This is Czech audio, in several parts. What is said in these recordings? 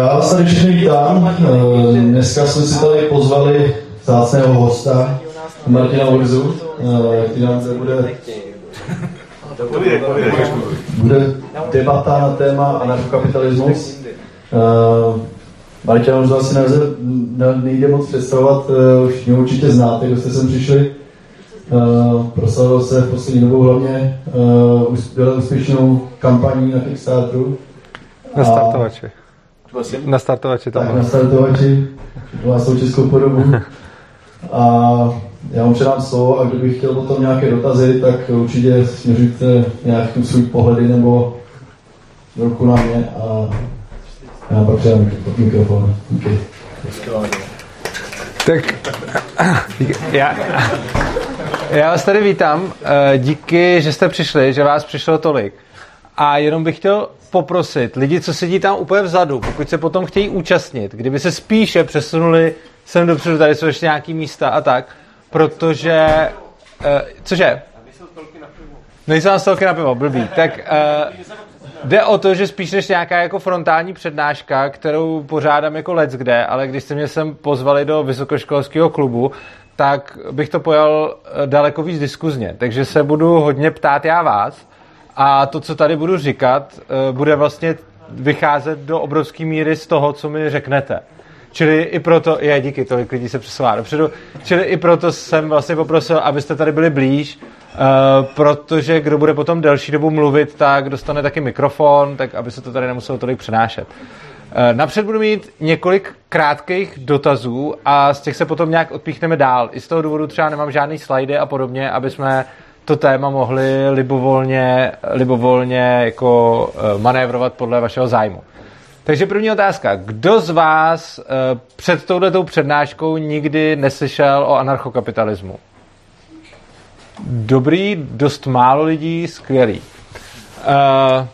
Já vás tady všechny vítám. Eh, Dneska jsme si tady pozvali vzácného hosta, Martina Orzu, eh, který nám zde bude, bude debata na téma anarchokapitalismus. Eh, Martina Orzu asi nelze, nejde moc představovat, už mě určitě znáte, kdo jste sem přišli. Proslavil se v poslední dobou hlavně byla úspěšnou kampaní na Kickstarteru. Na A- startovači. Na startovači tam. tak na startovači, má svou českou podobu. A já vám předám slovo a kdybych chtěl potom nějaké dotazy, tak určitě směřujte nějaký svůj pohledy nebo ruku na mě a já pak předám mikro- mikrofon. Díky. Tak já, já vás tady vítám. Eh, Díky, že jste přišli, že vás přišlo tolik. A jenom bych chtěl poprosit lidi, co sedí tam úplně vzadu, pokud se potom chtějí účastnit, kdyby se spíše přesunuli sem dopředu, tady jsou ještě nějaký místa a tak, protože... eh, Cože? Nejsou tam stolky na pivo, blbý. Tak uh, jde o to, že spíš než nějaká jako frontální přednáška, kterou pořádám jako let's kde, ale když jste mě sem pozvali do vysokoškolského klubu, tak bych to pojal eh, daleko víc diskuzně. Takže se budu hodně ptát já vás a to, co tady budu říkat, eh, bude vlastně vycházet do obrovské míry z toho, co mi řeknete. Čili i proto, je, díky, tolik lidí se přesouvá dopředu, čili i proto jsem vlastně poprosil, abyste tady byli blíž, uh, protože kdo bude potom delší dobu mluvit, tak dostane taky mikrofon, tak aby se to tady nemuselo tolik přenášet. Uh, napřed budu mít několik krátkých dotazů a z těch se potom nějak odpíchneme dál. I z toho důvodu třeba nemám žádný slajdy a podobně, aby jsme to téma mohli libovolně, libovolně jako uh, manévrovat podle vašeho zájmu. Takže první otázka. Kdo z vás uh, před touhletou přednáškou nikdy neslyšel o anarchokapitalismu? Dobrý, dost málo lidí, skvělý. Uh,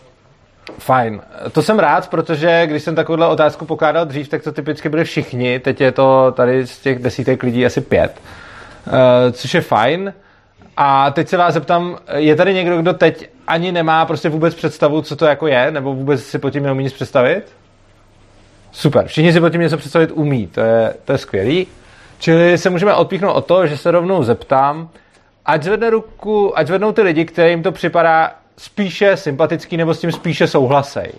fajn. To jsem rád, protože když jsem takovouhle otázku pokládal dřív, tak to typicky byli všichni. Teď je to tady z těch desítek lidí asi pět. Uh, což je fajn. A teď se vás zeptám, je tady někdo, kdo teď ani nemá prostě vůbec představu, co to jako je, nebo vůbec si pod tím neumí nic představit? Super, všichni si pod tím něco představit umí, to je, to je skvělý. Čili se můžeme odpíchnout o to, že se rovnou zeptám, ať zvedne ruku, ať zvednou ty lidi, kterým to připadá spíše sympatický, nebo s tím spíše souhlasej.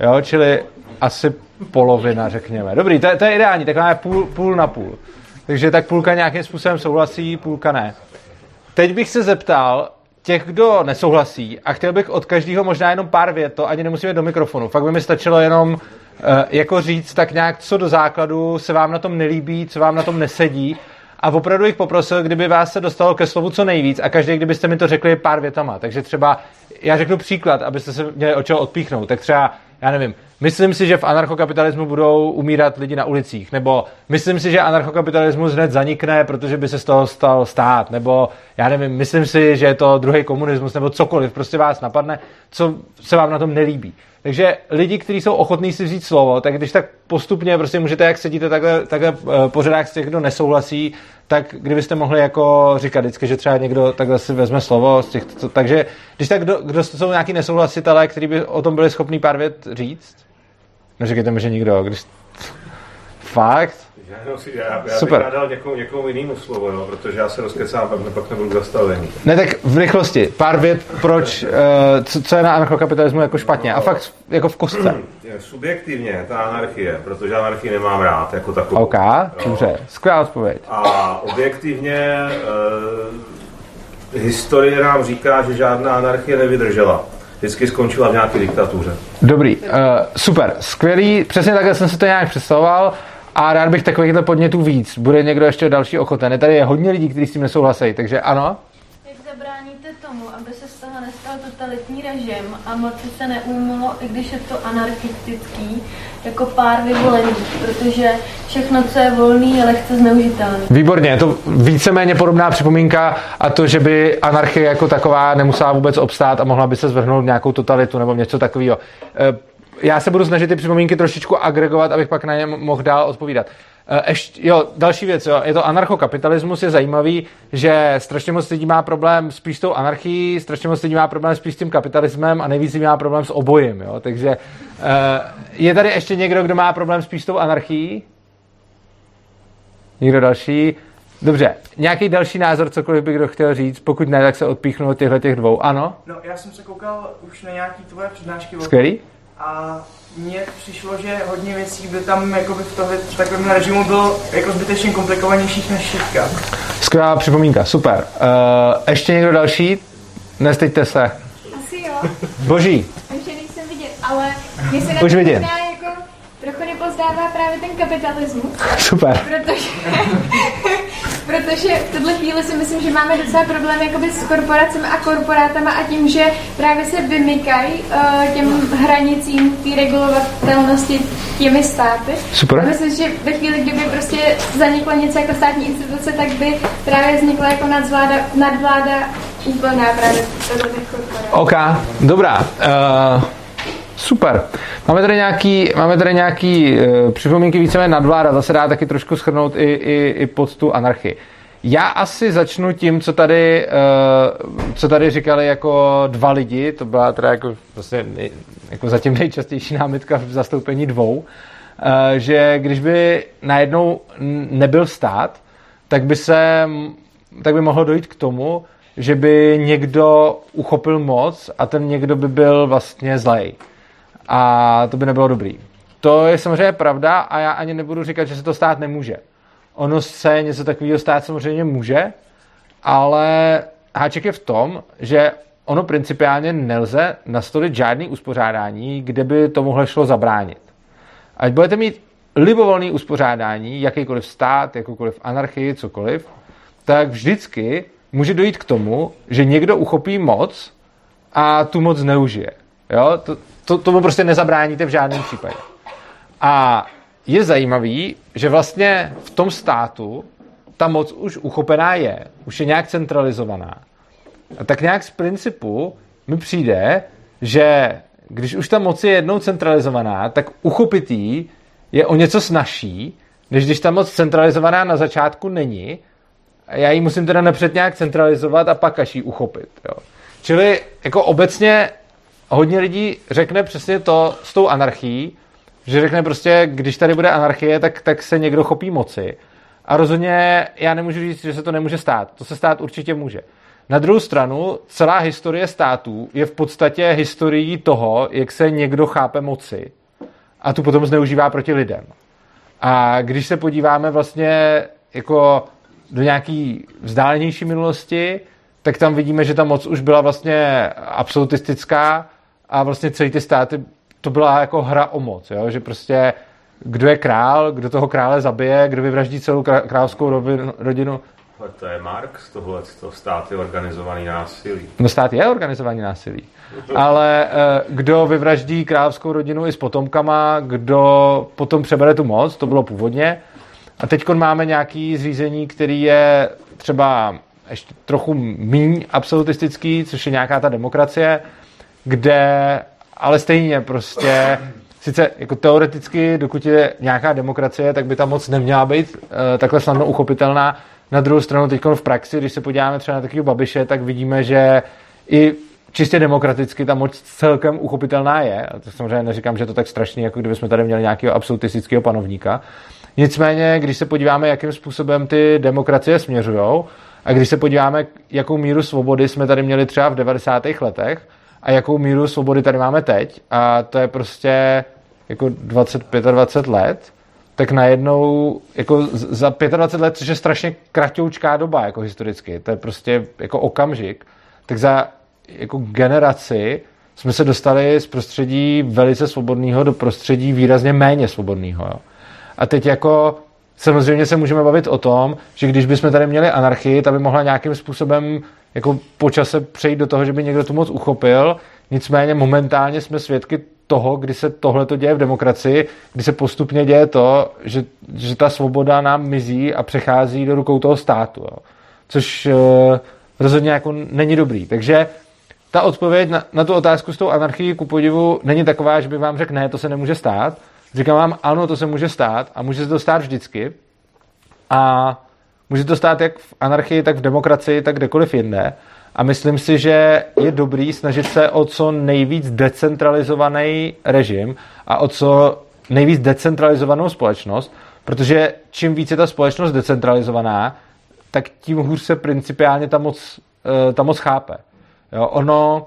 Jo, čili asi polovina, řekněme. Dobrý, to, je- to je ideální, tak máme půl, půl na půl. Takže tak půlka nějakým způsobem souhlasí, půlka ne. Teď bych se zeptal těch, kdo nesouhlasí a chtěl bych od každého možná jenom pár vět, to ani nemusíme do mikrofonu. Fakt by mi stačilo jenom eh, jako říct tak nějak, co do základu se vám na tom nelíbí, co vám na tom nesedí a opravdu bych poprosil, kdyby vás se dostalo ke slovu co nejvíc a každý, kdybyste mi to řekli pár větama. Takže třeba, já řeknu příklad, abyste se měli o čeho odpíchnout. Tak třeba, já nevím, myslím si, že v anarchokapitalismu budou umírat lidi na ulicích, nebo myslím si, že anarchokapitalismus hned zanikne, protože by se z toho stal stát, nebo já nevím, myslím si, že je to druhý komunismus, nebo cokoliv, prostě vás napadne, co se vám na tom nelíbí. Takže lidi, kteří jsou ochotní si vzít slovo, tak když tak postupně prostě můžete, jak sedíte takhle, takhle eh, po řadách těch, kdo nesouhlasí, tak kdybyste mohli jako říkat vždycky, že třeba někdo takhle si vezme slovo z těch, to, takže když tak, kdo, kdo jsou nějaký nesouhlasitelé, kteří by o tom byli schopní pár vět říct? Neříkejte mi, že nikdo, když... Fakt? Já, si, já, já Super. bych dal někomu, někomu jinému slovo, jo, protože já se rozkecám, pak, pak nebudu zastavený. Ne, tak v rychlosti, pár vět, proč, uh, co, co je na anarchokapitalismu jako špatně. A fakt jako v kostce. Je, Subjektivně ta anarchie, protože anarchii nemám rád jako takovou. OK, dobře, skvělá odpověď. A objektivně e, historie nám říká, že žádná anarchie nevydržela. Vždycky skončila v nějaké diktatuře. Dobrý, uh, super, skvělý, přesně takhle jsem si to nějak představoval a rád bych takovýchhle podnětů víc. Bude někdo ještě další ochoten. Tady je hodně lidí, kteří s tím nesouhlasí, takže ano. Jak zabráníte tomu, aby se z toho nestal totalitní režim a moci se neumlo, i když je to anarchistický, jako pár vyvolených, protože všechno, co je volný, je lehce zneužitelné. Výborně, je to víceméně podobná připomínka a to, že by anarchie jako taková nemusela vůbec obstát a mohla by se zvrhnout v nějakou totalitu nebo něco takového. Eh, Já se budu snažit ty připomínky trošičku agregovat, abych pak na ně mohl dál odpovídat. Ještě, jo, další věc, jo, je to anarchokapitalismus, je zajímavý, že strašně moc lidí má problém spíš s tou anarchií, strašně moc lidí má problém spíš s tím kapitalismem a nejvíc lidí má problém s obojím, jo, takže je tady ještě někdo, kdo má problém spíš s tou anarchií? Někdo další? Dobře, nějaký další názor, cokoliv by kdo chtěl říct, pokud ne, tak se odpíchnu od těchto těch dvou. Ano? No, já jsem se koukal už na nějaký tvoje přednášky. Skvělý? A mně přišlo, že hodně věcí by tam jakoby v tohle v takovém režimu bylo jako zbytečně komplikovanějších než šitka. Skvělá připomínka, super. Uh, ještě někdo další? Nesteďte se. Asi jo. Boží. Už nejsem vidět, ale mě se na Už vidím. jako trochu nepozdává právě ten kapitalismus. Super. Protože, protože v tuhle chvíli si myslím, že máme docela problém jakoby s korporacemi a korporátama a tím, že právě se vymykají uh, těm hranicím té regulovatelnosti těmi státy. Super. A myslím, že ve chvíli, kdyby prostě zaniklo něco jako státní instituce, tak by právě vznikla jako nadvláda, nadvláda úplná právě těch korporátů. OK, dobrá. Uh, super. Máme tady nějaký, máme tady nějaký uh, připomínky víceméně nadvláda, zase dá taky trošku schrnout i, i, i pod tu anarchii. Já asi začnu tím, co tady, uh, co tady říkali jako dva lidi, to byla teda jako, vlastně jako zatím nejčastější námitka v zastoupení dvou, uh, že když by najednou nebyl stát, tak by se, tak by mohlo dojít k tomu, že by někdo uchopil moc a ten někdo by byl vlastně zlej. A to by nebylo dobrý. To je samozřejmě pravda a já ani nebudu říkat, že se to stát nemůže. Ono se něco takového stát samozřejmě může, ale háček je v tom, že ono principiálně nelze nastolit žádný uspořádání, kde by tomuhle šlo zabránit. Ať budete mít libovolný uspořádání, jakýkoliv stát, jakoukoliv anarchii, cokoliv, tak vždycky může dojít k tomu, že někdo uchopí moc a tu moc zneužije. Jo? To, to, tomu prostě nezabráníte v žádném případě. A je zajímavý, že vlastně v tom státu ta moc už uchopená je, už je nějak centralizovaná. A tak nějak z principu mi přijde, že když už ta moc je jednou centralizovaná, tak uchopit jí je o něco snažší, než když ta moc centralizovaná na začátku není. A já ji musím teda napřed nějak centralizovat a pak až ji uchopit. Jo. Čili jako obecně hodně lidí řekne přesně to s tou anarchií, že řekne prostě, když tady bude anarchie, tak, tak se někdo chopí moci. A rozhodně já nemůžu říct, že se to nemůže stát. To se stát určitě může. Na druhou stranu, celá historie států je v podstatě historií toho, jak se někdo chápe moci a tu potom zneužívá proti lidem. A když se podíváme vlastně jako do nějaký vzdálenější minulosti, tak tam vidíme, že ta moc už byla vlastně absolutistická a vlastně celý ty státy, to byla jako hra o moc, jo? že prostě kdo je král, kdo toho krále zabije, kdo vyvraždí celou královskou rodinu. Ale to je Marx, tohle to stát je organizovaný násilí. No stát je organizovaný násilí. Ale eh, kdo vyvraždí královskou rodinu i s potomkama, kdo potom přebere tu moc, to bylo původně. A teď máme nějaký zřízení, který je třeba ještě trochu míň absolutistický, což je nějaká ta demokracie, kde ale stejně prostě sice jako teoreticky, dokud je nějaká demokracie, tak by ta moc neměla být uh, takhle snadno uchopitelná. Na druhou stranu teď v praxi, když se podíváme třeba na takového Babiše, tak vidíme, že i čistě demokraticky ta moc celkem uchopitelná je. A to samozřejmě neříkám, že to tak strašný, jako kdybychom tady měli nějakého absolutistického panovníka. Nicméně, když se podíváme, jakým způsobem ty demokracie směřují, a když se podíváme, jakou míru svobody jsme tady měli třeba v 90. letech, a jakou míru svobody tady máme teď, a to je prostě jako 20-25 let, tak najednou jako za 25 let, což je strašně kratoučká doba jako historicky, to je prostě jako okamžik, tak za jako generaci jsme se dostali z prostředí velice svobodného do prostředí výrazně méně svobodného. A teď jako samozřejmě se můžeme bavit o tom, že když bychom tady měli anarchii, ta by mohla nějakým způsobem jako po čase přejít do toho, že by někdo tu moc uchopil. Nicméně momentálně jsme svědky toho, kdy se tohle to děje v demokracii, kdy se postupně děje to, že, že ta svoboda nám mizí a přechází do rukou toho státu. Jo. Což uh, rozhodně jako není dobrý. Takže ta odpověď na, na tu otázku s tou anarchií ku podivu není taková, že by vám řekl, ne, to se nemůže stát, Říkám vám, ano, to se může stát a může se to stát vždycky. A může to stát jak v anarchii, tak v demokracii, tak kdekoliv jinde. A myslím si, že je dobrý snažit se o co nejvíc decentralizovaný režim a o co nejvíc decentralizovanou společnost, protože čím víc je ta společnost decentralizovaná, tak tím hůř se principiálně ta moc, eh, ta moc chápe. Jo, ono,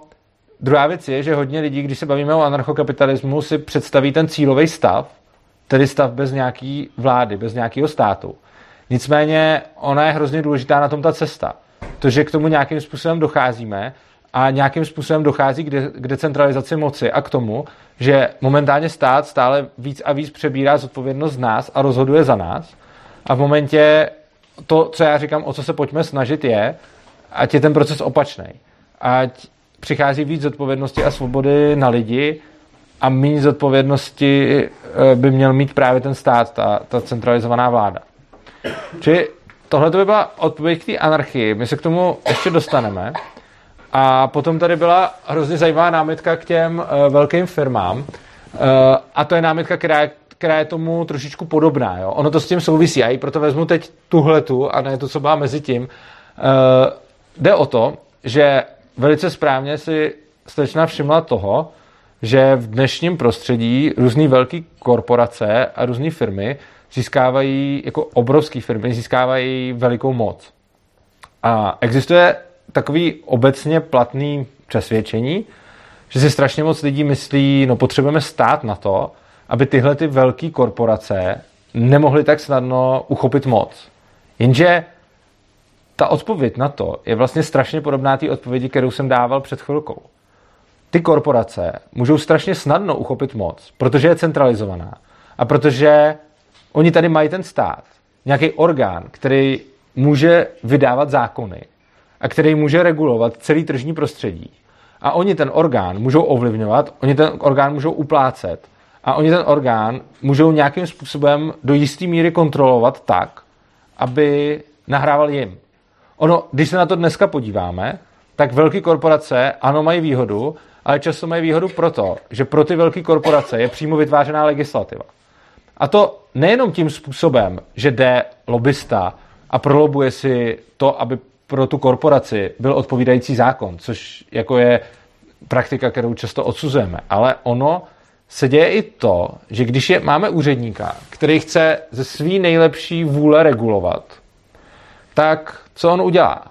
druhá věc je, že hodně lidí, když se bavíme o anarchokapitalismu, si představí ten cílový stav, tedy stav bez nějaký vlády, bez nějakého státu. Nicméně ona je hrozně důležitá na tom ta cesta. To, že k tomu nějakým způsobem docházíme a nějakým způsobem dochází k, k decentralizaci moci a k tomu, že momentálně stát stále víc a víc přebírá zodpovědnost z nás a rozhoduje za nás. A v momentě to, co já říkám, o co se pojďme snažit, je, ať je ten proces opačný. Ať přichází víc zodpovědnosti a svobody na lidi a méně zodpovědnosti eh, by měl mít právě ten stát, ta, ta centralizovaná vláda. Čili tohle by byla odpověď k té anarchii. My se k tomu ještě dostaneme. A potom tady byla hrozně zajímavá námitka k těm uh, velkým firmám. Uh, a to je námitka, která je, která je tomu trošičku podobná. Jo? Ono to s tím souvisí. Já ji proto vezmu teď tuhletu a ne to, co byla mezi tím. Uh, jde o to, že velice správně si slečna všimla toho, že v dnešním prostředí různé velké korporace a různé firmy získávají, jako obrovské firmy, získávají velikou moc. A existuje takový obecně platný přesvědčení, že si strašně moc lidí myslí, no potřebujeme stát na to, aby tyhle ty velké korporace nemohly tak snadno uchopit moc. Jenže ta odpověď na to je vlastně strašně podobná té odpovědi, kterou jsem dával před chvilkou. Ty korporace můžou strašně snadno uchopit moc, protože je centralizovaná a protože oni tady mají ten stát, nějaký orgán, který může vydávat zákony a který může regulovat celý tržní prostředí. A oni ten orgán můžou ovlivňovat, oni ten orgán můžou uplácet a oni ten orgán můžou nějakým způsobem do jisté míry kontrolovat tak, aby nahrával jim. Ono, když se na to dneska podíváme, tak velké korporace ano mají výhodu, ale často mají výhodu proto, že pro ty velké korporace je přímo vytvářená legislativa. A to nejenom tím způsobem, že jde lobista a prolobuje si to, aby pro tu korporaci byl odpovídající zákon, což jako je praktika, kterou často odsuzujeme, ale ono se děje i to, že když je, máme úředníka, který chce ze své nejlepší vůle regulovat, tak co on udělá?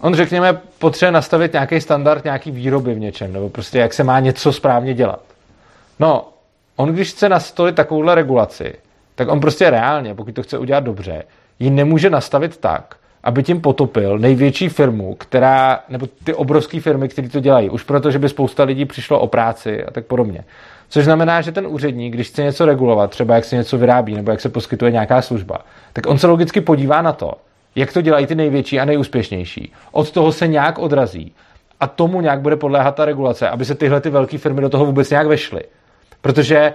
On, řekněme, potřebuje nastavit nějaký standard nějaký výroby v něčem, nebo prostě jak se má něco správně dělat. No, on když chce nastolit takovouhle regulaci, tak on prostě reálně, pokud to chce udělat dobře, ji nemůže nastavit tak, aby tím potopil největší firmu, která, nebo ty obrovské firmy, které to dělají, už proto, že by spousta lidí přišlo o práci a tak podobně. Což znamená, že ten úředník, když chce něco regulovat, třeba jak se něco vyrábí nebo jak se poskytuje nějaká služba, tak on se logicky podívá na to, jak to dělají ty největší a nejúspěšnější. Od toho se nějak odrazí a tomu nějak bude podléhat ta regulace, aby se tyhle ty velké firmy do toho vůbec nějak vešly. Protože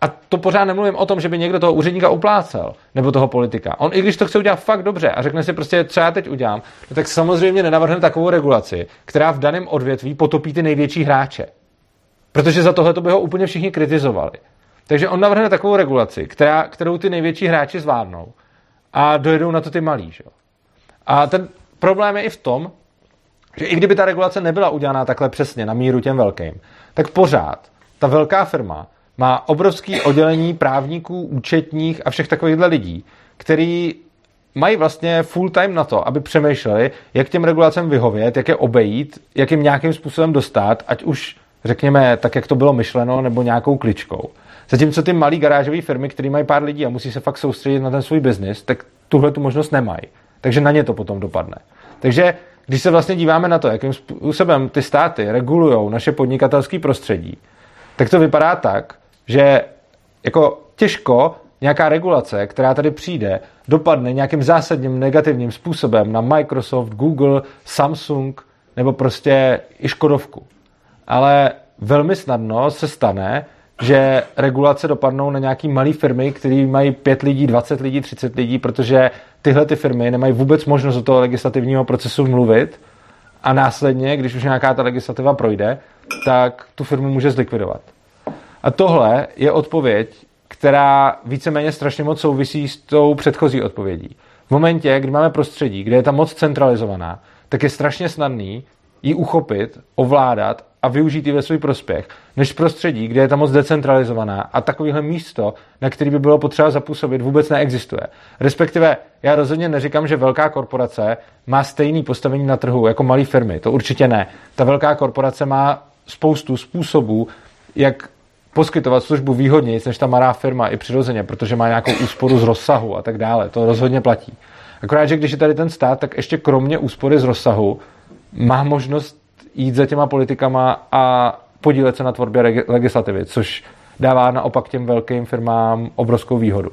a to pořád nemluvím o tom, že by někdo toho úředníka uplácel, nebo toho politika. On i když to chce udělat fakt dobře a řekne si prostě, co já teď udělám, no tak samozřejmě nenavrhne takovou regulaci, která v daném odvětví potopí ty největší hráče. Protože za tohle to by ho úplně všichni kritizovali. Takže on navrhne takovou regulaci, která, kterou ty největší hráči zvládnou a dojedou na to ty malí. Že? A ten problém je i v tom, že i kdyby ta regulace nebyla udělaná takhle přesně na míru těm velkým, tak pořád ta velká firma má obrovský oddělení právníků, účetních a všech takovýchhle lidí, který mají vlastně full time na to, aby přemýšleli, jak těm regulacem vyhovět, jak je obejít, jak jim nějakým způsobem dostat, ať už řekněme tak, jak to bylo myšleno, nebo nějakou kličkou. Zatímco ty malé garážové firmy, které mají pár lidí a musí se fakt soustředit na ten svůj biznis, tak tuhle tu možnost nemají. Takže na ně to potom dopadne. Takže když se vlastně díváme na to, jakým způsobem ty státy regulují naše podnikatelské prostředí, tak to vypadá tak, že jako těžko nějaká regulace, která tady přijde, dopadne nějakým zásadním negativním způsobem na Microsoft, Google, Samsung nebo prostě i Škodovku. Ale velmi snadno se stane, že regulace dopadnou na nějaký malé firmy, které mají 5 lidí, 20 lidí, 30 lidí, protože tyhle ty firmy nemají vůbec možnost do toho legislativního procesu mluvit a následně, když už nějaká ta legislativa projde, tak tu firmu může zlikvidovat. A tohle je odpověď která víceméně strašně moc souvisí s tou předchozí odpovědí. V momentě, kdy máme prostředí, kde je ta moc centralizovaná, tak je strašně snadný ji uchopit, ovládat a využít ji ve svůj prospěch, než prostředí, kde je ta moc decentralizovaná a takovéhle místo, na který by bylo potřeba zapůsobit, vůbec neexistuje. Respektive, já rozhodně neříkám, že velká korporace má stejný postavení na trhu jako malé firmy. To určitě ne. Ta velká korporace má spoustu způsobů, jak poskytovat službu výhodněji než ta malá firma i přirozeně, protože má nějakou úsporu z rozsahu a tak dále. To rozhodně platí. Akorát, že když je tady ten stát, tak ještě kromě úspory z rozsahu má možnost jít za těma politikama a podílet se na tvorbě legislativy, což dává naopak těm velkým firmám obrovskou výhodu.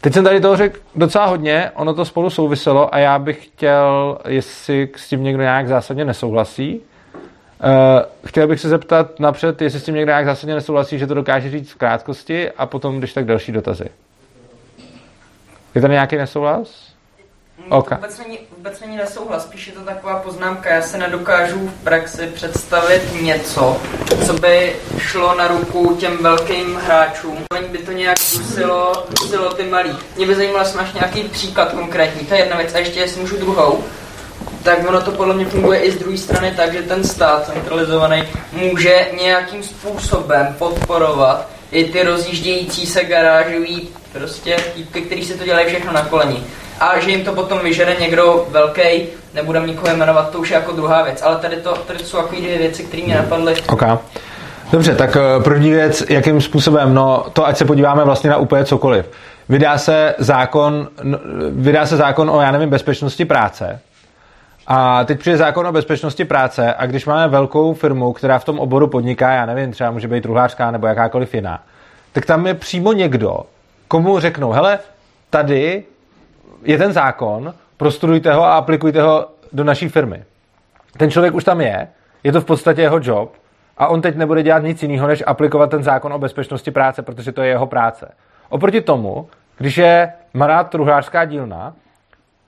Teď jsem tady toho řekl docela hodně, ono to spolu souviselo a já bych chtěl, jestli s tím někdo nějak zásadně nesouhlasí, Uh, chtěl bych se zeptat napřed, jestli s tím někdo nějak zásadně nesouhlasí, že to dokáže říct v krátkosti a potom, když tak další dotazy. Je tady nějaký nesouhlas? Okay. Vůbec, není, vůbec není nesouhlas, spíš je to taková poznámka. Já se nedokážu v praxi představit něco, co by šlo na ruku těm velkým hráčům. Oni by to nějak dusilo, dusilo ty malý. Mě by zajímalo, jestli máš nějaký příklad konkrétní, to je jedna věc. A ještě, jestli můžu druhou, tak ono to podle mě funguje i z druhé strany tak, že ten stát centralizovaný může nějakým způsobem podporovat i ty rozjíždějící se garážový prostě týpky, který si to dělají všechno na koleni a že jim to potom vyžere někdo velký, nebudem nikoho jmenovat, to už je jako druhá věc. Ale tady, to, tady jsou takové dvě věci, které mě napadly. Okay. Dobře, tak eh, první věc, jakým způsobem, no to ať se podíváme vlastně na úplně cokoliv. Vydá se zákon, vydá se zákon o, já nevím, bezpečnosti práce, a teď přijde zákon o bezpečnosti práce a když máme velkou firmu, která v tom oboru podniká, já nevím, třeba může být truhlářská nebo jakákoliv jiná, tak tam je přímo někdo, komu řeknou, hele, tady je ten zákon, prostudujte ho a aplikujte ho do naší firmy. Ten člověk už tam je, je to v podstatě jeho job a on teď nebude dělat nic jiného, než aplikovat ten zákon o bezpečnosti práce, protože to je jeho práce. Oproti tomu, když je malá truhlářská dílna,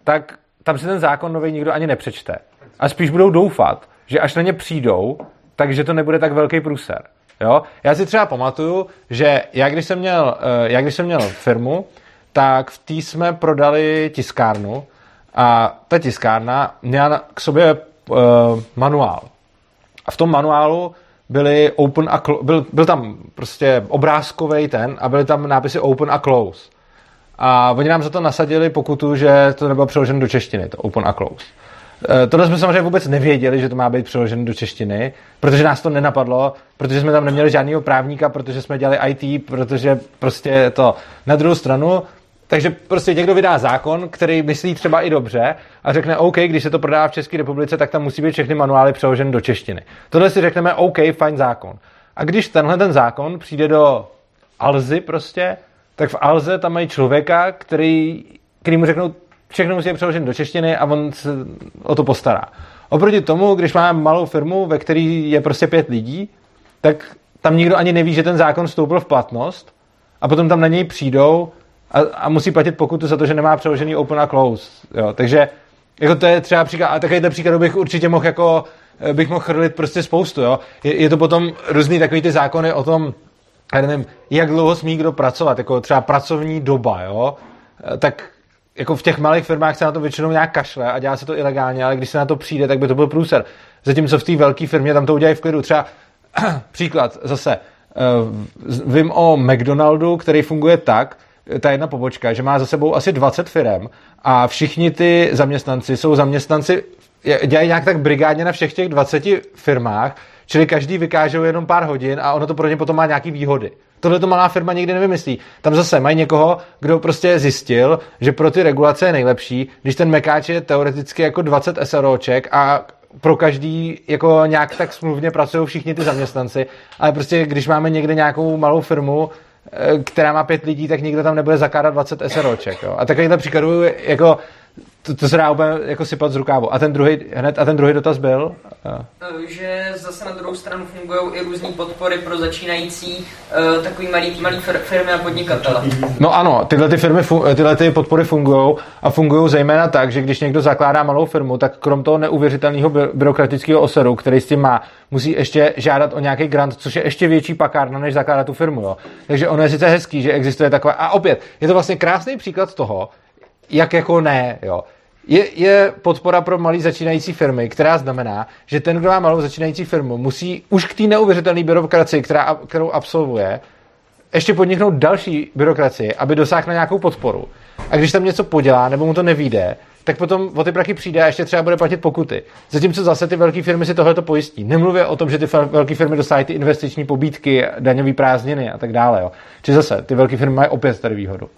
tak tam si ten zákon nový nikdo ani nepřečte. A spíš budou doufat, že až na ně přijdou, takže to nebude tak velký průser. Jo? Já si třeba pamatuju, že já když jsem měl, eh, já když jsem měl firmu, tak v té jsme prodali tiskárnu a ta tiskárna měla k sobě uh, manuál. A v tom manuálu byly open a clo- byl, byl tam prostě obrázkový ten a byly tam nápisy open a close. A oni nám za to nasadili pokutu, že to nebylo přeloženo do češtiny, to open a close. E, tohle jsme samozřejmě vůbec nevěděli, že to má být přeloženo do češtiny, protože nás to nenapadlo, protože jsme tam neměli žádného právníka, protože jsme dělali IT, protože prostě to. Na druhou stranu, takže prostě někdo vydá zákon, který myslí třeba i dobře a řekne OK, když se to prodá v České republice, tak tam musí být všechny manuály přeloženy do češtiny. Tohle si řekneme OK, fajn zákon. A když tenhle ten zákon přijde do Alzy prostě, tak v Alze tam mají člověka, který, který mu řeknou, všechno musí být přeloženo do češtiny a on se o to postará. Oproti tomu, když máme malou firmu, ve které je prostě pět lidí, tak tam nikdo ani neví, že ten zákon vstoupil v platnost a potom tam na něj přijdou a, a musí platit pokutu za to, že nemá přeložený open a close. Jo. Takže jako to je třeba příklad, a takovýhle příklad bych určitě mohl jako, eh, bych mohl chrlit prostě spoustu, jo. Je, je to potom různý takový ty zákony o tom, já nevím, jak dlouho smí kdo pracovat, jako třeba pracovní doba, jo, eh, tak jako v těch malých firmách se na to většinou nějak kašle a dělá se to ilegálně, ale když se na to přijde, tak by to byl průser. Zatímco v té velké firmě tam to udělají v klidu. Třeba příklad zase, uh, vím o McDonaldu, který funguje tak, ta jedna pobočka, že má za sebou asi 20 firm a všichni ty zaměstnanci jsou zaměstnanci, dělají nějak tak brigádně na všech těch 20 firmách, čili každý vykáže jenom pár hodin a ono to pro ně potom má nějaký výhody. Tohle to malá firma nikdy nevymyslí. Tam zase mají někoho, kdo prostě zjistil, že pro ty regulace je nejlepší, když ten mekáč je teoreticky jako 20 SROček a pro každý jako nějak tak smluvně pracují všichni ty zaměstnanci, ale prostě když máme někde nějakou malou firmu, která má pět lidí, tak nikdo tam nebude zakládat 20 SROček. Jo? A takovýhle příkladů jako to, to se dá úplně jako sypat z rukávu. A ten druhý, hned, a ten druhý dotaz byl? Že zase na druhou stranu fungují i různé podpory pro začínající uh, takový malý, malý firmy a podnikatele. No ano, tyhle, ty firmy, tyhle ty podpory fungují a fungují zejména tak, že když někdo zakládá malou firmu, tak krom toho neuvěřitelného byrokratického oseru, který s tím má, musí ještě žádat o nějaký grant, což je ještě větší pakárna, než zakládat tu firmu. Jo. Takže ono je sice hezký, že existuje takové. A opět, je to vlastně krásný příklad toho, jak jako ne, jo. Je, je podpora pro malý začínající firmy, která znamená, že ten, kdo má malou začínající firmu, musí už k té neuvěřitelné byrokracii, která, kterou absolvuje, ještě podniknout další byrokracii, aby dosáhl na nějakou podporu. A když tam něco podělá, nebo mu to nevíde, tak potom o ty prachy přijde a ještě třeba bude platit pokuty. Zatímco zase ty velké firmy si tohleto pojistí. Nemluvě o tom, že ty velké firmy dostávají ty investiční pobídky, daňové prázdniny a tak dále. Jo. Či zase, ty velké firmy mají opět tady výhodu.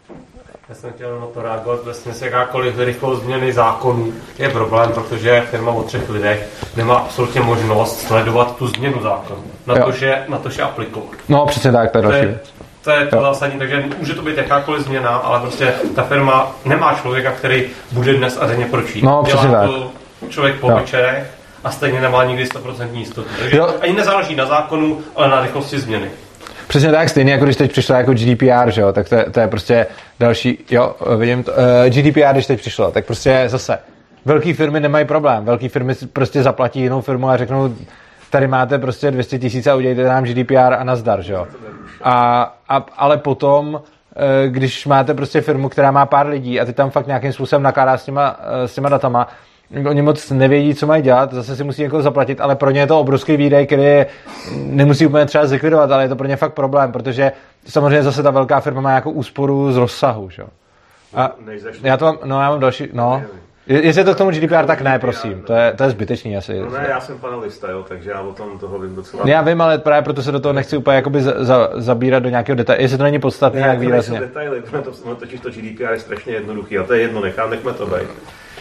Já jsem chtěl na to reagovat, vlastně se jakákoliv rychlost změny zákonů je problém, protože firma o třech lidech nemá absolutně možnost sledovat tu změnu zákonu, na to, že, na to, že aplikovat. No přesně tak, to je další to je to zásadní, takže může to být jakákoliv změna, ale prostě ta firma nemá člověka, který bude dnes a denně pročít. No, přesně Dělá tak. to člověk po večerech a stejně nemá nikdy 100% jistotu. Takže jo. ani nezáleží na zákonu, ale na rychlosti změny. Přesně tak, stejně jako když teď přišlo jako GDPR, že jo, tak to je, to je prostě další, jo, vidím to, uh, GDPR, když teď přišlo, tak prostě zase, velké firmy nemají problém, velké firmy prostě zaplatí jinou firmu a řeknou, tady máte prostě 200 tisíc a udělejte nám GDPR a nazdar, že jo. A, a, ale potom, eh, když máte prostě firmu, která má pár lidí a ty tam fakt nějakým způsobem nakládá s těma, eh, s těma datama, oni moc nevědí, co mají dělat, zase si musí někoho zaplatit, ale pro ně je to obrovský výdej, který nemusí úplně třeba zlikvidovat, ale je to pro ně fakt problém, protože samozřejmě zase ta velká firma má nějakou úsporu z rozsahu, že? A já to mám, no já mám další, no. Jestli je to k tomu GDPR, tak ne, prosím. To je, to je zbytečný asi. No ne, já jsem panelista, jo, takže já o tom toho vím docela. Já vím, ale právě proto se do toho nechci úplně jakoby za, za, zabírat do nějakého detailu. Jestli to není podstatné, jak výrazně. Ne, detaily, to, to, totiž to GDPR je strašně jednoduchý a to je jedno, nechám, nechme to být.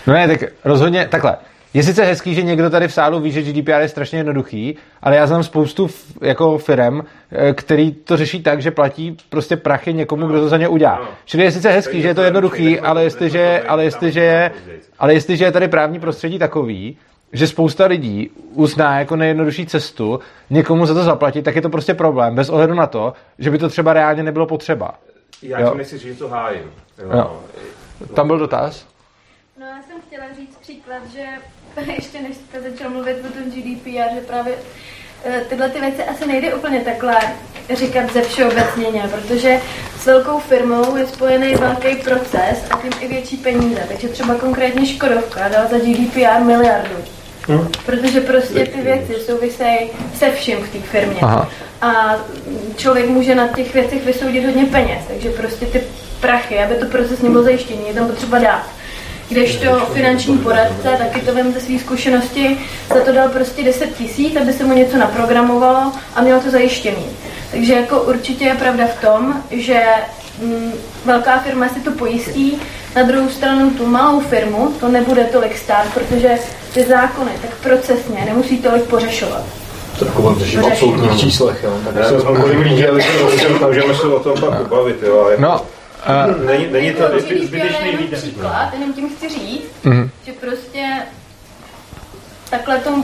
No ne, tak rozhodně, takhle. Je sice hezký, že někdo tady v sálu ví, že GDPR je strašně jednoduchý, ale já znám spoustu f, jako firm, eh, který to řeší tak, že platí prostě prachy někomu, kdo to za ně udělá. No. Čili je sice hezký, že je to jednoduchý, ale jestliže, ale jestliže, je, ale jestliže je tady právní prostředí takový, že spousta lidí uzná jako nejjednodušší cestu někomu za to zaplatit, tak je to prostě problém, bez ohledu na to, že by to třeba reálně nebylo potřeba. Já nechci říct, že to hájím. Jo. Jo. Tam byl dotaz? No já jsem chtěla říct příklad, že ještě než jste začal mluvit o tom GDPR, že právě eh, tyhle ty věci asi nejde úplně takhle říkat ze všeobecněně, protože s velkou firmou je spojený velký proces a tím i větší peníze. Takže třeba konkrétně Škodovka dala za GDPR miliardu. Hmm. Protože prostě ty věci souvisejí se vším v té firmě. Aha. A člověk může na těch věcech vysoudit hodně peněz, takže prostě ty prachy, aby to proces nebyl zajištěný, je tam potřeba dát kdežto finanční poradce, taky to vím ze své zkušenosti, za to dal prostě 10 tisíc, aby se mu něco naprogramovalo a mělo to zajištěný. Takže jako určitě je pravda v tom, že mm, velká firma si to pojistí, na druhou stranu tu malou firmu to nebude tolik stát, protože ty zákony tak procesně nemusí tolik pořešovat. To řeším v absolutních číslech, jo. Tak se můžeme se o tom pak pobavit, jo. No, Uh, není, není to zbytečný výdaj. Příklad, jenom tím chci říct, mm-hmm. že prostě takhle to,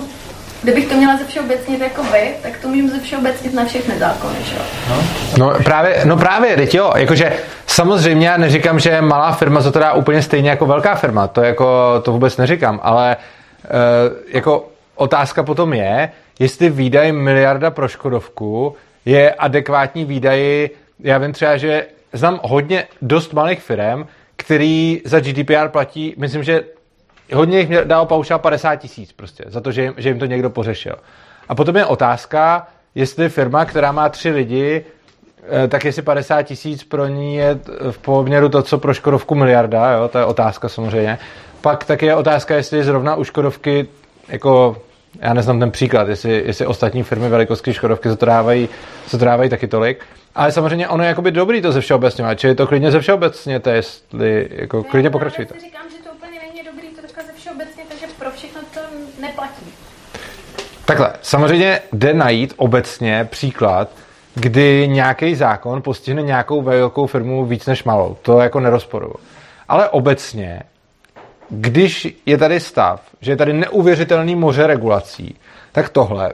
kdybych to měla ze všeobecnit jako vy, tak to můžu ze všeobecnit na všechny zákony, že jo? No. no právě, no právě, teď jo, jakože samozřejmě já neříkám, že malá firma za to dá úplně stejně jako velká firma, to jako, to vůbec neříkám, ale uh, jako otázka potom je, jestli výdaj miliarda pro Škodovku je adekvátní výdaji, já vím třeba, že znám hodně dost malých firm, který za GDPR platí, myslím, že hodně jich dal paušál 50 tisíc prostě, za to, že jim, že jim to někdo pořešil. A potom je otázka, jestli firma, která má tři lidi, eh, tak jestli 50 tisíc pro ní je v poměru to, co pro Škodovku miliarda, jo, to je otázka samozřejmě. Pak taky je otázka, jestli zrovna u Škodovky, jako já neznám ten příklad, jestli, jestli ostatní firmy velikosti Škodovky za to dávají, za to dávají taky tolik. Ale samozřejmě ono je jakoby dobrý to ze všeobecně, čili to klidně ze všeobecně, to jestli jako ne, klidně pokračujte. Já říkám, že to úplně není dobrý to takhle ze všeobecně, takže pro všechno to neplatí. Takhle, samozřejmě jde najít obecně příklad, kdy nějaký zákon postihne nějakou velkou firmu víc než malou. To jako nerozporuju. Ale obecně když je tady stav, že je tady neuvěřitelný moře regulací, tak tohle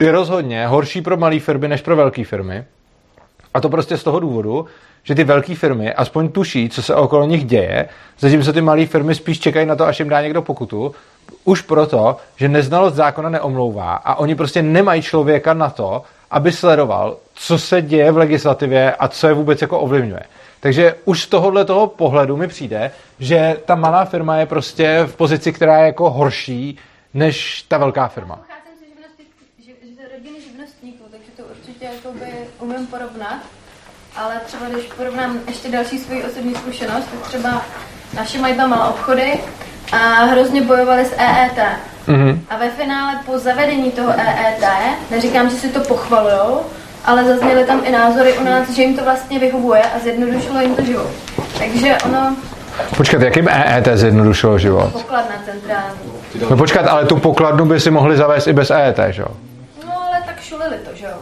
je rozhodně horší pro malé firmy než pro velké firmy. A to prostě z toho důvodu, že ty velké firmy aspoň tuší, co se okolo nich děje, zatímco ty malé firmy spíš čekají na to, až jim dá někdo pokutu, už proto, že neznalost zákona neomlouvá a oni prostě nemají člověka na to, aby sledoval, co se děje v legislativě a co je vůbec jako ovlivňuje. Takže už z tohohle toho pohledu mi přijde, že ta malá firma je prostě v pozici, která je jako horší než ta velká firma. Pocházím ze živnosti, živ, z rodiny živnostníků, takže to určitě jakoby umím porovnat. Ale třeba když porovnám ještě další svoji osobní zkušenost, tak třeba naše mají tam malé obchody a hrozně bojovali s EET. Mhm. A ve finále po zavedení toho EET, neříkám, že si to pochvalujou, ale zazněly tam i názory u nás, že jim to vlastně vyhovuje a zjednodušilo jim to život. Takže ono Počkat, jakým EET zjednodušilo život? pokladna centrální. No počkat, ale tu pokladnu by si mohli zavést i bez EET, že jo? No ale tak šulili to, že jo.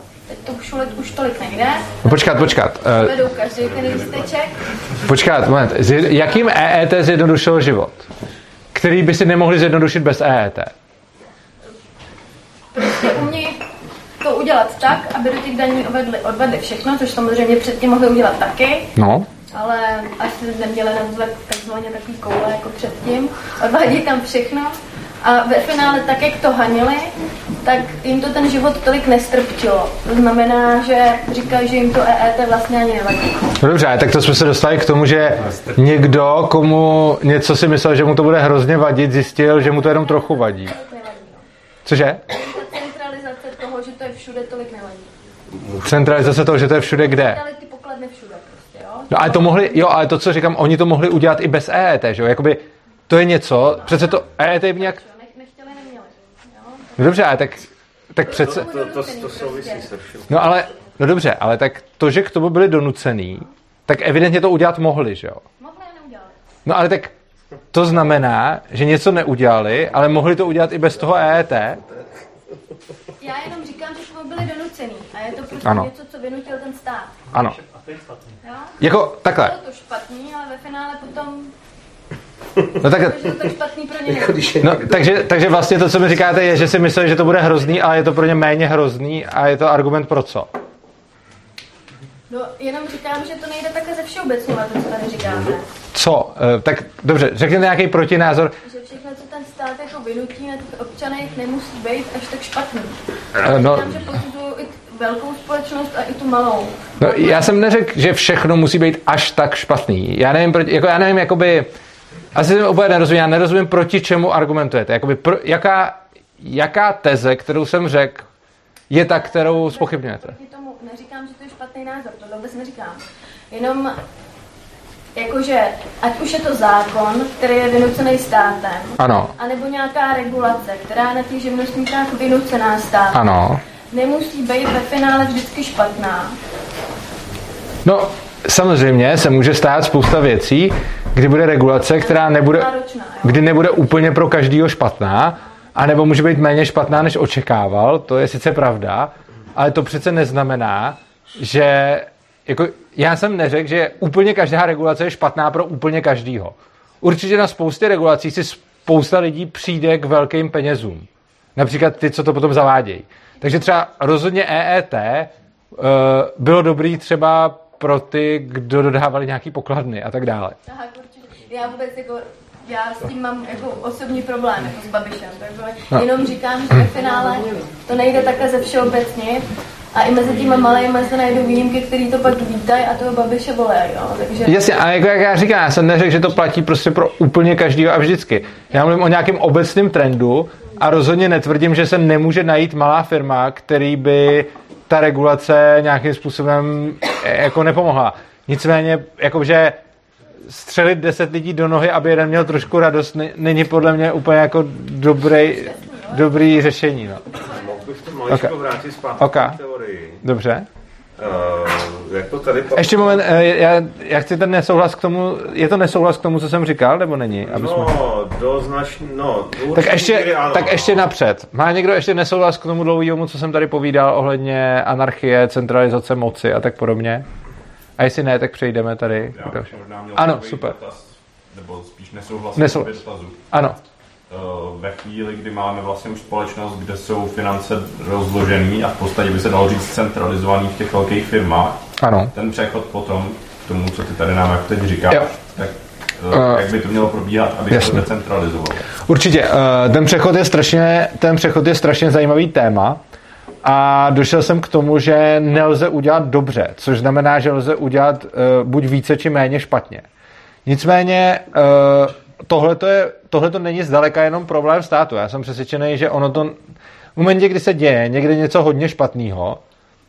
Teď to šulit už tolik nejde. No počkat, počkat. Vedou každý ten lísteček. Počkat, moment. Jakým EET zjednodušilo život? Který by si nemohli zjednodušit bez EET? Prostě umějí to udělat tak, aby do těch daní odvedli, odvedli všechno, což samozřejmě předtím mohli udělat taky, No. ale asi neměli na takzvaně takový koule jako předtím. Odvádí tam všechno a ve finále tak, jak to hanili, tak jim to ten život tolik nestrpčilo. To znamená, že říkají, že jim to EET vlastně ani nevadí. No dobře, tak to jsme se dostali k tomu, že někdo, komu něco si myslel, že mu to bude hrozně vadit, zjistil, že mu to jenom trochu vadí. Cože? Ta centralizace toho, že to je všude, tolik nevadí. Centralizace toho, že to je všude kde. Ale ty pokladny všude prostě, jo? No ale to mohli, jo, ale to, co říkám, oni to mohli udělat i bez EET, že jo? Jakoby to je něco, přece to EET by nějak... No dobře, ale tak, tak přece... To, to, to souvisí se vším. No ale, no dobře, ale tak to, že k tomu byli donucený, tak evidentně to udělat mohli, že jo? Mohli a neudělali. No ale tak to znamená, že něco neudělali, ale mohli to udělat i bez toho EET. Já jenom říkám, že jsme byli donucený a je to prostě Ano. něco, co vynutil ten stát. Ano. Jo? Jako takhle. Bylo to špatný, ale ve finále potom No tak, že to tak špatný pro ně Jako no, takže, takže vlastně to, co mi říkáte, je, že si mysleli, že to bude hrozný, ale je to pro ně méně hrozný a je to argument pro co? No, jenom říkám, že to nejde také ze všeobecňovat, to, co tady říkáme. Co? E, tak dobře, řekněte nějaký protinázor. Že všechno, co ten stát jako vynutí na těch občanech, nemusí být až tak špatný. E, no, Říkám, že i velkou společnost a i tu malou. no, já jsem neřekl, že všechno musí být až tak špatný. Já nevím, proti, jako já nevím, jakoby, asi jsem úplně nerozumím, já nerozumím, proti čemu argumentujete. Jakoby, pro, jaká, jaká teze, kterou jsem řekl, je ta, kterou spochybňujete? Proti tomu neříkám, že to je špatný názor, to vůbec neříkám. Jenom jakože, ať už je to zákon, který je vynucený státem, Ano, anebo nějaká regulace, která je na těch živnostníkách vynucená státem, ano. nemusí být ve finále vždycky špatná. No, samozřejmě se může stát spousta věcí, kdy bude regulace, která nebude, kdy nebude úplně pro každýho špatná, anebo může být méně špatná, než očekával, to je sice pravda, ale to přece neznamená, že jako, já jsem neřekl, že úplně každá regulace je špatná pro úplně každýho. Určitě na spoustě regulací si spousta lidí přijde k velkým penězům. Například ty, co to potom zavádějí. Takže třeba rozhodně EET uh, bylo dobrý třeba pro ty, kdo dodávali nějaký pokladny a tak dále. Aha, určitě. Já vůbec jako, já s tím mám jako osobní problém jako s Babišem, takže No. jenom říkám, že ve finále to nejde takhle ze všeobecně a i mezi těma malými se najdou výjimky, který to pak vítají a toho Babiše volejí, jo. Takže Jasně, a jako jak já říkám, já jsem neřekl, že to platí prostě pro úplně každýho a vždycky. Já mluvím o nějakém obecném trendu a rozhodně netvrdím, že se nemůže najít malá firma, který by ta regulace nějakým způsobem eh, jako nepomohla. Nicméně, jakože střelit deset lidí do nohy, aby jeden měl trošku radost, ne- není podle mě úplně jako dobrý, dobrý řešení. No. Mohl bych to maličko Ok. vrátit zpátky Ok. k té teorii. Dobře. Uh, jak to tady... pa- Ještě moment, eh, já, já chci ten nesouhlas k tomu, je to nesouhlas k tomu, co jsem říkal, nebo není? Aby jsme... No, do značný, no, do Tak ještě, ano, tak no. ještě napřed. Má někdo ještě nesouhlas k tomu dlouhému, co jsem tady povídal ohledně anarchie, centralizace moci a tak podobně? A jestli ne, tak přejdeme tady. dalšímu. Ano, super. nebo spíš nesouhlasím Nesou- s dotazu. Ano. Eh, Ve chvíli, kdy máme vlastně už společnost, kde jsou finance rozložené a v podstatě by se dalo říct centralizovaný v těch velkých firmách, Ano. ten přechod potom k tomu, co ty tady nám jak teď říkáš, Jo. tak Eh, uh, jak by to mělo probíhat, aby se to jasně. decentralizovalo. Určitě. eh, Ten přechod je strašně, ten přechod je strašně zajímavý téma a došel jsem k tomu, že nelze udělat dobře, což znamená, že lze udělat eh, buď více či méně špatně. Nicméně tohle je, tohleto není zdaleka jenom problém státu. Já jsem přesvědčený, že ono to v momentě, kdy se děje někde něco hodně špatného,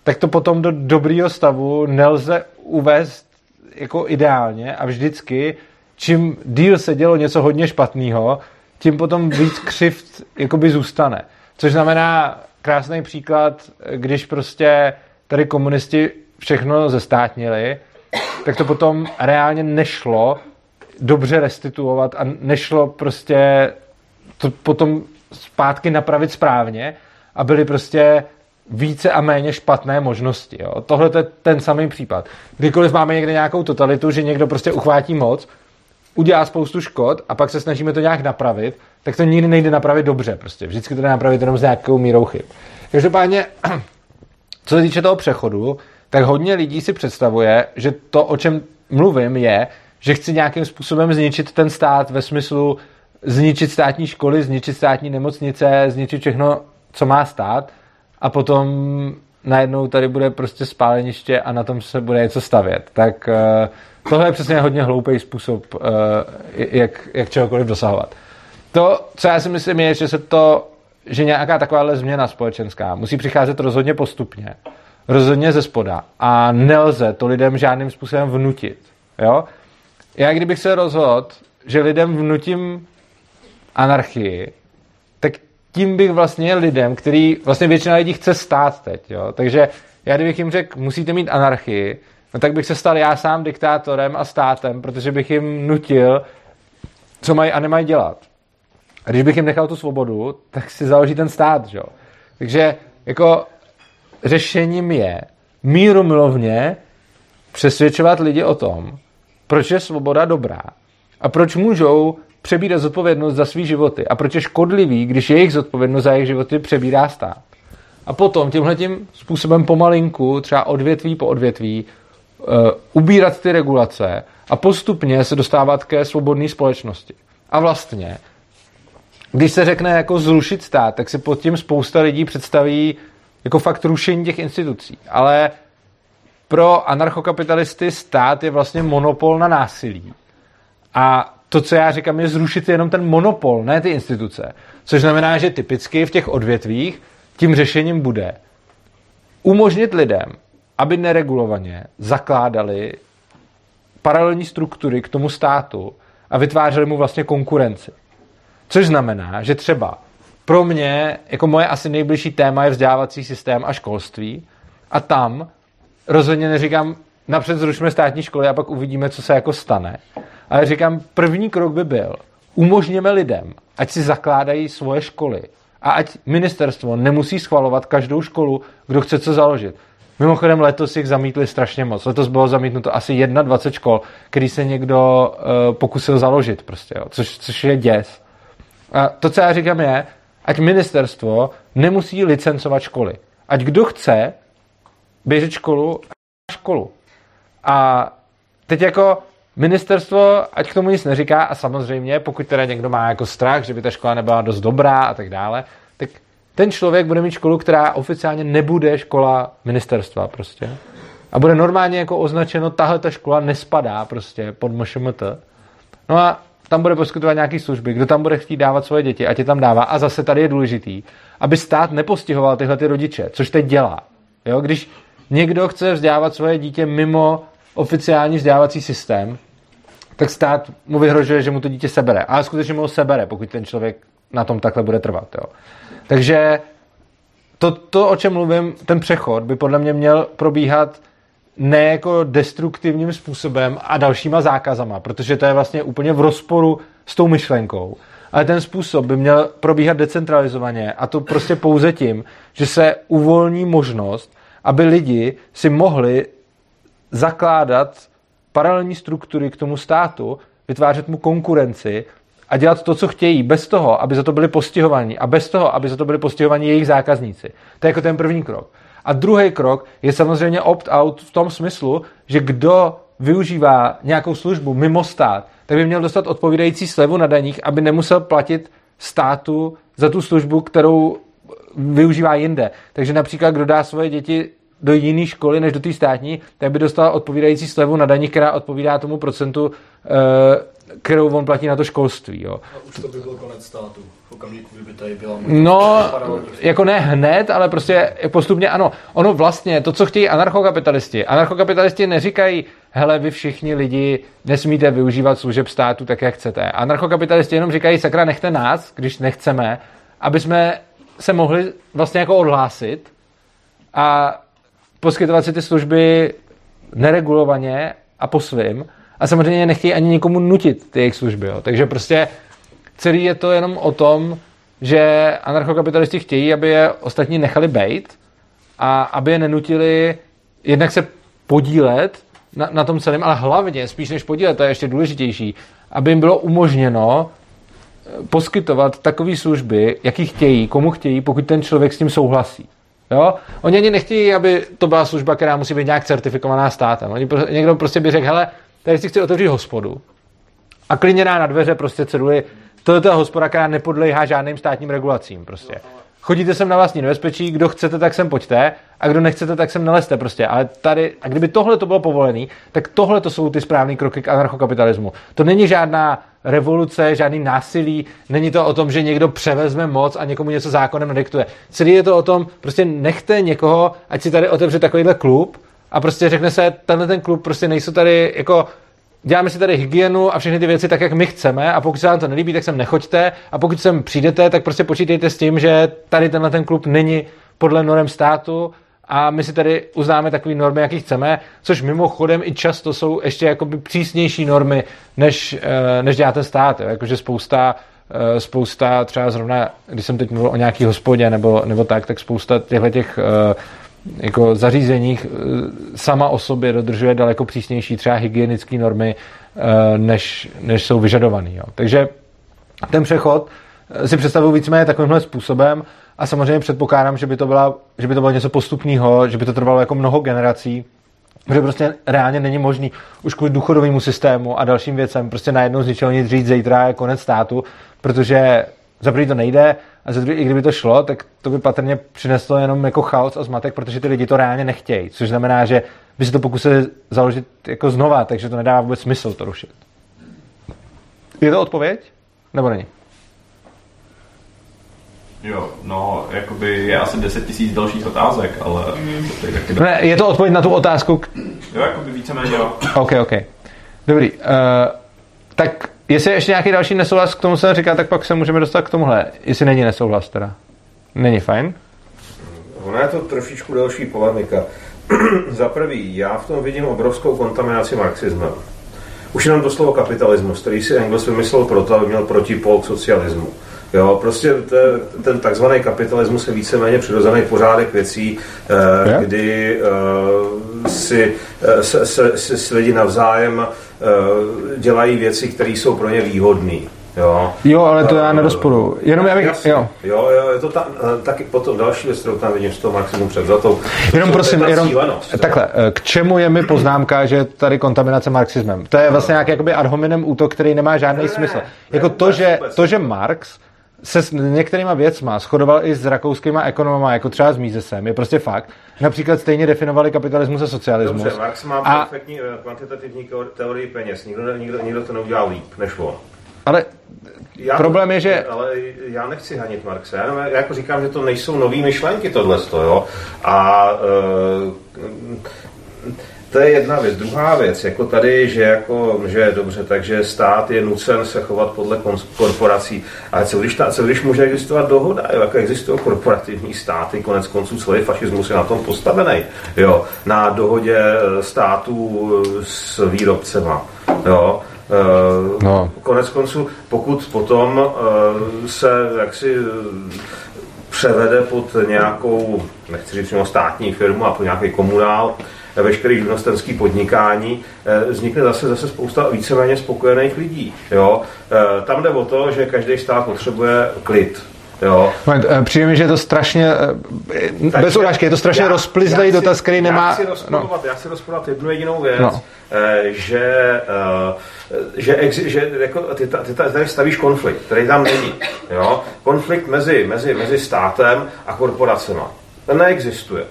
tak to potom do dobrýho stavu nelze uvést jako ideálně a vždycky, čím díl se dělo něco hodně špatného, tím potom víc křivt jakoby zůstane. Což znamená krásný příklad, když prostě tady komunisti všechno zestátnili, tak to potom reálně nešlo dobře restituovat a nešlo prostě to potom zpátky napravit správně a byly prostě více a méně špatné možnosti. Jo. Tohle je ten samý případ. Kdykoliv máme někde nějakou totalitu, že někdo prostě uchvátí moc, udělá spoustu škod a pak se snažíme to nějak napravit, tak to nikdy nejde napravit dobře. Prostě. Vždycky to jde napravit jenom s nějakou mírou chyb. Každopádně, co se týče toho přechodu, tak hodně lidí si představuje, že to, o čem mluvím, je, že chci nějakým způsobem zničit ten stát ve smyslu zničit státní školy, zničit státní nemocnice, zničit všechno, co má stát a potom najednou tady bude prostě spáleniště a na tom se bude něco stavět. Tak uh, tohle je přesně hodně hloupý způsob, uh, jak, jak čehokoliv dosahovat. To, co já si myslím, je, že se to, že nějaká takováhle změna společenská musí přicházet rozhodně postupně, rozhodně ze spoda a nelze to lidem žádným způsobem vnutit. Jo? Já kdybych se rozhodl, že lidem vnutím anarchii, tak tím bych vlastně lidem, který vlastně většina lidí chce stát teď, jo? takže já kdybych jim řekl, musíte mít anarchii, no tak bych se stal já sám diktátorem a státem, protože bych jim nutil, co mají a nemají dělat. A když bych jim nechal tu svobodu, tak si založí ten stát, jo? Takže jako řešením je míru milovně přesvědčovat lidi o tom, proč je svoboda dobrá a proč můžou přebírat zodpovědnost za svý životy a proč je škodlivý, když jejich zodpovědnost za jejich životy přebírá stát. A potom tímhletím způsobem pomalinku, třeba odvětví po odvětví, uh, ubírat ty regulace a postupně se dostávat ke svobodné společnosti. A vlastně, když se řekne jako zrušit stát, tak si pod tím spousta lidí představí jako fakt rušení těch institucí. Ale pro anarchokapitalisty stát je vlastně monopol na násilí. A to, co já říkám, je zrušit jenom ten monopol, ne ty instituce. Což znamená, že typicky v těch odvětvích tím řešením bude umožnit lidem, aby neregulovaně zakládali paralelní struktury k tomu státu a vytvářeli mu vlastně konkurenci. Což znamená, že třeba pro mě, jako moje asi nejbližší téma je vzdělávací systém a školství a tam rozhodně neříkám, napřed zrušme státní školy a pak uvidíme, co se jako stane. Ale říkám, první krok by byl, umožněme lidem, ať si zakládají svoje školy a ať ministerstvo nemusí schvalovat každou školu, kdo chce co založit. Mimochodem letos jich zamítli strašně moc. Letos bylo zamítnuto asi 21 škol, který se někdo uh, pokusil založit, prostě, jo, což, což je děs. A to, co já říkám, je, ať ministerstvo nemusí licencovat školy. Ať kdo chce běžet školu, školu. A teď jako ministerstvo, ať k tomu nic neříká a samozřejmě, pokud teda někdo má jako strach, že by ta škola nebyla dost dobrá a tak dále, tak ten člověk bude mít školu, která oficiálně nebude škola ministerstva prostě. A bude normálně jako označeno, tahle ta škola nespadá prostě pod MŠMT. No a tam bude poskytovat nějaké služby, kdo tam bude chtít dávat svoje děti, ať je tam dává. A zase tady je důležitý, aby stát nepostihoval tyhle ty rodiče, což teď dělá. Jo? Když někdo chce vzdělávat svoje dítě mimo oficiální vzdělávací systém, tak stát mu vyhrožuje, že mu to dítě sebere. Ale skutečně mu ho sebere, pokud ten člověk na tom takhle bude trvat. Jo. Takže to, to, o čem mluvím, ten přechod by podle mě měl probíhat ne jako destruktivním způsobem a dalšíma zákazama, protože to je vlastně úplně v rozporu s tou myšlenkou. Ale ten způsob by měl probíhat decentralizovaně a to prostě pouze tím, že se uvolní možnost, aby lidi si mohli zakládat paralelní struktury k tomu státu, vytvářet mu konkurenci a dělat to, co chtějí, bez toho, aby za to byli postihovaní a bez toho, aby za to byli postihovaní jejich zákazníci. To je jako ten první krok. A druhý krok je samozřejmě opt-out v tom smyslu, že kdo využívá nějakou službu mimo stát, tak by měl dostat odpovídající slevu na daních, aby nemusel platit státu za tu službu, kterou využívá jinde. Takže například, kdo dá svoje děti do jiné školy než do té státní, tak by dostal odpovídající slevu na daních, která odpovídá tomu procentu, eh, kterou on platí na to školství. Jo. A už to by byl konec státu, v okamžiku, kdyby tady byla No, jako ne hned, ale prostě postupně ano. Ono vlastně, to, co chtějí anarchokapitalisti, anarchokapitalisti neříkají, hele, vy všichni lidi nesmíte využívat služeb státu tak, jak chcete. Anarchokapitalisti jenom říkají, sakra, nechte nás, když nechceme, aby jsme se mohli vlastně jako odhlásit a poskytovat si ty služby neregulovaně a po svým. A samozřejmě nechtějí ani nikomu nutit ty jejich služby. Jo. Takže prostě celý je to jenom o tom, že anarchokapitalisti chtějí, aby je ostatní nechali bejt a aby je nenutili jednak se podílet na, na tom celém, ale hlavně, spíš než podílet, to je ještě důležitější, aby jim bylo umožněno poskytovat takové služby, jaký chtějí, komu chtějí, pokud ten člověk s tím souhlasí. Jo? Oni ani nechtějí, aby to byla služba, která musí být nějak certifikovaná státem. Oni, někdo prostě by řekl, hele, tady si chci otevřít hospodu a klidně na dveře prostě ceduly, to je ta hospoda, která nepodléhá žádným státním regulacím prostě. Chodíte sem na vlastní nebezpečí, kdo chcete, tak sem pojďte, a kdo nechcete, tak sem neleste prostě. Ale tady, a kdyby tohle to bylo povolené, tak tohle to jsou ty správné kroky k anarchokapitalismu. To není žádná revoluce, žádný násilí, není to o tom, že někdo převezme moc a někomu něco zákonem nadiktuje. Celý je to o tom, prostě nechte někoho, ať si tady otevře takovýhle klub a prostě řekne se, tenhle ten klub prostě nejsou tady jako děláme si tady hygienu a všechny ty věci tak, jak my chceme a pokud se vám to nelíbí, tak sem nechoďte a pokud sem přijdete, tak prostě počítejte s tím, že tady tenhle ten klub není podle norem státu a my si tady uznáme takové normy, jaký chceme, což mimochodem i často jsou ještě jakoby přísnější normy, než, eh, než dělá ten stát. Jo. Jakože spousta, eh, spousta třeba zrovna, když jsem teď mluvil o nějaký hospodě nebo, nebo tak, tak spousta těchto těch eh, jako zařízeních sama o sobě dodržuje daleko přísnější třeba hygienické normy, než, než jsou vyžadované. Takže ten přechod si představuji víceméně takovýmhle způsobem a samozřejmě předpokládám, že by to, byla, že by to bylo něco postupného, že by to trvalo jako mnoho generací, protože prostě reálně není možný už kvůli důchodovému systému a dalším věcem prostě najednou z ničeho nic říct, zítra je konec státu, protože za prvý to nejde a za druhý, i kdyby to šlo, tak to by patrně přineslo jenom jako chaos a zmatek, protože ty lidi to reálně nechtějí, což znamená, že by se to pokusili založit jako znova, takže to nedává vůbec smysl to rušit. Je to odpověď? Nebo není? Jo, no, jakoby je asi 10 tisíc dalších otázek, ale mm. to je taky... Ne, je to odpověď na tu otázku? K... Jo, jakoby víceméně jo. OK, OK. Dobrý. Uh, tak jestli je ještě nějaký další nesouhlas k tomu, co jsem říkal, tak pak se můžeme dostat k tomuhle. Jestli není nesouhlas teda. Není fajn? Ona je to trošičku další polemika. Za prvý, já v tom vidím obrovskou kontaminaci marxismem. Už jenom to slovo kapitalismus, který si Engels vymyslel proto, aby měl protipol k socialismu. Jo, prostě te, ten takzvaný kapitalismus je víceméně přirozený pořádek věcí, eh, kdy eh, si, eh, se, se, se, se lidi navzájem eh, dělají věci, které jsou pro ně výhodné. Jo. jo, ale to já eh, nerozporu. Jenom já bych, jo. Jo, jo, je to tam, eh, taky potom další věc, kterou tam vidím z toho maximum převzatou. Jenom prosím, jenom, cílenost, takhle, k čemu je mi poznámka, že tady kontaminace marxismem? To je vlastně nějaký jakoby ad hominem útok, který nemá žádný ne, smysl. Ne, jako ne, to, ne, že, to, že Marx se s některýma věcma shodoval i s rakouskýma ekonomama, jako třeba s Mízesem, je prostě fakt. Například stejně definovali kapitalismus a socialismus. Dobře, Marx má a... perfektní eh, kvantitativní teorii peněz. Nikdo, nikdo, nikdo to neudělal líp než on. Ale já problém je, že... Ale já nechci hanit Marxe. Já, já jako říkám, že to nejsou nové myšlenky tohle, jo. A uh, to je jedna věc. Druhá věc, jako tady, že, jako, že dobře, takže stát je nucen se chovat podle korporací. Ale co když, ta, co když může existovat dohoda, jo, jako existují korporativní státy, konec konců celý fašismus je na tom postavený, jo, na dohodě eh, států eh, s výrobcema, jo. Uh, no. Konec konců, pokud potom se jaksi převede pod nějakou, nechci říct státní firmu a pod nějaký komunál, veškerý živnostenský podnikání, vznikne zase zase spousta víceméně spokojených lidí. Jo? Tam jde o to, že každý stát potřebuje klid. Jo. Moment, přijde mi, že je to strašně, Takže bez urážky, je to strašně rozplizlej dotaz, který nemá... Já chci rozporovat, no. já chci rozporovat jednu jedinou věc, no. že že, ex, že jako, ty, ty, tady stavíš konflikt, který tam není. Jo? Konflikt mezi, mezi, mezi státem a korporacemi. Ten neexistuje.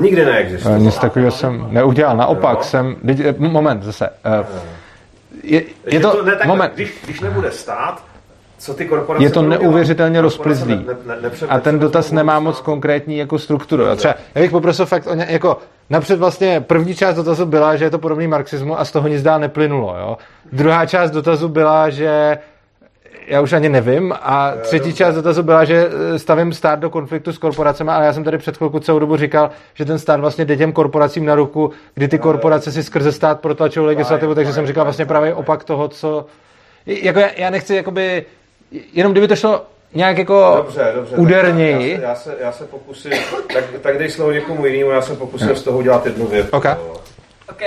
Nikdy neexistuje. Nic takového jsem neudělal. Naopak jo? jsem... Moment zase. Eh, je, je to, to ne, tak, moment. Když, když nebude stát, co ty korporace je to neuvěřitelně rozplizlý. Ne, ne, ne, a ten dotaz nemá moc konkrétní jako strukturu. Jo. Třeba, já bych poprosil fakt o ně, jako napřed vlastně první část dotazu byla, že je to podobný marxismu a z toho nic dál neplynulo. Jo. Druhá část dotazu byla, že já už ani nevím. A třetí část dotazu byla, že eh, stavím stát do konfliktu s korporacemi, ale já jsem tady před chvilku celou dobu říkal, že ten stát vlastně jde těm korporacím na ruku, kdy ty korporace si skrze stát protlačují legislativu, takže jsem říkal vlastně právě opak toho, co... Jako já, já nechci jakoby jenom kdyby to šlo nějak jako dobře, dobře, úderněji. Já se, já, se, já se pokusím, tak, tak dej slovo někomu jinému, já se pokusím z toho udělat jednu věc. Okay. OK,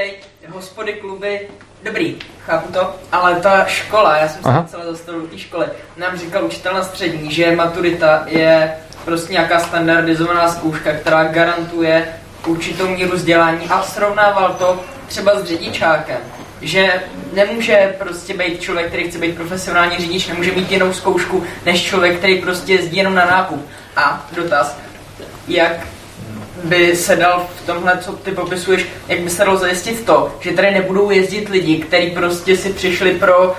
hospody, kluby, dobrý, chápu to, ale ta škola, já jsem se celé dostal do té školy, nám říkal učitel na střední, že maturita je prostě nějaká standardizovaná zkouška, která garantuje určitou míru vzdělání a srovnával to třeba s řidičákem že nemůže prostě být člověk, který chce být profesionální řidič, nemůže mít jinou zkoušku, než člověk, který prostě jezdí jenom na nákup. A dotaz, jak by se dal v tomhle, co ty popisuješ, jak by se dalo zajistit to, že tady nebudou jezdit lidi, kteří prostě si přišli pro uh,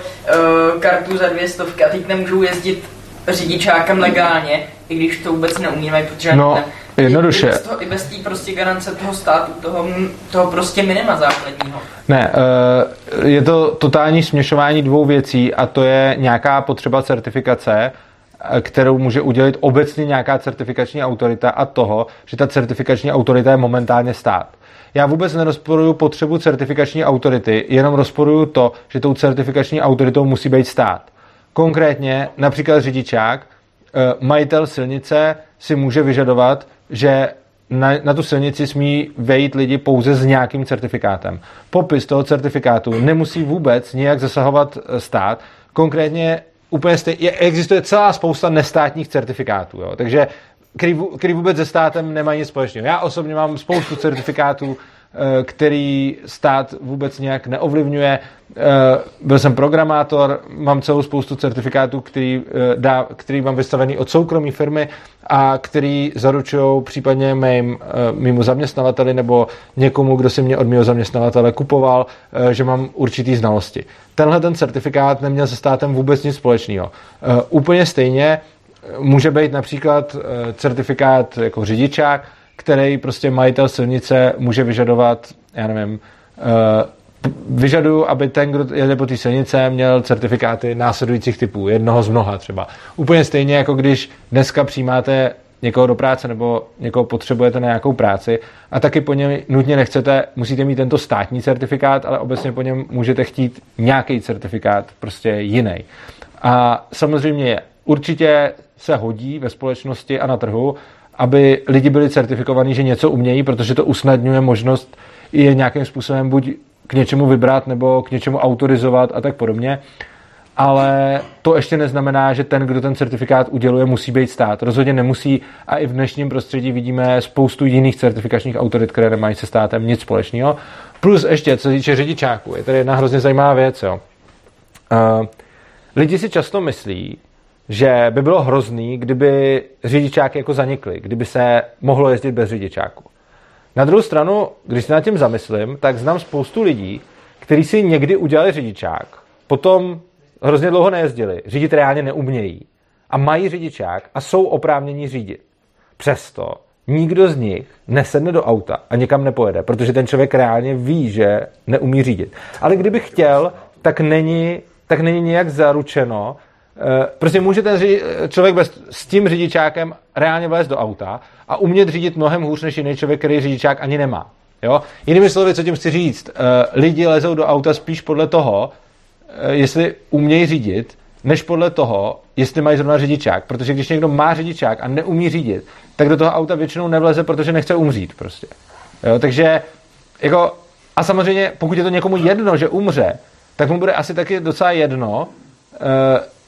kartu za dvě stovky a teď nemůžou jezdit řidičákem legálně, i když to vůbec neumíme, protože no. Ne, Jednoduše. I bez, toho, I bez té prostě garance toho státu, toho, toho prostě minima základního. Ne, eh, je to totální směšování dvou věcí a to je nějaká potřeba certifikace, kterou může udělit obecně nějaká certifikační autorita a toho, že ta certifikační autorita je momentálně stát. Já vůbec nerozporuju potřebu certifikační autority, jenom rozporuju to, že tou certifikační autoritou musí být stát. Konkrétně například řidičák, eh, majitel silnice si může vyžadovat, že na, na tu silnici smí vejít lidi pouze s nějakým certifikátem. Popis toho certifikátu nemusí vůbec nijak zasahovat eh, stát. Konkrétně úplně stej, je, existuje celá spousta nestátních certifikátů. Jo? Takže který, který vůbec se státem nemají nic společného. Já osobně mám spoustu certifikátů, který stát vůbec nějak neovlivňuje. Eh, byl jsem programátor, mám celou spoustu certifikátů, který, eh, dá, který mám vystavený od soukromé firmy a který zaručují případně mým, mýmu zaměstnavateli nebo někomu, kdo si mě od mého zaměstnavatele kupoval, že mám určitý znalosti. Tenhle ten certifikát neměl se státem vůbec nic společného. Úplně stejně může být například certifikát jako řidičák, který prostě majitel silnice může vyžadovat, já nevím, uh, vyžaduju, aby ten, kdo jede po té silnice, měl certifikáty následujících typů, jednoho z mnoha třeba. Úplně stejně jako když dneska přijímáte někoho do práce nebo někoho potřebujete na nějakou práci a taky po něm nutně nechcete, musíte mít tento státní certifikát, ale obecně po něm můžete chtít nějaký certifikát, prostě jiný. A samozřejmě určitě se hodí ve společnosti a na trhu, aby lidi byli certifikovaní, že něco umějí, protože to usnadňuje možnost je nějakým způsobem buď k něčemu vybrat nebo k něčemu autorizovat a tak podobně. Ale to ještě neznamená, že ten, kdo ten certifikát uděluje, musí být stát. Rozhodně nemusí a i v dnešním prostředí vidíme spoustu jiných certifikačních autorit, které nemají se státem nic společného. Plus ještě, co se týče řidičáků, je tady jedna hrozně zajímavá věc. Jo. Uh, lidi si často myslí, že by bylo hrozný, kdyby řidičáky jako zanikly, kdyby se mohlo jezdit bez řidičáku. Na druhou stranu, když se nad tím zamyslím, tak znám spoustu lidí, kteří si někdy udělali řidičák, potom hrozně dlouho nejezdili, řídit reálně neumějí a mají řidičák a jsou oprávnění řídit. Přesto nikdo z nich nesedne do auta a někam nepojede, protože ten člověk reálně ví, že neumí řídit. Ale kdyby chtěl, tak není, tak není nějak zaručeno, prostě může ten člověk bez, s tím řidičákem reálně vlézt do auta a umět řídit mnohem hůř než jiný člověk, který řidičák ani nemá. Jo? Jinými slovy, co tím chci říct, eh, lidi lezou do auta spíš podle toho, eh, jestli umějí řídit, než podle toho, jestli mají zrovna řidičák. Protože když někdo má řidičák a neumí řídit, tak do toho auta většinou nevleze, protože nechce umřít prostě. Jo? Takže jako, a samozřejmě, pokud je to někomu jedno, že umře, tak mu bude asi taky docela jedno,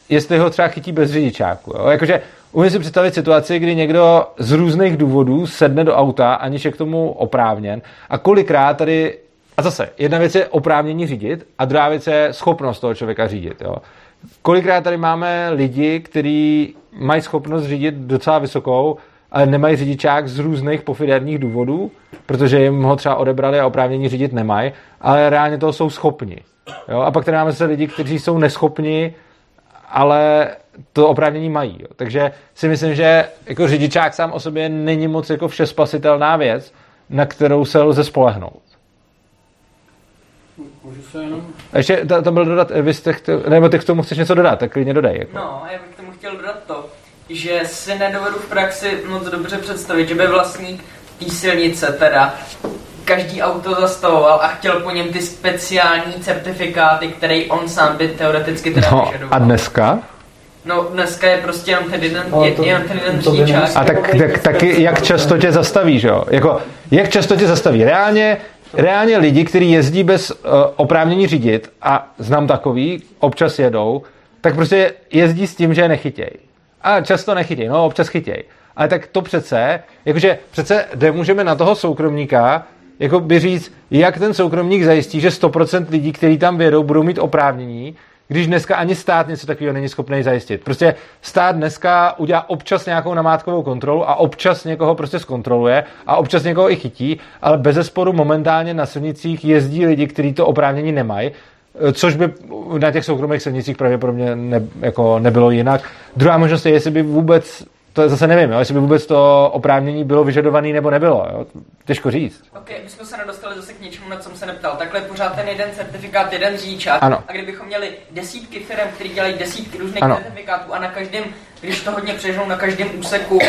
jestli ho třeba chytí bez řidičáku. Jo? Jakože umím si představit situaci, kdy někdo z různých důvodů sedne do auta, aniž je k tomu oprávněn. A kolikrát tady, a zase, jedna věc je oprávnění řídit a druhá věc je schopnost toho člověka řídit. Jo? Kolikrát tady máme lidi, kteří mají schopnost řídit docela vysokou, ale nemají řidičák z různých pofiderních důvodů, protože jim ho třeba odebrali a oprávnění řídit nemají, ale reálně toho jsou schopni. Jo? A pak tady máme se lidi, kteří jsou neschopni, ale to oprávnění mají. Jo. Takže si myslím, že jako řidičák sám o sobě není moc jako všespasitelná věc, na kterou se lze spolehnout. Můžu se jenom... A ještě to, to byl dodat, vy jste chtěl, nebo ty k tomu chceš něco dodat, tak klidně dodej. Jako. No, já bych k tomu chtěl dodat to, že si nedovedu v praxi moc dobře představit, že by vlastník té silnice teda každý auto zastavoval a chtěl po něm ty speciální certifikáty, které on sám by teoreticky teda No, vyžadoval. a dneska? No, dneska je prostě jenom ten jeden, je, to- jenom ten jeden to A tak, tak, taky jak často tě zastaví, že jo? Jako, jak často tě zastaví? Reálně, reálně lidi, kteří jezdí bez uh, oprávnění řídit, a znám takový, občas jedou, tak prostě jezdí s tím, že je nechytěj. A často nechytěj, no občas chytěj. Ale tak to přece, jakože přece nemůžeme na toho soukromníka jako by říct, jak ten soukromník zajistí, že 100% lidí, kteří tam vědou, budou mít oprávnění, když dneska ani stát něco takového není schopný zajistit. Prostě stát dneska udělá občas nějakou namátkovou kontrolu a občas někoho prostě zkontroluje a občas někoho i chytí, ale bez zesporu momentálně na silnicích jezdí lidi, kteří to oprávnění nemají, což by na těch soukromých silnicích pravděpodobně ne, jako nebylo jinak. Druhá možnost je, jestli by vůbec, to zase nevím, jo, jestli by vůbec to oprávnění bylo vyžadované nebo nebylo. Jo. Těžko říct. Ok, my jsme se nedostali zase k něčemu, na co jsem se neptal. Takhle je pořád ten jeden certifikát, jeden řidičák. Ano. A kdybychom měli desítky firm, které dělají desítky různých Ano. certifikátů a na každém, když to hodně přežnou, na každém úseku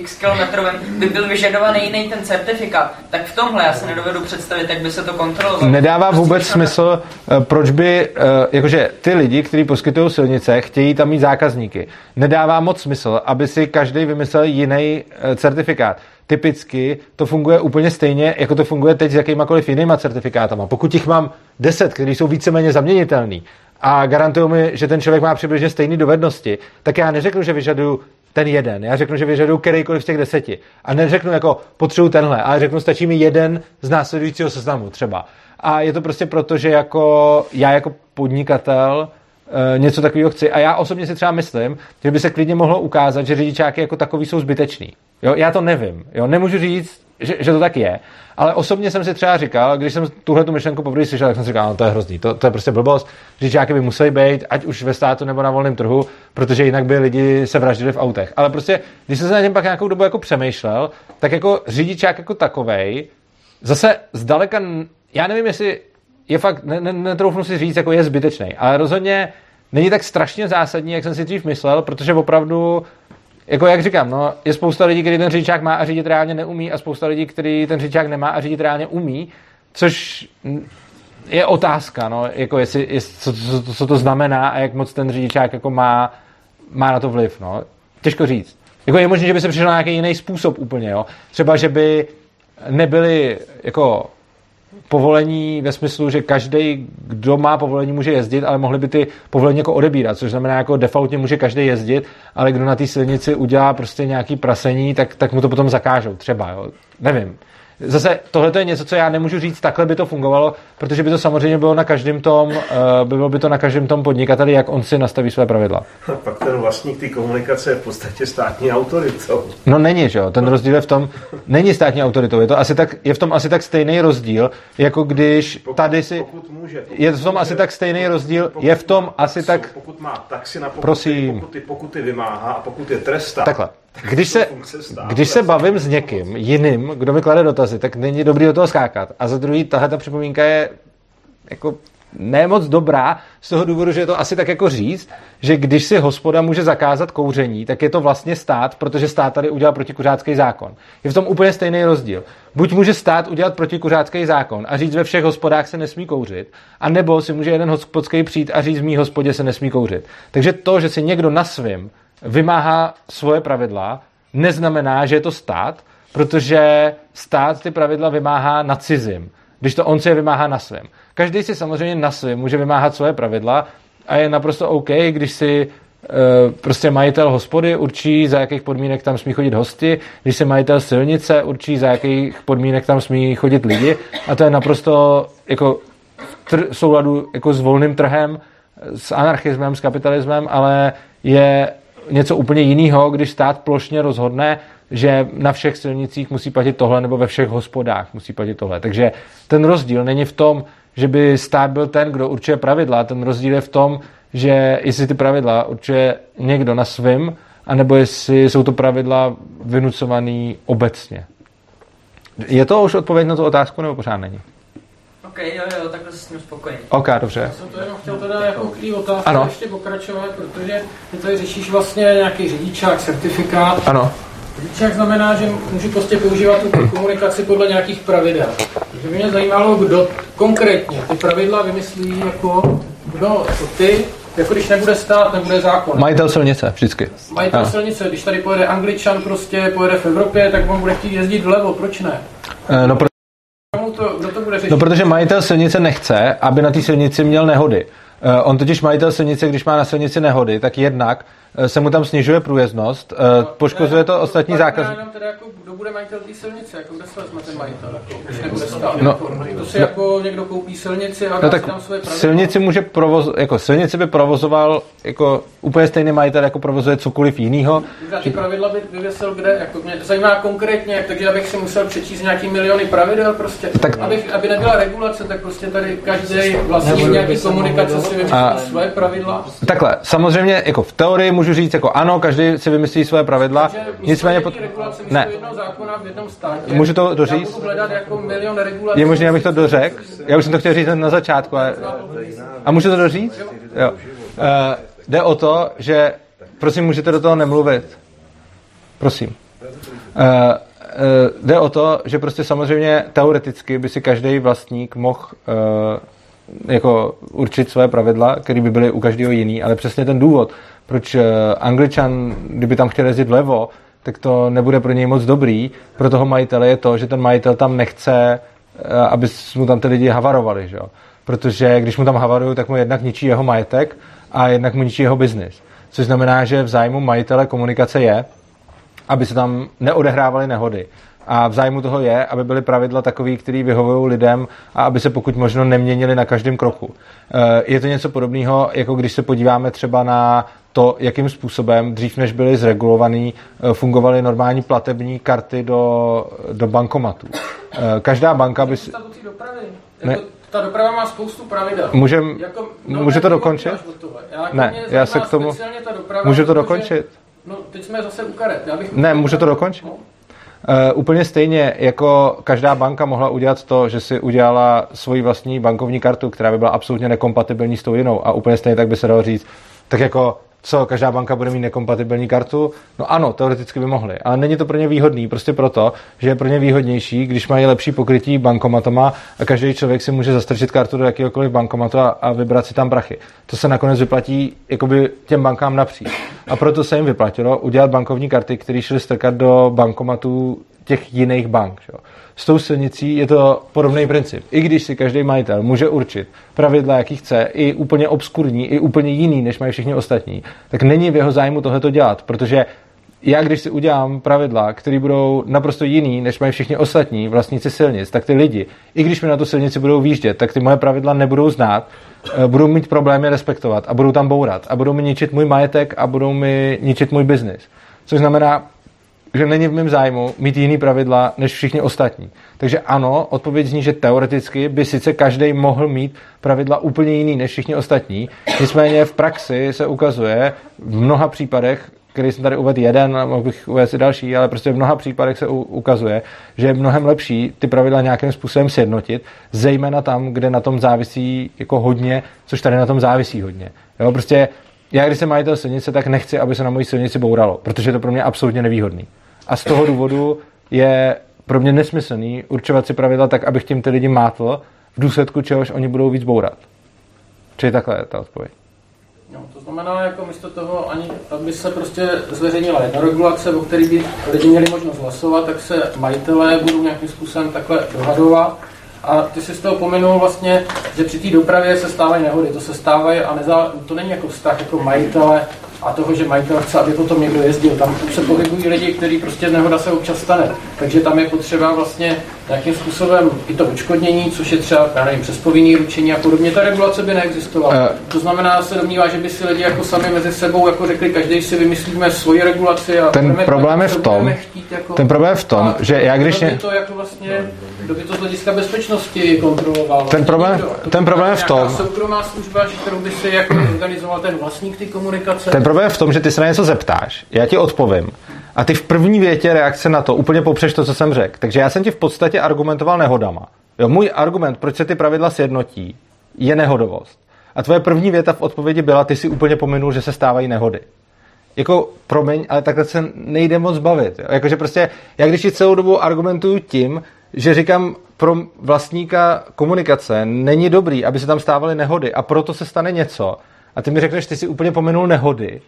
x kilometrovém by byl vyžadovaný jiný ten certifikát, tak v tomhle já se nedovedu představit, jak by se to kontrolovalo. Nedává Prostě vůbec tam- smysl, eh, proč by, eh, jakože ty lidi, kteří poskytují silnice, chtějí tam mít zákazníky. Nedává moc smysl, aby si každý vymyslel jiný eh, certifikát. Typicky to funguje úplně stejně, jako to funguje teď s jakýmakoliv jinýma certifikátama. Pokud jich mám 10, které jsou víceméně zaměnitelný a garantují mi, že ten člověk má přibližně stejné dovednosti, tak já neřeknu, že vyžaduju ten jeden. Já řeknu, že vyžaduju kterýkoliv z těch deseti. A neřeknu jako potřebuji tenhle, ale řeknu, stačí mi jeden z následujícího seznamu třeba. A je to prostě proto, že jako já jako podnikatel eh, něco takového chci. A já osobně si třeba myslím, že by se klidně mohlo ukázat, že řidičáky jako takový jsou zbytečný. Jo, já to nevím. Jo, nemůžu říct, že, že, to tak je. Ale osobně jsem si třeba říkal, když jsem tuhle tu myšlenku poprvé slyšel, tak jsem si říkal, no to je hrozný, to, to je prostě blbost. Řidičáky by museli být, ať už ve státu nebo na volném trhu, protože jinak by lidi se vraždili v autech. Ale prostě, když jsem se na něm pak nějakou dobu jako přemýšlel, tak jako řidičák jako takovej, zase zdaleka, já nevím, jestli je fakt, ne, ne, netroufnu si říct, jako je zbytečný, ale rozhodně není tak strašně zásadní, jak jsem si dřív myslel, protože opravdu jako jak říkám, no, je spousta lidí, kteří ten řidičák má a řídit reálně neumí a spousta lidí, kteří ten řidičák nemá a řídit reálně umí, což je otázka, no, jako jestli, jestli co, co, co, to znamená a jak moc ten řidičák jako má, má na to vliv, no. Těžko říct. Jako je možné, že by se přišel na nějaký jiný způsob úplně, jo. Třeba, že by nebyly jako povolení ve smyslu, že každý, kdo má povolení, může jezdit, ale mohli by ty povolení jako odebírat, což znamená, jako defaultně může každý jezdit, ale kdo na té silnici udělá prostě nějaký prasení, tak, tak mu to potom zakážou, třeba, jo. Nevím. Zase tohle je něco, co já nemůžu říct, takhle by to fungovalo, protože by to samozřejmě bylo na každém tom, uh, bylo by to na každém tom podnikateli, jak on si nastaví své pravidla. A pak ten vlastník té komunikace je v podstatě státní autoritou. No není, že jo, ten rozdíl je v tom, není státní autoritou, je, to asi tak, je v tom asi tak stejný rozdíl, jako když tady si, Pokud může. Pokud je v tom může, asi tak stejný rozdíl, pokud je v tom asi tak, Pokud má taxi na pokuty, Prosím. pokud ty pokuty vymáhá a pokud je trestá. takhle. Když se, když se bavím s někým jiným, kdo mi klade dotazy, tak není dobrý do toho skákat. A za druhý, tahle ta připomínka je jako ne moc dobrá z toho důvodu, že je to asi tak jako říct, že když si hospoda může zakázat kouření, tak je to vlastně stát, protože stát tady udělal protikuřácký zákon. Je v tom úplně stejný rozdíl. Buď může stát udělat protikuřácký zákon a říct ve všech hospodách se nesmí kouřit, a nebo si může jeden hospodský přijít a říct v mý hospodě se nesmí kouřit. Takže to, že si někdo na svým vymáhá svoje pravidla, neznamená, že je to stát, protože stát ty pravidla vymáhá na cizím, když to on si je vymáhá na svém. Každý si samozřejmě na svém může vymáhat svoje pravidla a je naprosto OK, když si e, prostě majitel hospody určí, za jakých podmínek tam smí chodit hosti, když se majitel silnice určí, za jakých podmínek tam smí chodit lidi a to je naprosto jako tr- souladu jako s volným trhem, s anarchismem, s kapitalismem, ale je něco úplně jiného, když stát plošně rozhodne, že na všech silnicích musí platit tohle, nebo ve všech hospodách musí platit tohle. Takže ten rozdíl není v tom, že by stát byl ten, kdo určuje pravidla. Ten rozdíl je v tom, že jestli ty pravidla určuje někdo na svým, anebo jestli jsou to pravidla vynucované obecně. Je to už odpověď na tu otázku, nebo pořád není? OK, jo, jo, takhle se s tím spokojený. OK, dobře. Já jsem to jenom chtěl teda jako k té otázce Ano. ještě pokračovat, protože ty tady řešíš vlastně nějaký řidičák, certifikát. Ano. Řidičák znamená, že můžu prostě používat tu komunikaci podle nějakých pravidel. Takže by mě zajímalo, kdo konkrétně ty pravidla vymyslí jako, kdo, jako ty, jako když nebude stát, nebude zákon. Majitel silnice, vždycky. Majitel Ano. silnice, když tady pojede Angličan, prostě pojede v Evropě, tak on bude chtít jezdit vlevo, proč ne? Eh, No, pro- to, kdo to bude řešit? no, protože majitel silnice nechce, aby na té silnici měl nehody. Eh, On totiž majitel silnice, když má na silnici nehody, tak jednak eh, se mu tam snižuje průjezdnost, eh, poškozuje to ostatní já jenom teda jako, kdo bude majitel té silnice, jako kde se vezme ten majitel, jako, když nebude stát. No. jako, to si jako někdo koupí silnici a dá No si tak tam svoje pravidla. silnici může provoz, jako silnici by provozoval jako úplně stejný majitel, jako provozuje cokoliv jiného. Ty pravidla by vyvěsil kde, jako mě zajímá konkrétně, takže abych si musel přečíst nějaký miliony pravidel prostě, Tak- abych, aby nebyla regulace, tak prostě tady každý vlastní nějaký komunikace A- svoje pravidla. Takhle, samozřejmě jako v teorii můžu říct, jako ano, každý si vymyslí svoje pravidla, Že místo nicméně místo ne, zákona v jednom státě. Můžu to doříct? jako milion regulací. Je možné, abych to dořekl? Já už jsem to chtěl říct na začátku. Ale... A můžu to doříct? Jo. Uh, jde o to, že prosím, můžete do toho nemluvit. Prosím. Uh, jde o to, že prostě samozřejmě teoreticky by si každý vlastník mohl uh, jako určit své pravidla, které by byly u každého jiný, ale přesně ten důvod, proč uh, Angličan, kdyby tam chtěl jezdit vlevo, tak to nebude pro něj moc dobrý. Pro toho majitele je to, že ten majitel tam nechce, eh, aby mu tam ty lidi havarovali, že? Protože když mu tam havarují, tak mu jednak ničí jeho majetek a jednak mu ničí jeho biznis. Což znamená, že v zájmu majitele komunikace je, aby se tam neodehrávaly nehody. A v zájmu toho je, aby byly pravidla takové, které vyhovují lidem a aby se pokud možno neměnily na každém kroku. Eh, Je to něco podobného, jako když se podíváme třeba na to, jakým způsobem dřív, než byly zregulovaný, eh, fungovaly normální platební karty do, do bankomatů. Eh, Každá banka by si... Ne. Jako, ta doprava má spoustu pravidel. Můžem, Jako, může to dokončit? Já, jako Ne, já se k tomu... doprava, Můžu to protože- dokončit? No, teď jsme zase u karet. Já bych Ne, může to dokončit? No. Uh, úplně stejně, jako každá banka mohla udělat to, že si udělala svoji vlastní bankovní kartu, která by byla absolutně nekompatibilní s tou jinou. A úplně stejně tak by se dalo říct, tak jako co, každá banka bude mít nekompatibilní kartu? No ano, teoreticky by mohly, ale není to pro ně výhodný, prostě proto, že je pro ně výhodnější, když mají lepší pokrytí bankomatama a každý člověk si může zastrčit kartu do jakéhokoliv bankomatu a, a vybrat si tam prachy. To se nakonec vyplatí jakoby těm bankám napříč. A proto se jim vyplatilo udělat bankovní karty, které šly strkat do bankomatů těch jiných bank. Že? S tou silnicí je to podobný princip. I když si každý majitel může určit pravidla, jaký chce, i úplně obskurní, i úplně jiný, než mají všichni ostatní, tak není v jeho zájmu tohleto dělat, protože já, když si udělám pravidla, které budou naprosto jiný, než mají všichni ostatní vlastníci silnic, tak ty lidi, i když mi na tu silnici budou výjíždět, tak ty moje pravidla nebudou znát, eh, budou mít problémy respektovat a budou tam bourat a budou mi ničit můj majetek a budou mi ničit můj biznis. Což znamená, že není v mém zájmu mít jiný pravidla než všichni ostatní. Takže ano, odpověď zní, že teoreticky by sice každý mohl mít pravidla úplně jiný než všichni ostatní, nicméně v praxi se ukazuje v mnoha případech, který jsem tady uvedl jeden, mohl bych uvést i další, ale prostě v mnoha případech se ukazuje, že je mnohem lepší ty pravidla nějakým způsobem sjednotit, zejména tam, kde na tom závisí jako hodně, což tady na tom závisí hodně. Jo, prostě já, když jsem majitel silnice, tak nechci, aby se na mojí silnici bouralo, protože je to pro mě absolutně nevýhodný. A z toho důvodu je pro mě nesmyslný určovat si pravidla tak, abych tím ty lidi mátl, v důsledku čehož oni budou víc bourat. Čili takhle je ta odpověď. No, to znamená, jako místo toho, ani, aby se prostě zveřejnila jedna regulace, o které by lidi měli možnost hlasovat, tak se majitelé budou nějakým způsobem takhle dohadovat. A ty si z toho pomenul vlastně, že při té dopravě se stávají nehody. To se stávají a nezá, to není jako vztah jako majitele a toho, že majitel chce, aby potom někdo jezdil. Tam se pohybují lidi, kteří prostě nehoda se občas stane. Takže tam je potřeba vlastně nějakým způsobem i to odškodnění, což je třeba, já nevím, přes povinný ručení a podobně. Ta regulace by neexistovala. Uh, to znamená, se domnívá, že by si lidi jako sami mezi sebou jako řekli, každý si vymyslíme svoji regulaci a ten problém je v tom, chtít, jako, ten problém je v tom, že já když... Kdo by to jako vlastně, kdo by to z hlediska bezpečnosti kontroloval? Ten problém, ten problém je v tom... soukromá služba, kterou by si jako organizoval ten vlastník ty komunikace. Ten je v tom, že ty se na něco zeptáš, já ti odpovím a ty v první větě reakce na to úplně popřeš to, co jsem řekl. Takže já jsem ti v podstatě argumentoval nehodama. Jo, můj argument, proč se ty pravidla sjednotí, je nehodovost. A tvoje první věta v odpovědi byla, ty si úplně pominul, že se stávají nehody. Jako, promiň, ale takhle se nejde moc bavit. Jo? Jakože prostě, já když ti celou dobu argumentuju tím, že říkám, pro vlastníka komunikace není dobrý, aby se tam stávaly nehody a proto se stane něco. A ty mi řekneš, ty si úplně pominul nehody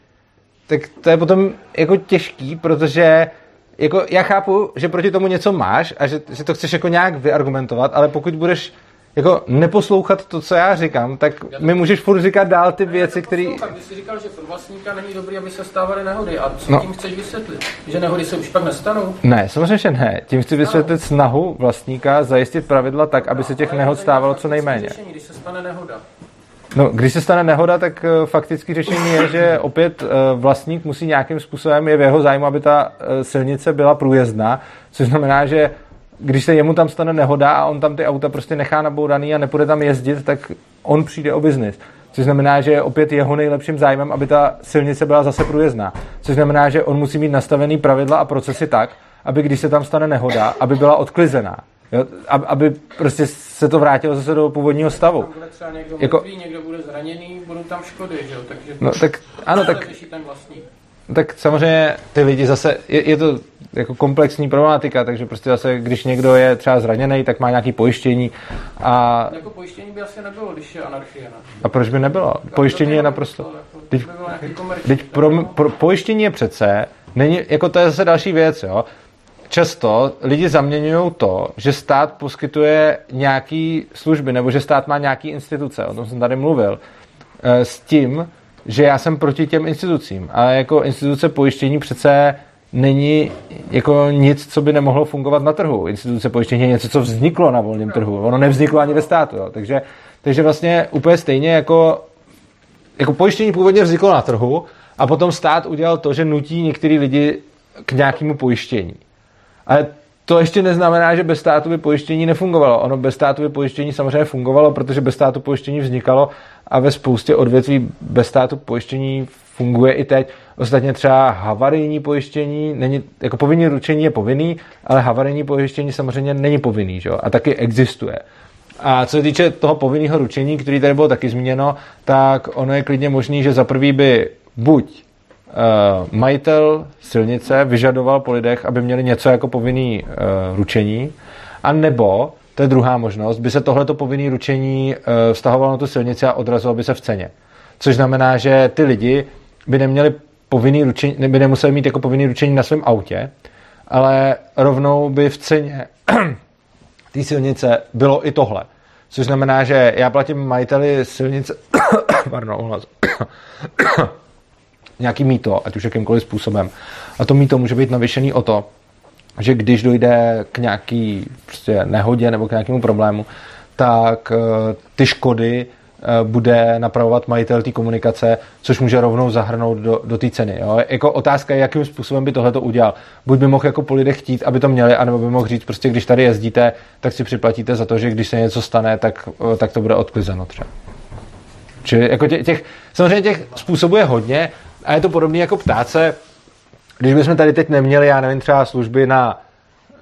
tak to je potom jako těžký, protože jako já chápu, že proti tomu něco máš a že, že to chceš jako nějak vyargumentovat, ale pokud budeš jako neposlouchat to, co já říkám, tak mi můžeš furt říkat dál ty věci, které... Ty jsi říkal, že pro vlastníka není dobrý, aby se stávaly nehody. A co no. tím chceš vysvětlit? Že nehody se už pak nestanou? Ne, samozřejmě, že ne. Tím chci vysvětlit snahu vlastníka zajistit pravidla tak, aby se těch nehod stávalo co nejméně. Když se stane nehoda, No, když se stane nehoda, tak eh, fakticky řešení je, že opět eh, vlastník musí nějakým způsobem, je v jeho zájmu, aby ta eh, silnice byla průjezdná, což znamená, že když se jemu tam stane nehoda a on tam ty auta prostě nechá naboudaný a nepůjde tam jezdit, tak on přijde o biznis. Což znamená, že je opět jeho nejlepším zájmem, aby ta silnice byla zase průjezdná. Což znamená, že on musí mít nastavený pravidla a procesy tak, aby když se tam stane nehoda, aby byla odklizená. Jo, aby prostě se to vrátilo zase do původního stavu. Tam bude třeba někdo jako, mrtvý, někdo bude zraněný, budou tam škody, že jo? Takže no, tak, ano, tak, ten vlastní. tak samozřejmě ty lidi zase, je, je to jako komplexní problematika, takže prostě zase, když někdo je třeba zraněný, tak má nějaký pojištění a... Jako pojištění by asi nebylo, když je anarchie, ne? A proč by nebylo? Pojištění je naprosto... Jako, teď, teď pro, pro, pojištění je přece, není, jako to je zase další věc, jo? Často lidi zaměňují to, že stát poskytuje nějaký služby nebo že stát má nějaký instituce, o tom jsem tady mluvil, eh, s tím, že já jsem proti těm institucím. Ale jako instituce pojištění přece není jako nic, co by nemohlo fungovat na trhu. Instituce pojištění je něco, co vzniklo na volném trhu. Ono nevzniklo ani ve státu. Jo. Takže, takže vlastně úplně stejně jako, jako pojištění původně vzniklo na trhu a potom stát udělal to, že nutí některý lidi k nějakému pojištění. Ale to ještě neznamená, že bez státu pojištění nefungovalo. Ono bez státu pojištění samozřejmě fungovalo, protože bez státu pojištění vznikalo a ve spoustě odvětví bez státu pojištění funguje i teď. Ostatně třeba havarijní pojištění, není, jako povinný ručení je povinný, ale havarijní pojištění samozřejmě není povinný, že? a taky existuje. A co se týče toho povinného ručení, který tady bylo taky zmíněno, tak ono je klidně možný, že za prvý by buď majitel silnice vyžadoval po lidech, aby měli něco jako povinný uh, ručení, a nebo, to je druhá možnost, by se tohleto povinné ručení uh, vztahovalo na tu silnici a odrazilo by se v ceně. Což znamená, že ty lidi by neměli povinný ručení, by nemuseli mít jako povinný ručení na svém autě, ale rovnou by v ceně té silnice bylo i tohle. Což znamená, že já platím majiteli silnice, pardon, nějaký mýto, ať už jakýmkoliv způsobem. A to mýto může být navýšený o to, že když dojde k nějaký prostě nehodě nebo k nějakému problému, tak eh, ty škody eh, bude napravovat majitel té komunikace, což může rovnou zahrnout do, do té ceny. Jo? Jako otázka je, jakým způsobem by tohle to udělal. Buď by mohl jako po lidech chtít, aby to měli, anebo by mohl říct, prostě když tady jezdíte, tak si připlatíte za to, že když se něco stane, tak, eh, tak to bude odklizeno třeba. Čili jako těch, těch, samozřejmě těch způsobů je hodně, a je to podobné jako ptáce. Když bychom tady teď neměli, já nevím, třeba služby na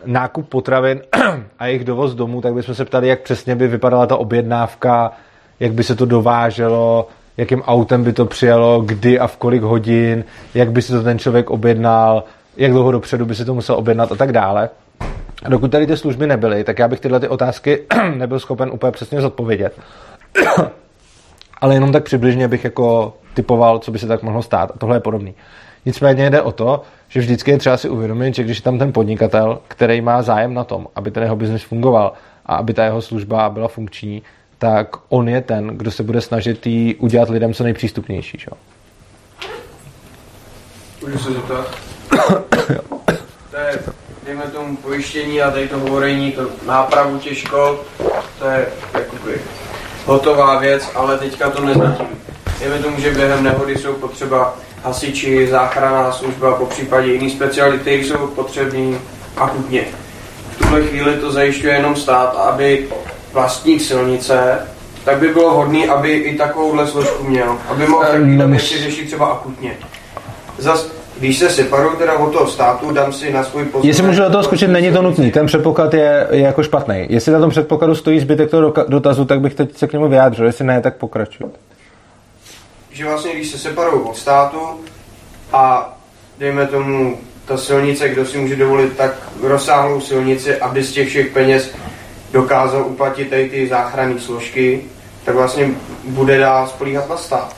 nákup potravin a jejich dovoz domů, tak bychom se ptali, jak přesně by vypadala ta objednávka, jak by se to dováželo, jakým autem by to přijelo, kdy a v kolik hodin, jak by si to ten člověk objednal, jak dlouho dopředu by si to musel objednat a tak dále. A dokud tady ty služby nebyly, tak já bych tyhle ty otázky nebyl schopen úplně přesně zodpovědět. Ale jenom tak přibližně bych jako typoval, co by se tak mohlo stát. A tohle je podobný. Nicméně jde o to, že vždycky je třeba si uvědomit, že když je tam ten podnikatel, který má zájem na tom, aby ten jeho biznis fungoval a aby ta jeho služba byla funkční, tak on je ten, kdo se bude snažit jí udělat lidem co nejpřístupnější. Že? Můžu se zeptat? to je, dejme tomu pojištění a tady to hovorení, to nápravu těch škod, to je jakoby hotová věc, ale teďka to nezatím. Dejme tomu, že během nehody jsou potřeba hasiči, záchranná služba, po případě jiný speciality, jsou potřební akutně. V tuhle chvíli to zajišťuje jenom stát, aby vlastník silnice, tak by bylo vhodné, aby i takovouhle složku měl, aby mohl takovýhle věci řešit třeba akutně. Zas, když se separuju teda od toho státu, dám si na svůj pozemek... Jestli můžu do toho skočit, není to nutný. Ten předpoklad je, je jako špatný. Jestli na tom předpokladu stojí zbytek toho dotazu, tak bych teď se k němu vyjádřil. Jestli ne, tak pokračuj. Že vlastně když se separují od státu a dejme tomu ta silnice, kdo si může dovolit tak rozsáhlou silnici, aby z těch všech peněz dokázal uplatit tady ty záchranné složky, tak vlastně bude dál spolíhat na stát.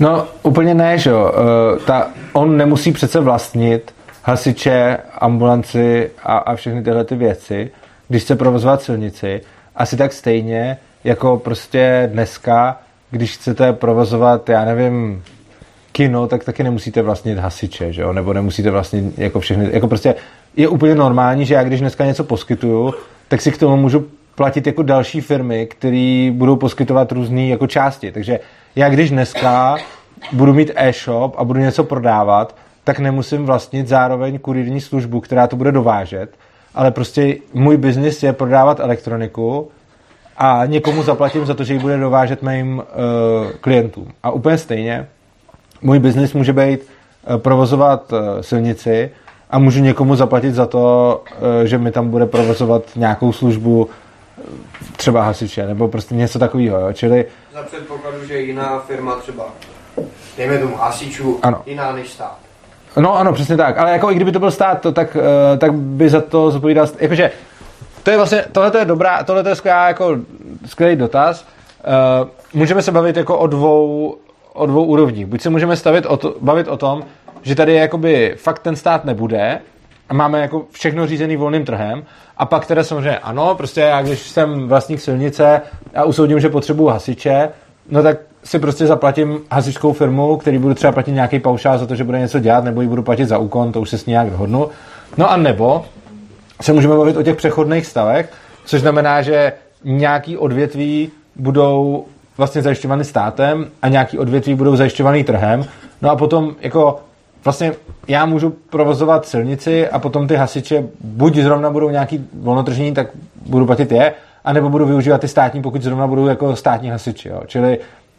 No, úplně ne, že jo. Eh, Ta, on nemusí přece vlastnit hasiče, ambulanci a, a všechny tyhle ty věci, když chce provozovat silnici. Asi tak stejně, jako prostě dneska, když chcete provozovat, já nevím, kino, tak taky nemusíte vlastnit hasiče, že jo? nebo nemusíte vlastnit jako všechny, jako prostě je úplně normální, že já když dneska něco poskytuju, tak si k tomu můžu platit jako další firmy, které budou poskytovat různé jako části. Takže já když dneska budu mít e-shop a budu něco prodávat, tak nemusím vlastnit zároveň kurýrní službu, která to bude dovážet, ale prostě můj biznis je prodávat elektroniku a někomu zaplatím za to, že ji bude dovážet mým uh, klientům. A úplně stejně, můj biznis může být uh, provozovat uh, silnici a můžu někomu zaplatit za to, uh, že mi tam bude provozovat nějakou službu uh, třeba hasiče, nebo prostě něco takového. Jo? Čili Za předpokladu, že jiná firma třeba, dejme tomu hasičů, Ano. jiná než stát. No ano, přesně tak. Ale jako i kdyby to byl stát, to, tak, eh, tak by za to zodpovídal... Jakože, to je vlastně, tohle je dobrá, tohle je skvělá, jako skvělý dotaz. Uh, můžeme se bavit jako o dvou, o dvou úrovních. Buď se můžeme stavit o to, bavit o tom, že tady jakoby fakt ten stát nebude a máme jako všechno řízený volným trhem a pak teda samozřejmě ano, prostě já když jsem vlastník silnice a usoudím, že potřebuju hasiče, no tak si prostě zaplatím hasičskou firmu, který budu třeba platit nějaký paušál za to, že bude něco dělat, nebo ji budu platit za úkon, to už se s ní nějak dohodnu. No a nebo se můžeme bavit o těch přechodných stavech, což znamená, že nějaký odvětví budou vlastně zajišťovány státem a nějaký odvětví budou zajišťovány trhem. No a potom jako vlastně já můžu provozovat silnici a potom ty hasiče buď zrovna budou nějaký volnotržní, tak budu platit je, anebo budu využívat ty státní, pokud zrovna budou jako státní hasiči. Jo. Čili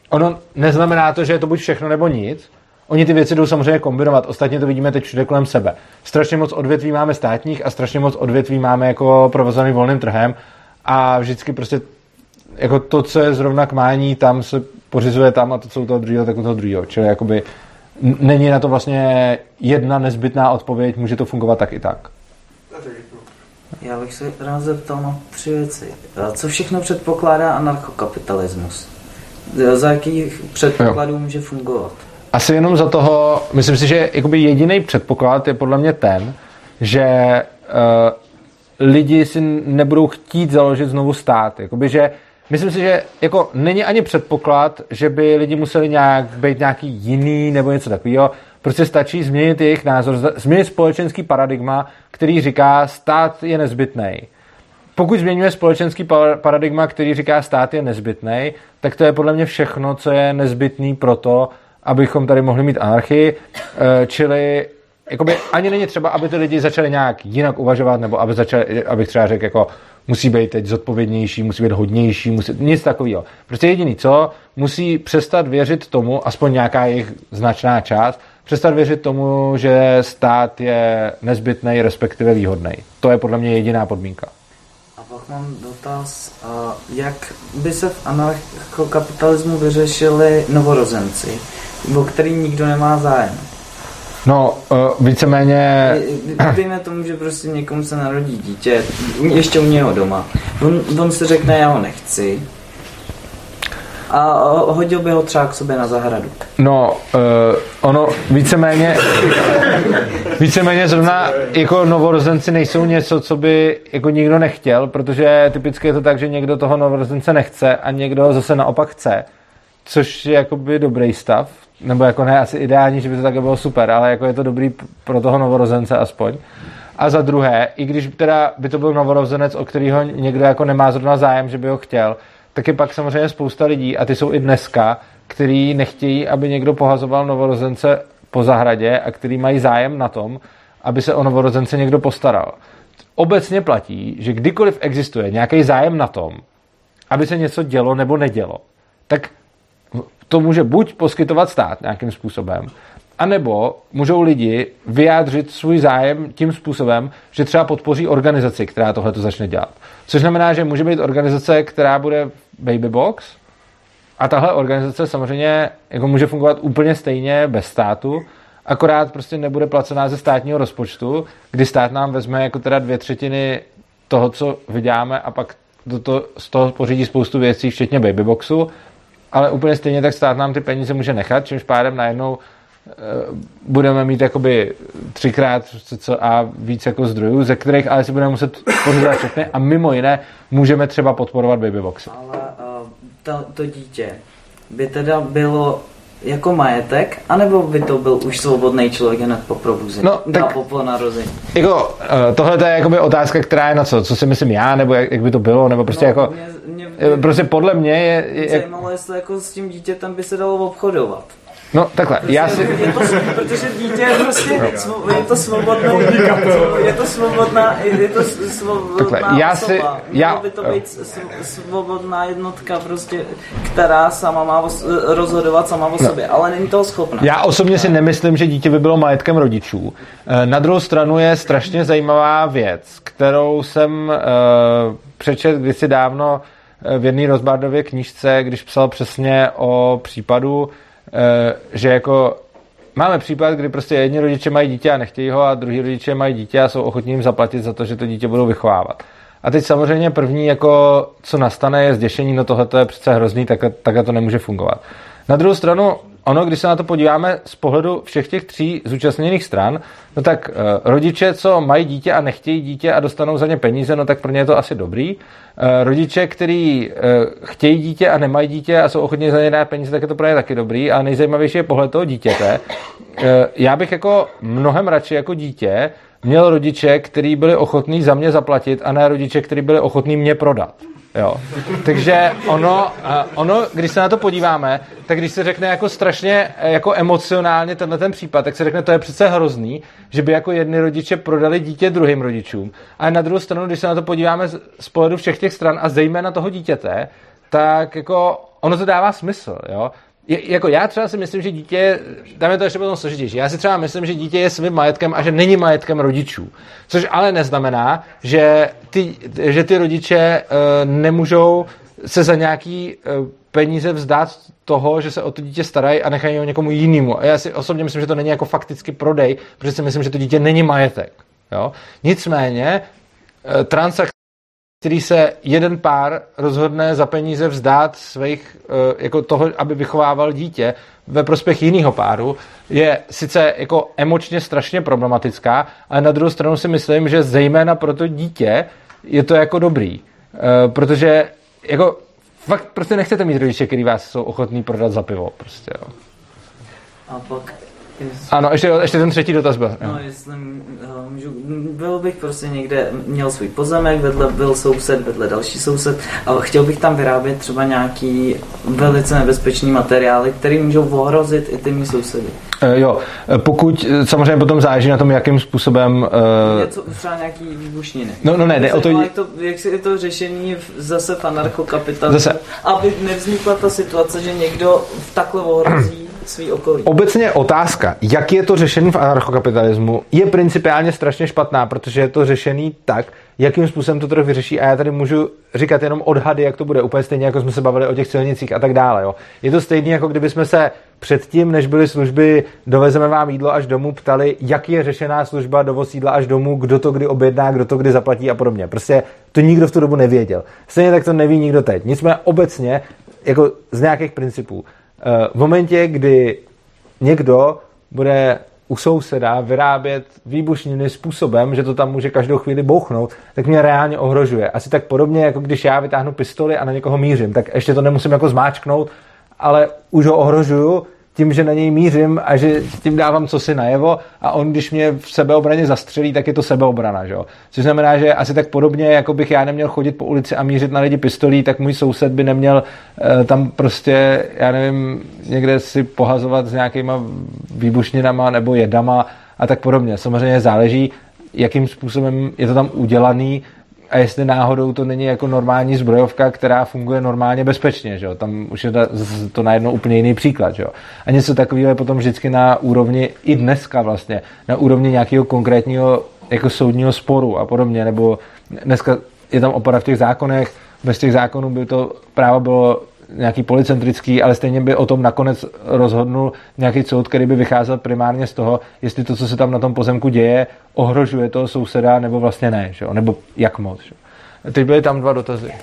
ono neznamená to, že je to buď všechno nebo nic. Oni ty věci jdou samozřejmě kombinovat. Ostatně to vidíme teď všude kolem sebe. Strašně moc odvětví máme státních a strašně moc odvětví máme jako provozovaný volným trhem a vždycky prostě jako to, co je zrovna k mání, tam se pořizuje tam a to, co u toho druhého, tak u toho druhého. Čili jakoby není na to vlastně jedna nezbytná odpověď, může to fungovat tak i tak. Já bych se rád zeptal na tři věci. Co všechno předpokládá anarchokapitalismus? Za jakých předpokladů může fungovat? Asi jenom za toho, myslím si, že jakoby jediný předpoklad je podle mě ten, že uh, lidi si nebudou chtít založit znovu stát. Jakoby, že myslím si, že jako není ani předpoklad, že by lidi museli nějak být nějaký jiný nebo něco takového. Prostě stačí změnit jejich názor, změnit společenský paradigma, který říká, stát je nezbytný. Pokud změníme společenský pa- paradigma, který říká, stát je nezbytný, tak to je podle mě všechno, co je nezbytný pro to, abychom tady mohli mít anarchii. Eh, Čili jakoby ani není třeba, aby ty lidi začali nějak jinak uvažovat, nebo aby začali, abych třeba řekl, jako musí být teď zodpovědnější, musí být hodnější, musí, nic takového. Prostě jediný co, musí přestat věřit tomu, aspoň nějaká jejich značná část, přestat věřit tomu, že stát je nezbytný, respektive výhodný. To je podle mě jediná podmínka. Pak mám dotaz, a jak by se v anarchokapitalismu vyřešili novorozenci, o který nikdo nemá zájem? No, uh, víceméně... Dejme tomu, že prostě někomu se narodí dítě, ještě u něho doma. On, on si řekne, já ho nechci. A hodil by ho třeba k sobě na zahradu. No, uh, ono víceméně, víceméně zrovna jako novorozenci nejsou něco, co by jako nikdo nechtěl, protože typicky je to tak, že někdo toho novorozence nechce a někdo ho zase naopak chce, což je jakoby dobrý stav, nebo jako ne asi ideální, že by to také bylo super, ale jako je to dobrý pro toho novorozence aspoň. A za druhé, i když teda by to byl novorozenec, o kterého někdo jako nemá zrovna zájem, že by ho chtěl, tak je pak samozřejmě spousta lidí, a ty jsou i dneska, který nechtějí, aby někdo pohazoval novorozence po zahradě a který mají zájem na tom, aby se o novorozence někdo postaral. Obecně platí, že kdykoliv existuje nějaký zájem na tom, aby se něco dělo nebo nedělo, tak to může buď poskytovat stát nějakým způsobem, anebo můžou lidi vyjádřit svůj zájem tím způsobem, že třeba podpoří organizaci, která tohle to začne dělat. Což znamená, že může být organizace, která bude Baby Box, a tahle organizace samozřejmě jako může fungovat úplně stejně bez státu, akorát prostě nebude placená ze státního rozpočtu, kdy stát nám vezme jako teda dvě třetiny toho, co vyděláme a pak do to, z toho pořídí spoustu věcí, včetně babyboxu, ale úplně stejně tak stát nám ty peníze může nechat, čímž pádem najednou budeme mít jakoby třikrát co a víc jako zdrojů, ze kterých ale si budeme muset pořizovat všechny a mimo jiné můžeme třeba podporovat babyboxy. Ale uh, to, to dítě by teda bylo jako majetek, anebo by to byl už svobodný člověk hned po probuzení? No, tak, po, po narození. Jako, tohle je jakoby otázka, která je na co? Co si myslím já, nebo jak, jak by to bylo, nebo prostě no, jako... Mě, mě, prostě podle mě je... je zajímalo, jestli jako s tím dítětem by se dalo obchodovat. No takhle, já si... Je to, protože dítě je prostě, no. je to svobodná, je to svobodná, je to svobodná takhle, já si, osoba. Já, by to být svobodná jednotka prostě, která sama má rozhodovat sama o no. sobě, ale není toho schopná. Já osobně si nemyslím, že dítě by bylo majetkem rodičů. Eh, na druhou stranu je strašně zajímavá věc, kterou jsem uh, přečet kdysi dávno eh, v jedné Rozbardově knížce, když psal přesně o případu, že jako máme případ, kdy prostě jedni rodiče mají dítě a nechtějí ho a druhý rodiče mají dítě a jsou ochotní jim zaplatit za to, že to dítě budou vychovávat. A teď samozřejmě první, jako, co nastane, je zděšení, no tohle je přece hrozný, tak, takhle to nemůže fungovat. Na druhou stranu, ono, když se na to podíváme z pohledu všech těch tří zúčastněných stran, no tak uh, rodiče, co mají dítě a nechtějí dítě a dostanou za ně peníze, no tak pro ně je to asi dobrý. Uh, rodiče, kteří uh, chtějí dítě a nemají dítě a jsou ochotní za ně dát peníze, tak je to pro ně taky dobrý. A nejzajímavější je pohled toho dítěte. Já bych jako mnohem radši jako dítě měl rodiče, kteří byli ochotní za mě zaplatit a ne rodiče, kteří byli ochotní mě prodat. Jo. Takže ono, ono, když se na to podíváme, tak když se řekne jako strašně jako emocionálně tenhle ten případ, tak se řekne, to je přece hrozný, že by jako jedni rodiče prodali dítě druhým rodičům. A na druhou stranu, když se na to podíváme z pohledu všech těch stran a zejména toho dítěte, tak jako ono to dává smysl. Jo? Je, jako já třeba si myslím, že dítě, tam je to ještě potom složitější, já si třeba myslím, že dítě je svým majetkem a že není majetkem rodičů. Což ale neznamená, že ty, že ty rodiče uh, nemůžou se za nějaký uh, peníze vzdát toho, že se o to dítě starají a nechají ho někomu jinému. A já si osobně myslím, že to není jako fakticky prodej, protože si myslím, že to dítě není majetek. Jo? Nicméně uh, transakce který se jeden pár rozhodne za peníze vzdát svých, eh, jako toho, aby vychovával dítě ve prospěch jiného páru, je sice jako emočně strašně problematická, ale na druhou stranu si myslím, že zejména pro to dítě je to jako dobrý. Eh, protože jako fakt prostě nechcete mít rodiče, který vás jsou ochotní prodat za pivo. Prostě, jo. A pak ano, ještě, ještě ten třetí dotaz byl. No, jestli eh, můžu, byl bych prostě někde, měl svůj pozemek, vedle byl soused, vedle další soused a chtěl bych tam vyrábět třeba nějaký velice nebezpečný materiály, který můžou ohrozit i ty mý sousedy. E, jo, eh, pokud samozřejmě potom záleží na tom, jakým způsobem... Uh... Něco, třeba nějaký výbušniny. No, no ne, ne o to... Jak, to... jak je to řešení zase v anarchokapitalismu, zase. aby nevznikla ta situace, že někdo v takhle ohrozí svý okolí. Obecně otázka, jak je to řešený v anarchokapitalismu, je principiálně strašně špatná, protože je to řešený tak, jakým způsobem to trh vyřeší a já tady můžu říkat jenom odhady, jak to bude, úplně stejně jako jsme se bavili o těch silnicích a tak dále. Jo. Je to stejné, jako kdyby jsme se předtím, než byly služby dovezeme vám jídlo až domů, ptali, jak je řešená služba dovoz jídla až domů, kdo to kdy objedná, kdo to kdy zaplatí a podobně. Prostě to nikdo v tu dobu nevěděl. Stejně tak to neví nikdo teď. Nicméně obecně jako z nějakých principů. Eh, v momentě, kdy někdo bude u souseda vyrábět výbušniny způsobem, že to tam může každou chvíli bouchnout, tak mě reálně ohrožuje. Asi tak podobně, jako když já vytáhnu pistoli a na někoho mířím, tak ještě to nemusím jako zmáčknout, ale už ho ohrožuju tím, že na něj mířím a že tím dávám co si najevo a on, když mě v sebeobraně zastřelí, tak je to sebeobrana. Že? Což znamená, že asi tak podobně, jako bych já neměl chodit po ulici a mířit na lidi pistolí, tak můj soused by neměl uh, tam prostě, já nevím, někde si pohazovat s nějakýma výbušninama nebo jedama a tak podobně. Samozřejmě záleží, jakým způsobem je to tam udělaný, a jestli náhodou to není jako normální zbrojovka, která funguje normálně bezpečně, že jo? tam už je to najednou úplně jiný příklad. Že jo? A něco takového je potom vždycky na úrovni, i dneska vlastně, na úrovni nějakého konkrétního jako soudního sporu a podobně, nebo dneska je tam opora v těch zákonech, bez těch zákonů by to právo bylo nějaký policentrický, ale stejně by o tom nakonec rozhodnul nějaký soud, který by vycházel primárně z toho, jestli to, co se tam na tom pozemku děje, ohrožuje toho souseda, nebo vlastně ne, že? nebo jak moc. Že? Teď byly tam dva dotazy.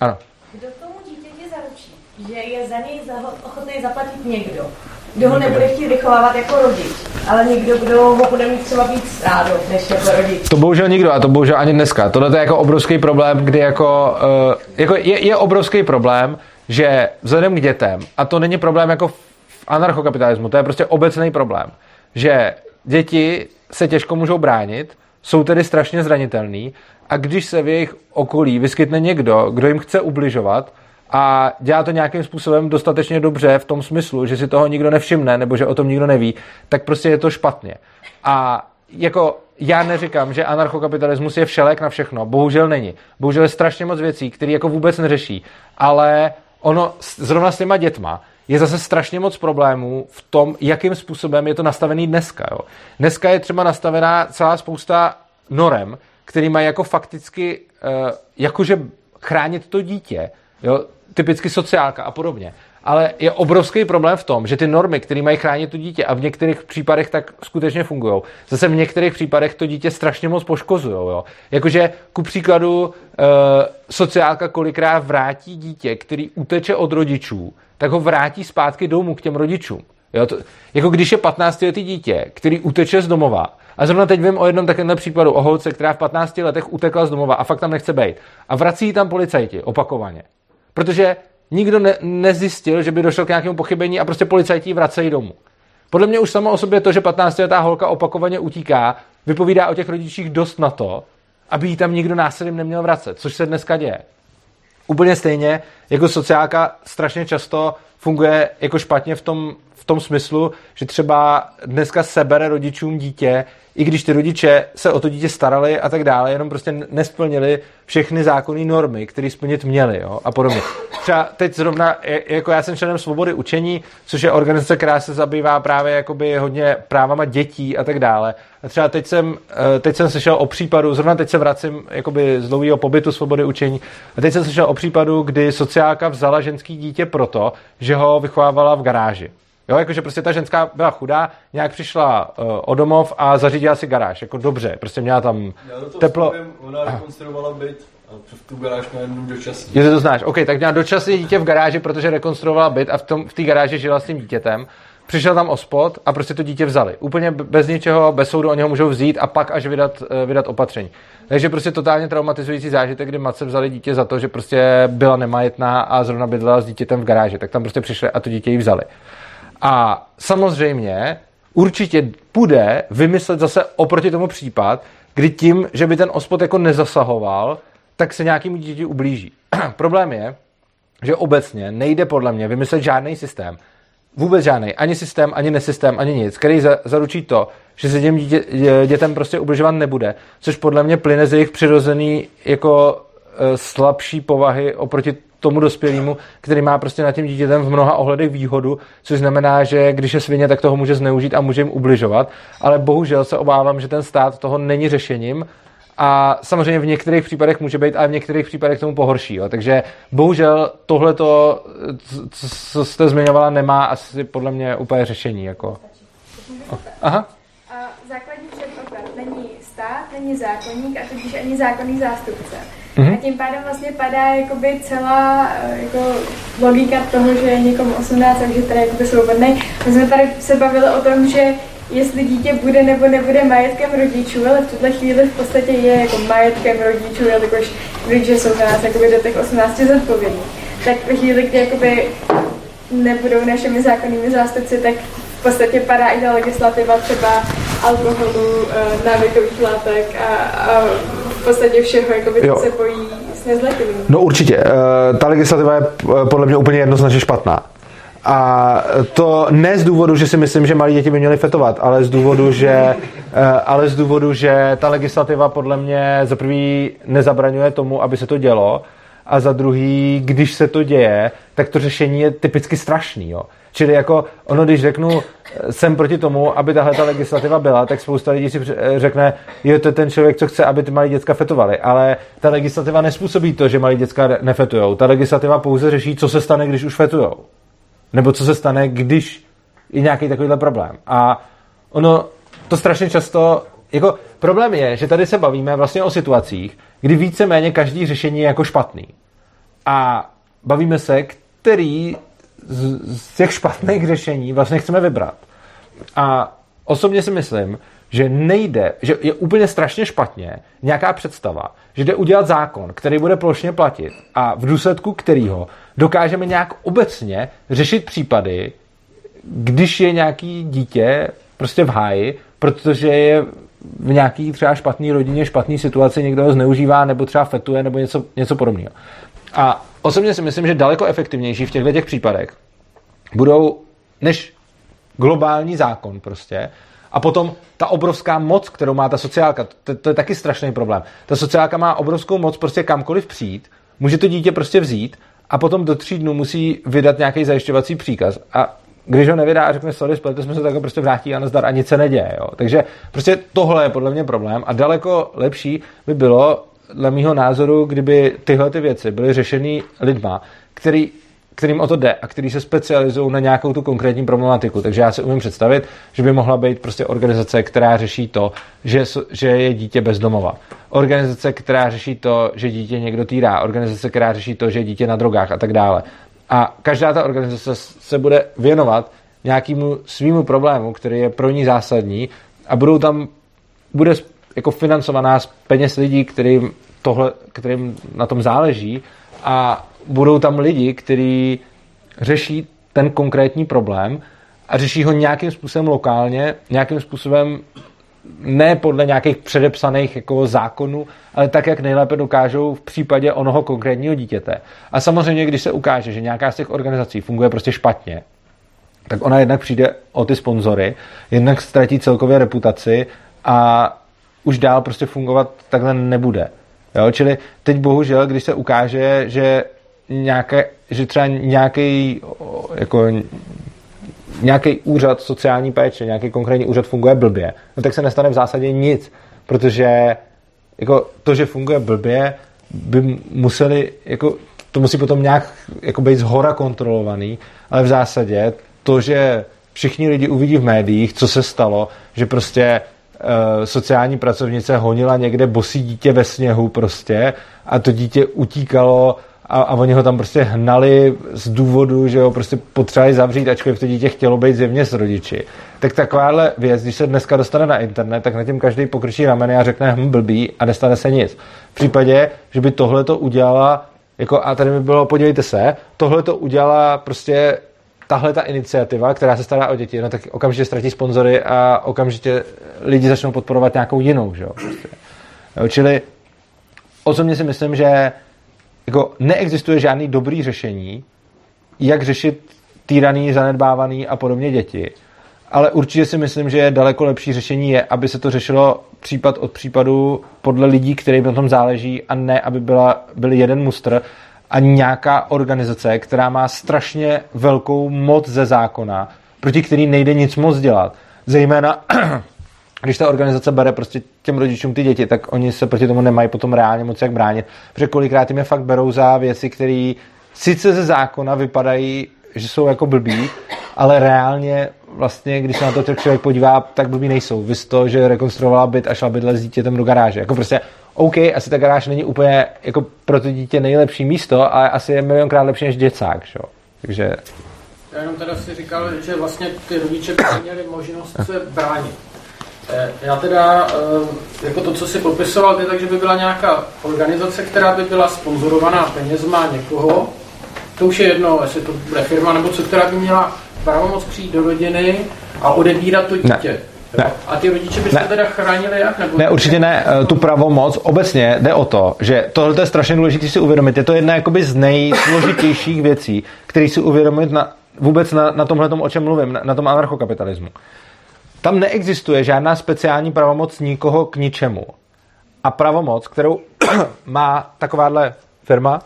Ano. Kdo tomu dítěti zaručí, že je za něj ochotný zaplatit někdo, kdo ho nebude chtít vychovávat jako rodič, ale někdo, kdo ho bude mít třeba víc rádo, než jako rodič. To bohužel nikdo a to bohužel ani dneska. Tohle je jako obrovský problém, kdy jako, uh, jako je, je obrovský problém, že vzhledem k dětem, a to není problém jako v anarchokapitalismu, to je prostě obecný problém, že děti se těžko můžou bránit, jsou tedy strašně zranitelný a když se v jejich okolí vyskytne někdo, kdo jim chce ubližovat a dělá to nějakým způsobem dostatečně dobře v tom smyslu, že si toho nikdo nevšimne nebo že o tom nikdo neví, tak prostě je to špatně. A jako já neříkám, že anarchokapitalismus je všelek na všechno. Bohužel není. Bohužel je strašně moc věcí, které jako vůbec neřeší. Ale ono zrovna s těma dětma je zase strašně moc problémů v tom, jakým způsobem je to nastavený dneska. Jo. Dneska je třeba nastavená celá spousta norem, který mají jako fakticky uh, jakože chránit to dítě, jo, typicky sociálka a podobně ale je obrovský problém v tom, že ty normy, které mají chránit to dítě a v některých případech tak skutečně fungují, zase v některých případech to dítě strašně moc poškozují. Jakože ku příkladu e, sociálka kolikrát vrátí dítě, který uteče od rodičů, tak ho vrátí zpátky domů k těm rodičům. Jo, to, jako když je 15-letý dítě, který uteče z domova, a zrovna teď vím o jednom takovém případu o holce, která v 15 letech utekla z domova a fakt tam nechce být. A vrací tam policajti opakovaně. Protože nikdo ne, nezjistil, že by došlo k nějakému pochybení a prostě policajti vracejí domů. Podle mě už samo o sobě to, že 15-letá holka opakovaně utíká, vypovídá o těch rodičích dost na to, aby jí tam nikdo násilím neměl vracet, což se dneska děje. Úplně stejně, jako sociálka strašně často funguje jako špatně v tom, tom smyslu, že třeba dneska sebere rodičům dítě, i když ty rodiče se o to dítě starali a tak dále, jenom prostě nesplnili všechny zákonné normy, které splnit měli jo, a podobně. Třeba teď zrovna, jako já jsem členem Svobody učení, což je organizace, která se zabývá právě jakoby hodně právama dětí a tak dále. A třeba teď jsem, eh, teď jsem slyšel o případu, zrovna teď se vracím jakoby z dlouhého pobytu Svobody učení, a teď jsem slyšel o případu, kdy sociálka vzala ženský dítě proto, že ho vychovávala v garáži. Jo, jakože prostě ta ženská byla chudá, nějak přišla uh, o domov a zařídila si garáž. Jako dobře, prostě měla tam teplo. Vstupím, ona rekonstruovala byt a v tu garáž měla jenom dočasně. Jestli to znáš, OK, tak měla dočasně dítě v garáži, protože rekonstruovala byt a v, tom, v té garáži žila s tím dítětem. Přišel tam ospod a prostě to dítě vzali. Úplně bez ničeho, bez soudu oni ho můžou vzít a pak až vydat, uh, vydat opatření. Takže prostě totálně traumatizující zážitek, kdy matce vzali dítě za to, že prostě byla nemajetná a zrovna bydlela s dítětem v garáži. Tak tam prostě přišli a to dítě jí vzali. A samozřejmě určitě bude vymyslet zase oproti tomu případ, kdy tím, že by ten ospod jako nezasahoval, tak se nějakým dítě ublíží. Problém je, že obecně nejde podle mě vymyslet žádný systém, vůbec žádný, ani systém, ani nesystém, ani nic, který za, zaručí to, že se těm dítě, dětem prostě ubližovat nebude, což podle mě plyne z jejich přirozený jako e, slabší povahy oproti tomu dospělému, který má prostě na tím dítětem v mnoha ohledech výhodu, což znamená, že když je svině, tak toho může zneužít a může jim ubližovat. Ale bohužel se obávám, že ten stát toho není řešením a samozřejmě v některých případech může být, ale v některých případech tomu pohorší. Jo. Takže bohužel tohle, co jste zmiňovala, nemá asi podle mě úplně řešení. Jako. Aha. Základní předpoklad není stát, není zákonník a tudíž ani zákonný zástupce. Mm-hmm. A tím pádem vlastně padá jakoby celá eh, jako logika toho, že je někomu 18 a že tady je svobodný. My jsme tady se bavili o tom, že jestli dítě bude nebo nebude majetkem rodičů, ale v tuhle chvíli v podstatě je jako majetkem rodičů, jelikož rodiče jsou za nás jakoby do těch 18 zodpovědní. Tak ve chvíli, kdy jakoby nebudou našimi zákonnými zástupci, tak v podstatě padá i ta legislativa třeba alkoholu, eh, návykových látek a, a v podstatě všeho, jakoby, co se pojí s nezletilými. No určitě. Eh, ta legislativa je eh, podle mě úplně jednoznačně špatná. A to ne z důvodu, že si myslím, že malí děti by měly fetovat, ale z důvodu, že, ale z důvodu, že ta legislativa podle mě za prvý nezabraňuje tomu, aby se to dělo, a za druhý, když se to děje, tak to řešení je typicky strašný. Jo. Čili jako ono, když řeknu, jsem proti tomu, aby tahle ta legislativa byla, tak spousta lidí si řekne, je to ten člověk, co chce, aby ty malí děcka fetovali. Ale ta legislativa nespůsobí to, že malí děcka nefetujou. Ta legislativa pouze řeší, co se stane, když už fetujou. Nebo co se stane, když je nějaký takovýhle problém. A ono to strašně často, jako problém je, že tady se bavíme vlastně o situacích, kdy víceméně každý řešení je jako špatný. A bavíme se, který z, z těch špatných řešení vlastně chceme vybrat. A osobně si myslím, že nejde, že je úplně strašně špatně nějaká představa, že jde udělat zákon, který bude plošně platit a v důsledku kterého dokážeme nějak obecně řešit případy, když je nějaký dítě prostě v háji, protože je v nějaký třeba špatný rodině, špatný situaci, někdo ho zneužívá nebo třeba fetuje nebo něco, něco podobného. A osobně si myslím, že daleko efektivnější v těchto těch případech budou než globální zákon prostě, a potom ta obrovská moc, kterou má ta sociálka, to, to je taky strašný problém. Ta sociálka má obrovskou moc prostě kamkoliv přijít, může to dítě prostě vzít a potom do tří dnů musí vydat nějaký zajišťovací příkaz. A když ho nevydá a řekne sorry, spletli jsme se, tak prostě vrátí a nazdar a nic se neděje. Jo. Takže prostě tohle je podle mě problém a daleko lepší by bylo, dle mého názoru, kdyby tyhle ty věci byly řešeny lidma, který kterým o to jde a který se specializují na nějakou tu konkrétní problematiku. Takže já si umím představit, že by mohla být prostě organizace, která řeší to, že, že je dítě bezdomova. Organizace, která řeší to, že dítě někdo týrá. Organizace, která řeší to, že je dítě na drogách a tak dále. A každá ta organizace se bude věnovat nějakému svýmu problému, který je pro ní zásadní a budou tam, bude jako financovaná z peněz lidí, kterým, tohle, kterým na tom záleží a budou tam lidi, kteří řeší ten konkrétní problém a řeší ho nějakým způsobem lokálně, nějakým způsobem ne podle nějakých předepsaných jako zákonů, ale tak, jak nejlépe dokážou v případě onoho konkrétního dítěte. A samozřejmě, když se ukáže, že nějaká z těch organizací funguje prostě špatně, tak ona jednak přijde o ty sponzory, jednak ztratí celkově reputaci a už dál prostě fungovat takhle nebude. Jo? Čili teď bohužel, když se ukáže, že nějaké, že třeba nějaký jako nějaký úřad sociální péče, nějaký konkrétní úřad funguje blbě, no tak se nestane v zásadě nic, protože jako to, že funguje blbě, by museli, jako, to musí potom nějak jako být zhora kontrolovaný, ale v zásadě to, že všichni lidi uvidí v médiích, co se stalo, že prostě sociální pracovnice honila někde bosí dítě ve sněhu prostě a to dítě utíkalo a, a oni ho tam prostě hnali z důvodu, že ho prostě potřebovali zavřít, ačkoliv to dítě chtělo být zjevně s rodiči. Tak takováhle věc, když se dneska dostane na internet, tak na tím každý pokrčí rameny a řekne hm, blbý a nestane se nic. V případě, že by tohle to udělala, jako a tady mi bylo, podívejte se, tohle to udělala prostě tahle ta iniciativa, která se stará o děti, no tak okamžitě ztratí sponzory a okamžitě lidi začnou podporovat nějakou jinou, že jo. Prostě. Jo, čili osobně si myslím, že jako neexistuje žádný dobrý řešení, jak řešit týraný, zanedbávaný a podobně děti. Ale určitě si myslím, že daleko lepší řešení je, aby se to řešilo případ od případu podle lidí, kterým na tom záleží a ne, aby byla, byl jeden mustr a nějaká organizace, která má strašně velkou moc ze zákona, proti který nejde nic moc dělat. Zejména když ta organizace bere prostě těm rodičům ty děti, tak oni se proti tomu nemají potom reálně moc jak bránit, protože kolikrát jim je fakt berou za věci, které sice ze zákona vypadají, že jsou jako blbý, ale reálně vlastně, když se na to člověk podívá, tak blbý nejsou. Vy to, že rekonstruovala byt a šla bydlet s dítětem do garáže. Jako prostě, OK, asi ta garáž není úplně jako pro to dítě nejlepší místo, ale asi je milionkrát lepší než děcák, že? Takže... Já jenom teda si říkal, že vlastně ty rodiče měli možnost se bránit. Eh, já teda, eh, jako to, co si popisoval, ty, takže by byla nějaká organizace, která by byla sponzorovaná penězma někoho, to už je jedno, jestli to bude firma nebo co, která by měla pravomoc přijít do rodiny a odebírat to dítě. Ne. Ne. A ty rodiče byste ne. teda chránili jak? Nebo ne, určitě ne. Eh, tu pravomoc obecně jde o to, že tohle je strašně důležité si uvědomit. Je to jedna jakoby z nejsložitějších věcí, které si uvědomit na, vůbec na, na tomhle, o čem mluvím, na, na tom anarchokapitalismu. Tam neexistuje žádná speciální pravomoc nikoho k ničemu. A pravomoc, kterou má takováhle firma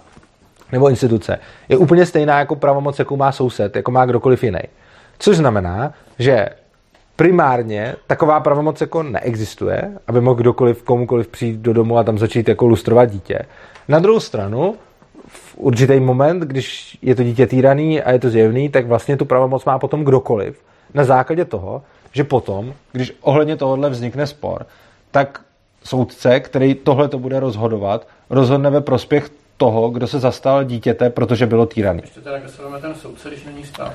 nebo instituce, je úplně stejná jako pravomoc, jakou má soused, jako má kdokoliv jiný. Což znamená, že primárně taková pravomoc jako neexistuje, aby mohl kdokoliv komukoliv přijít do domu a tam začít jako lustrovat dítě. Na druhou stranu, v určitý moment, když je to dítě týraný a je to zjevný, tak vlastně tu pravomoc má potom kdokoliv. Na základě toho, že potom, když ohledně tohohle vznikne spor, tak soudce, který tohle to bude rozhodovat, rozhodne ve prospěch toho, kdo se zastal dítěte, protože bylo týraný. Ještě teda, se ten soudce, když není stav.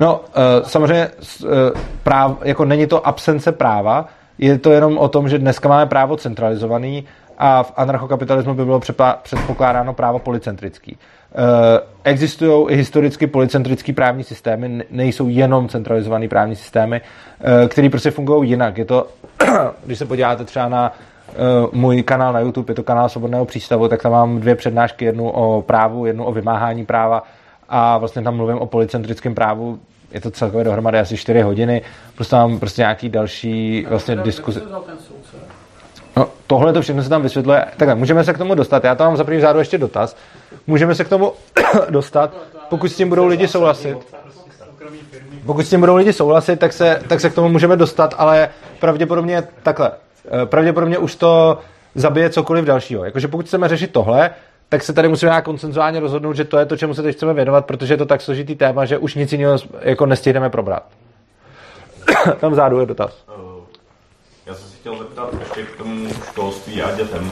No, uh, samozřejmě uh, práv, jako není to absence práva, je to jenom o tom, že dneska máme právo centralizovaný a v anarchokapitalismu by bylo předpokládáno právo policentrický. Eh, existují i historicky policentrický právní systémy, nejsou jenom centralizované právní systémy, eh, které prostě fungují jinak. Je to, když se podíváte třeba na eh, můj kanál na YouTube, je to kanál Svobodného přístavu, tak tam mám dvě přednášky, jednu o právu, jednu o vymáhání práva a vlastně tam mluvím o policentrickém právu, je to celkově dohromady asi 4 hodiny, prostě mám prostě nějaký další vlastně diskuze. No, tohle to všechno se tam vysvětluje. Takhle, můžeme se k tomu dostat. Já tam mám za první zádu ještě dotaz. Můžeme se k tomu dostat, pokud s tím budou lidi souhlasit. Pokud s tím budou lidi souhlasit, tak se, tak se k tomu můžeme dostat, ale pravděpodobně takhle. Eh, pravděpodobně už to zabije cokoliv dalšího. Jakože pokud chceme řešit tohle, tak se tady musíme nějak koncenzuálně rozhodnout, že to je to, čemu se teď chceme věnovat, protože je to tak složitý téma, že už nic jiného jako nestihneme probrat. Tam vzadu je dotaz. Já jsem si chtěl zeptat ještě k tomu školství a dětem.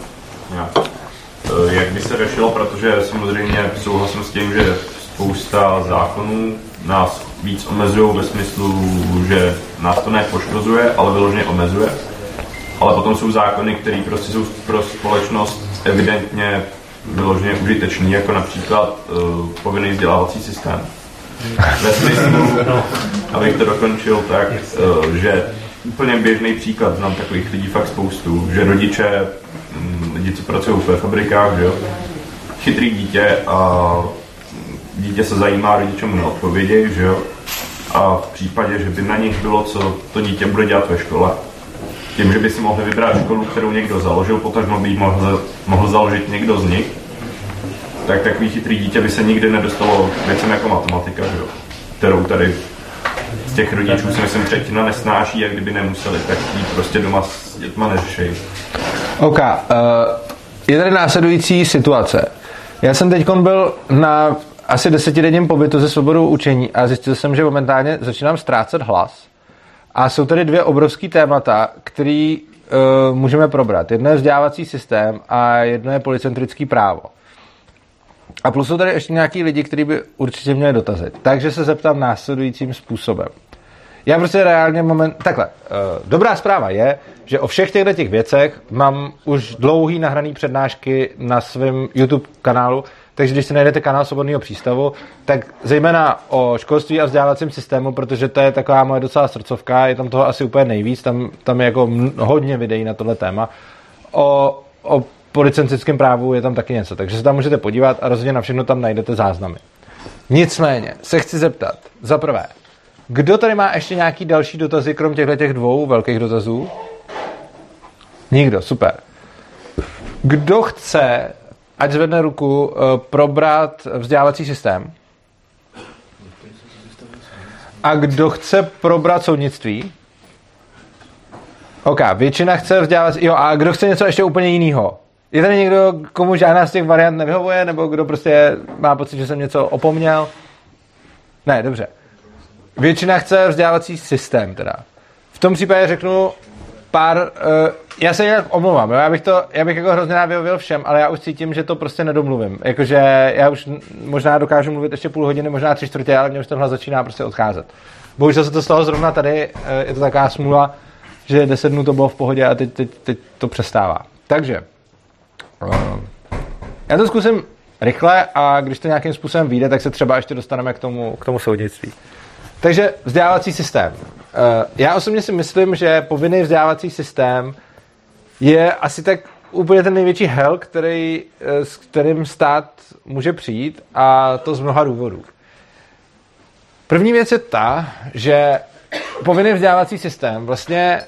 Eh, jak by se řešilo, protože samozřejmě souhlasím s tím, že spousta zákonů nás víc omezují ve smyslu, že nás to nepoškozuje, ale vyloženě omezuje. Ale potom jsou zákony, které prostě jsou pro společnost evidentně vyloženě užitečný, jako například uh, povinný vzdělávací systém. Ve smyslu, abych to dokončil tak, uh, že úplně běžný příklad, znám takových lidí fakt spoustu, že rodiče lidi, co pracují ve fabrikách, že jo, chytrý dítě a dítě se zajímá, rodiče mu neodpovědějí, že jo, a v případě, že by na nich bylo, co to dítě bude dělat ve škole, tím, že by si mohli vybrat školu, kterou někdo založil, potažmo by mohl, mohl založit někdo z nich, tak takový chytrý dítě by se nikdy nedostalo věcem jako matematika, že jo? kterou tady z těch rodičů si myslím třetina nesnáší a kdyby nemuseli, tak ji prostě doma s dětma neřešejí. OK. Uh, je tady následující situace. Já jsem teď byl na asi desetidenním pobytu ze svobodou učení a zjistil jsem, že momentálně začínám ztrácet hlas. A jsou tady dvě obrovské témata, které uh, můžeme probrat. Jedno je vzdělávací systém a jedno je policentrický právo. A plus jsou tady ještě nějaký lidi, kteří by určitě měli dotazy. Takže se zeptám následujícím způsobem. Já prostě reálně moment... Takhle, uh, dobrá zpráva je, že o všech těchto těch věcech mám už dlouhý nahraný přednášky na svém YouTube kanálu, takže když si najdete kanál Svobodného přístavu, tak zejména o školství a vzdělávacím systému, protože to je taková moje docela srdcovka, je tam toho asi úplně nejvíc, tam, tam je jako hodně videí na tohle téma. O, o policentrickém právu je tam taky něco, takže se tam můžete podívat a rozhodně na všechno tam najdete záznamy. Nicméně se chci zeptat, za prvé, kdo tady má ještě nějaký další dotazy, krom těchto těch dvou velkých dotazů? Nikdo, super. Kdo chce, ať zvedne ruku, eh, probrat vzdělávací systém? A kdo chce probrat soudnictví? OK, většina chce vzdělávat... Jo, a kdo chce něco ještě úplně jiného? Je tady někdo, komu žádná z těch variant nevyhovuje, nebo kdo prostě má pocit, že jsem něco opomněl? Ne, dobře. většina chce vzdělávací systém teda. V tom případě řeknu pár, uh, já se jinak omlouvám, jo? Já, bych to, já bych jako hrozně rád všem, ale já už cítím, že to prostě nedomluvím. Jakože já už možná dokážu mluvit ještě půl hodiny, možná tři čtvrtě, ale mě už tenhle začíná prostě odcházet. Bohužel se to stalo zrovna tady, uh, je to taková smůla, že 10 dnů to bylo v pohodě a teď, teď, teď to přestává. Takže, uh, já to zkusím rychle a když to nějakým způsobem vyjde, tak se třeba ještě dostaneme k tomu, k tomu soudnictví. Takže vzdělávací systém. Eh, já osobně si myslím, že povinný vzdělávací systém je asi tak úplně ten největší hell, který, eh, s kterým stát může přijít a to z mnoha důvodů. První věc je ta, že povinný vzdělávací systém vlastně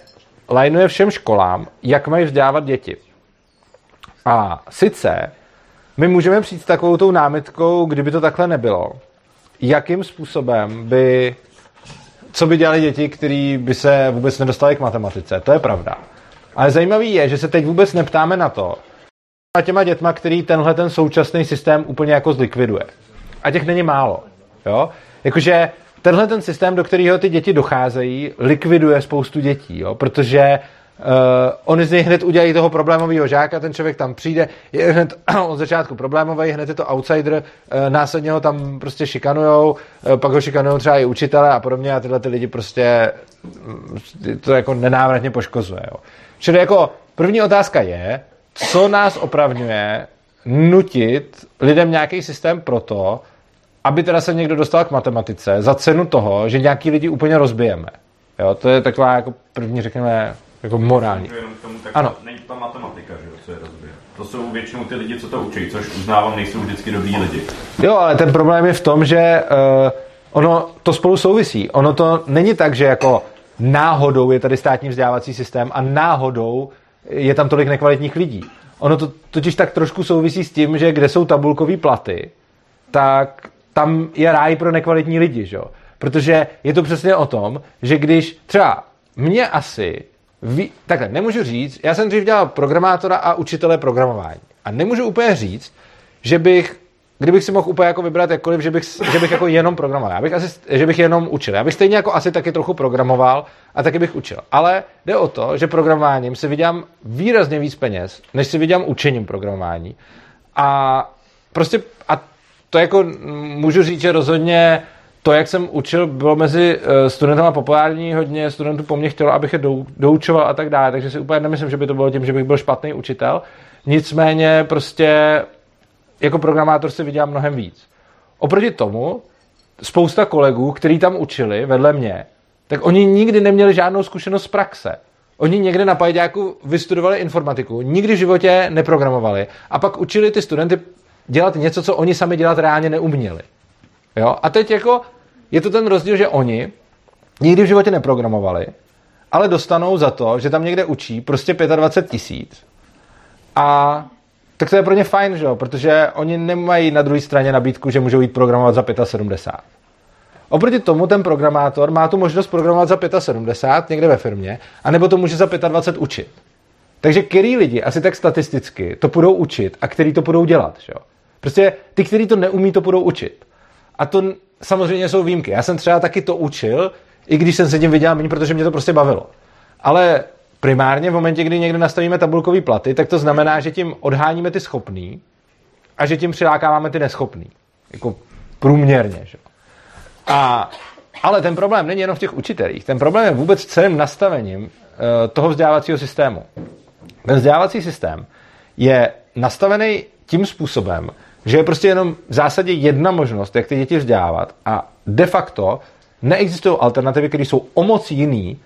lajnuje všem školám, jak mají vzdělávat děti. A sice my můžeme přijít s takovou tou námitkou, kdyby to takhle nebylo. Jakým způsobem by, co by dělali děti, kteří by se vůbec nedostali k matematice. To je pravda. Ale zajímavý je, že se teď vůbec neptáme na to, a těma dětma, který tenhle ten současný systém úplně jako zlikviduje. A těch není málo. Jo? Jakože tenhle ten systém, do kterého ty děti docházejí, likviduje spoustu dětí, jo? protože oni z něj hned udělají toho problémového žáka, ten člověk tam přijde, je hned od začátku problémový, hned je to outsider, uh, následně ho tam prostě šikanujou, uh, pak ho šikanujou třeba i učitele a podobně a tyhle ty lidi prostě mm, to jako nenávratně poškozuje. Jo. Čili jako první otázka je, co nás opravňuje nutit lidem nějaký systém proto, aby teda se někdo dostal k matematice za cenu toho, že nějaký lidi úplně rozbijeme. Jo, to je taková jako první, řekněme, jako morální. Jenom k tomu, tak ano. není ta matematika, že jo, co je rozbije. To jsou většinou ty lidi, co to učí, což uznávám, nejsou vždycky dobrý lidi. Jo, ale ten problém je v tom, že uh, ono to spolu souvisí. Ono to není tak, že jako náhodou je tady státní vzdělávací systém a náhodou je tam tolik nekvalitních lidí. Ono to totiž tak trošku souvisí s tím, že kde jsou tabulkové platy, tak tam je ráj pro nekvalitní lidi, že jo? Protože je to přesně o tom, že když třeba mě asi Ví, takhle, nemůžu říct, já jsem dřív dělal programátora a učitele programování. A nemůžu úplně říct, že bych, kdybych si mohl úplně jako vybrat jakkoliv, že bych, že bych jako jenom programoval. Já bych asi, že bych jenom učil. Já bych stejně jako asi taky trochu programoval a taky bych učil. Ale jde o to, že programováním si vydělám výrazně víc peněz, než si vydělám učením programování. A prostě, a to jako můžu říct, že rozhodně to, jak jsem učil, bylo mezi eh, studentama populární, hodně studentů po mně chtělo, abych je doučoval a tak dále, takže si úplně nemyslím, že by to bylo tím, že bych byl špatný učitel. Nicméně prostě jako programátor si vydělám mnohem víc. Oproti tomu spousta kolegů, kteří tam učili vedle mě, tak oni nikdy neměli žádnou zkušenost z praxe. Oni někde na Pajďáku vystudovali informatiku, nikdy v životě neprogramovali a pak učili ty studenty dělat něco, co oni sami dělat reálně neuměli. Jo? A teď jako je to ten rozdíl, že oni nikdy v životě neprogramovali, ale dostanou za to, že tam někde učí prostě 25 tisíc. A tak to je pro ně fajn, že jo? protože oni nemají na druhé straně nabídku, že můžou jít programovat za 75. Oproti tomu ten programátor má tu možnost programovat za 75 někde ve firmě, anebo to může za 25 učit. Takže který lidi asi tak statisticky to budou učit a který to budou dělat. Že jo? Prostě ty, kteří to neumí, to budou učit. A to samozřejmě jsou výjimky. Já jsem třeba taky to učil, i když jsem se tím vydělal méně, protože mě to prostě bavilo. Ale primárně v momentě, kdy někde nastavíme tabulkové platy, tak to znamená, že tím odháníme ty schopný a že tím přilákáváme ty neschopný. Jako průměrně. Že? A, ale ten problém není jenom v těch učitelích. Ten problém je vůbec celým nastavením uh, toho vzdělávacího systému. Ten vzdělávací systém je nastavený tím způsobem, že je prostě jenom v zásadě jedna možnost, jak ty děti vzdělávat a de facto neexistují alternativy, které jsou o moc jiný,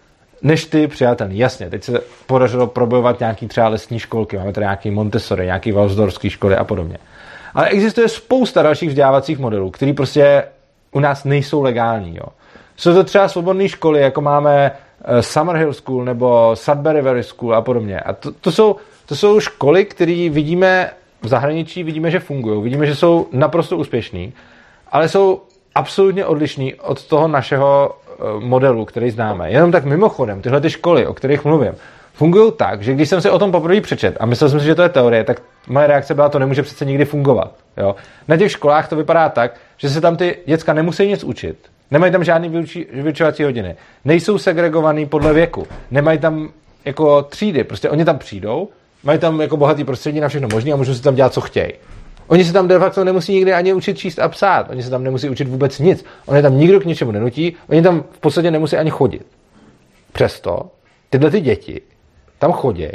než ty přijatelný. Jasně, teď se podařilo probojovat nějaký třeba lesní školky, máme tady nějaký Montessori, nějaký Valsdorský školy a podobně. Ale existuje spousta dalších vzdělávacích modelů, které prostě u nás nejsou legální. Jo. Jsou to třeba svobodné školy, jako máme eh, Summerhill School nebo Sudbury Valley School a podobně. A to, to, jsou, to jsou školy, které vidíme v zahraničí vidíme, že fungují, vidíme, že jsou naprosto úspěšní, ale jsou absolutně odlišní od toho našeho eh, modelu, který známe. Jenom tak mimochodem, tyhle ty školy, o kterých mluvím, fungují tak, že když jsem si o tom poprvé přečet a myslel jsem si, že to je teorie, tak moje reakce byla, to nemůže přece nikdy fungovat. Jo? Na těch školách to vypadá tak, že se tam ty děcka nemusí nic učit, Nemají tam žádný vyučovací hodiny. Nejsou segregovaný podle věku. Nemají tam jako třídy. Prostě oni tam přijdou, mají tam jako bohatý prostředí na všechno možné a můžou si tam dělat, co chtějí. Oni se tam de facto nemusí nikdy ani učit číst a psát. Oni se tam nemusí učit vůbec nic. Oni tam nikdo k ničemu nenutí. Oni tam v podstatě nemusí ani chodit. Přesto tyhle ty děti tam chodí,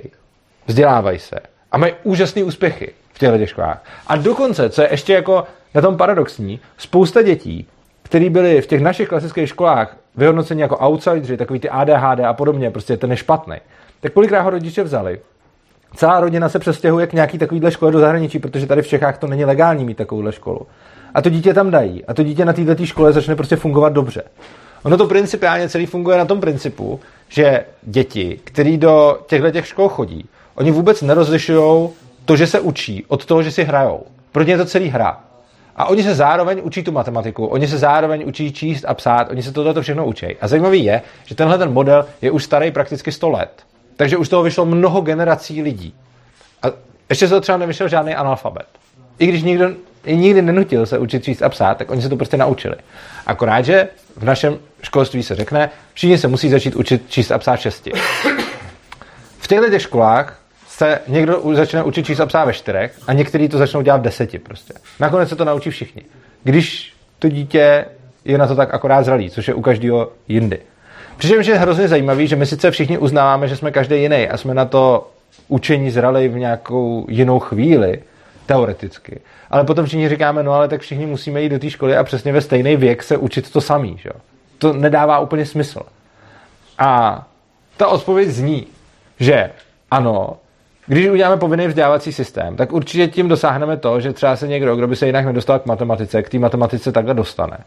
vzdělávají se a mají úžasné úspěchy v těchto školách. A dokonce, co je ještě jako na tom paradoxní, spousta dětí, které byly v těch našich klasických školách vyhodnoceni jako outsideri, takový ty ADHD a podobně, prostě ten je špatný, tak kolikrát ho rodiče vzali celá rodina se přestěhuje k nějaký takovýhle škole do zahraničí, protože tady v Čechách to není legální mít takovouhle školu. A to dítě tam dají. A to dítě na této škole začne prostě fungovat dobře. Ono to principiálně celý funguje na tom principu, že děti, které do těchto těch škol chodí, oni vůbec nerozlišují to, že se učí, od toho, že si hrajou. Pro ně je to celý hra. A oni se zároveň učí tu matematiku, oni se zároveň učí číst a psát, oni se tohle všechno učí. A zajímavý je, že tenhle ten model je už starý prakticky 100 let. Takže už toho vyšlo mnoho generací lidí. A ještě se to třeba nevyšel žádný analfabet. I když nikdo nikdy nenutil se učit číst a psát, tak oni se to prostě naučili. Akorát, že v našem školství se řekne, všichni se musí začít učit číst a psát šesti. V těchto těch školách se někdo začne učit číst a psát ve čtyřech a někteří to začnou dělat v deseti prostě. Nakonec se to naučí všichni. Když to dítě je na to tak akorát zralý, což je u každého jindy. Přičemž je hrozně zajímavý, že my sice všichni uznáváme, že jsme každý jiný a jsme na to učení zrali v nějakou jinou chvíli, teoreticky. Ale potom všichni říkáme, no ale tak všichni musíme jít do té školy a přesně ve stejný věk se učit to samý. Že? To nedává úplně smysl. A ta odpověď zní, že ano, když uděláme povinný vzdělávací systém, tak určitě tím dosáhneme to, že třeba se někdo, kdo by se jinak nedostal k matematice, k té matematice takhle dostane.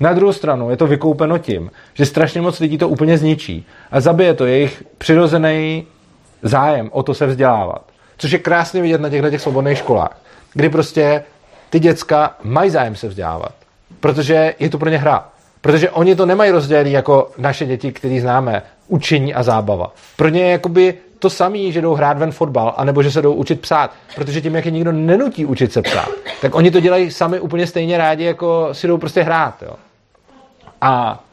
Na druhou stranu je to vykoupeno tím, že strašně moc lidí to úplně zničí a zabije to jejich přirozený zájem o to se vzdělávat. Což je krásně vidět na těchto těch svobodných školách, kdy prostě ty děcka mají zájem se vzdělávat, protože je to pro ně hra. Protože oni to nemají rozdělený jako naše děti, který známe, učení a zábava. Pro ně je jakoby to samé, že jdou hrát ven fotbal, anebo že se jdou učit psát. Protože tím, jak je nikdo nenutí učit se psát, tak oni to dělají sami úplně stejně rádi, jako si jdou prostě hrát. Jo. A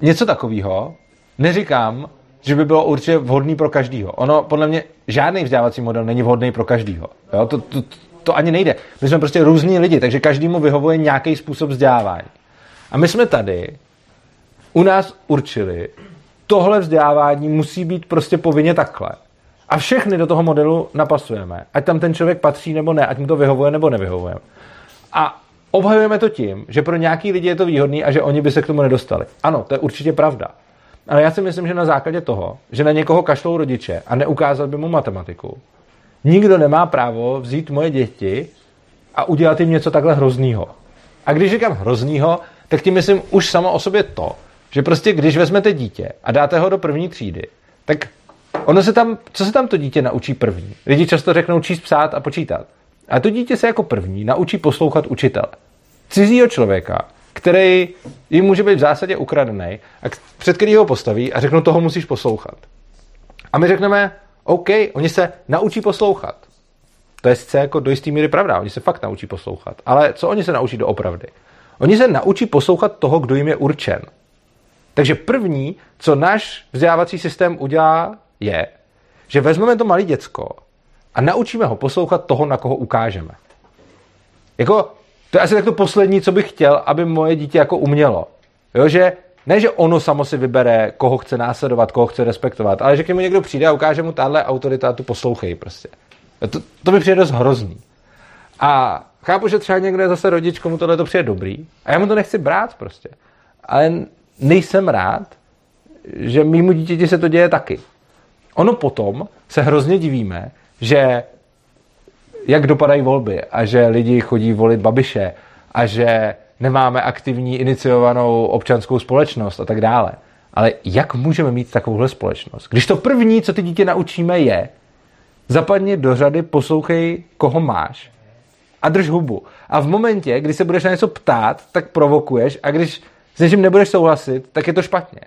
něco takového neříkám, že by bylo určitě vhodný pro každýho. Ono, podle mě, žádný vzdělávací model není vhodný pro každýho. Jo? To, to, to ani nejde. My jsme prostě různí lidi, takže každému vyhovuje nějaký způsob vzdělávání. A my jsme tady u nás určili, tohle vzdělávání musí být prostě povinně takhle. A všechny do toho modelu napasujeme. Ať tam ten člověk patří nebo ne, ať mu to vyhovuje nebo nevyhovuje. A obhajujeme to tím, že pro nějaký lidi je to výhodný a že oni by se k tomu nedostali. Ano, to je určitě pravda. Ale já si myslím, že na základě toho, že na někoho kašlou rodiče a neukázal by mu matematiku, nikdo nemá právo vzít moje děti a udělat jim něco takhle hroznýho. A když říkám hroznýho, tak tím myslím už samo o sobě to, že prostě když vezmete dítě a dáte ho do první třídy, tak ono se tam, co se tam to dítě naučí první? Lidi často řeknou číst, psát a počítat. A to dítě se jako první naučí poslouchat učitele. Cizího člověka, který jim může být v zásadě ukradený, a před který ho postaví a řeknou, toho musíš poslouchat. A my řekneme, OK, oni se naučí poslouchat. To je sice jako do jisté míry pravda, oni se fakt naučí poslouchat. Ale co oni se naučí do opravdy? Oni se naučí poslouchat toho, kdo jim je určen. Takže první, co náš vzdělávací systém udělá, je, že vezmeme to malé děcko a naučíme ho poslouchat toho, na koho ukážeme. Jako, to je asi tak to poslední, co bych chtěl, aby moje dítě jako umělo. Jo, že ne, že ono samo si vybere, koho chce následovat, koho chce respektovat, ale že k němu někdo přijde a ukáže mu tahle autorita a tu poslouchej prostě. To, to mi přijde dost hrozný. A chápu, že třeba někdo je zase rodič, komu tohle to přijde dobrý. A já mu to nechci brát prostě. Ale nejsem rád, že mýmu dítěti se to děje taky. Ono potom se hrozně divíme, že jak dopadají volby a že lidi chodí volit babiše a že nemáme aktivní iniciovanou občanskou společnost a tak dále. Ale jak můžeme mít takovouhle společnost? Když to první, co ty dítě naučíme, je zapadni do řady, poslouchej, koho máš a drž hubu. A v momentě, kdy se budeš na něco ptát, tak provokuješ a když s něčím nebudeš souhlasit, tak je to špatně.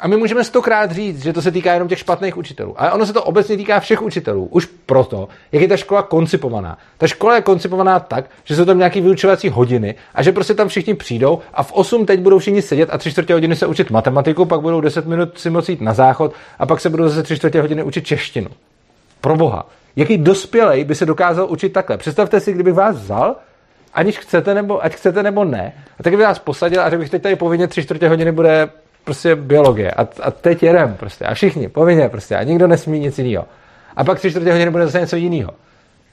A my můžeme stokrát říct, že to se týká jenom těch špatných učitelů. Ale ono se to obecně týká všech učitelů. Už proto, jak je ta škola koncipovaná. Ta škola je koncipovaná tak, že jsou tam nějaké vyučovací hodiny a že prostě tam všichni přijdou a v 8 teď budou všichni sedět a 3 čtvrtě hodiny se učit matematiku, pak budou 10 minut si moci jít na záchod a pak se budou zase 3 čtvrtě hodiny učit češtinu. Pro boha. Jaký dospělej by se dokázal učit takhle? Představte si, kdybych vás vzal, aniž chcete nebo, ať chcete nebo ne, a tak bych vás posadil a řekl bych, teď tady povinně 3 čtvrtě hodiny bude prostě biologie a, a teď jedem prostě a všichni, povinně prostě a nikdo nesmí nic jiného. A pak tři čtvrtě hodiny bude zase něco jiného.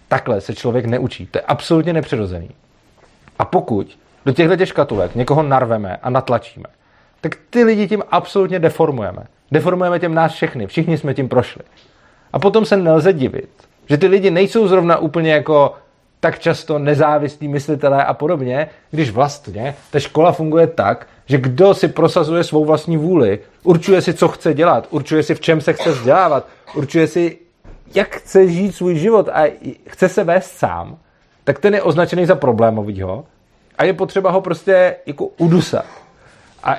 Takhle se člověk neučí. To je absolutně nepřirozený. A pokud do těchto těch škatulek někoho narveme a natlačíme, tak ty lidi tím absolutně deformujeme. Deformujeme těm nás všechny. Všichni jsme tím prošli. A potom se nelze divit, že ty lidi nejsou zrovna úplně jako tak často nezávislí myslitelé a podobně, když vlastně ta škola funguje tak, že kdo si prosazuje svou vlastní vůli, určuje si, co chce dělat, určuje si, v čem se chce vzdělávat, určuje si, jak chce žít svůj život a chce se vést sám, tak ten je označený za problémovýho a je potřeba ho prostě jako udusat. A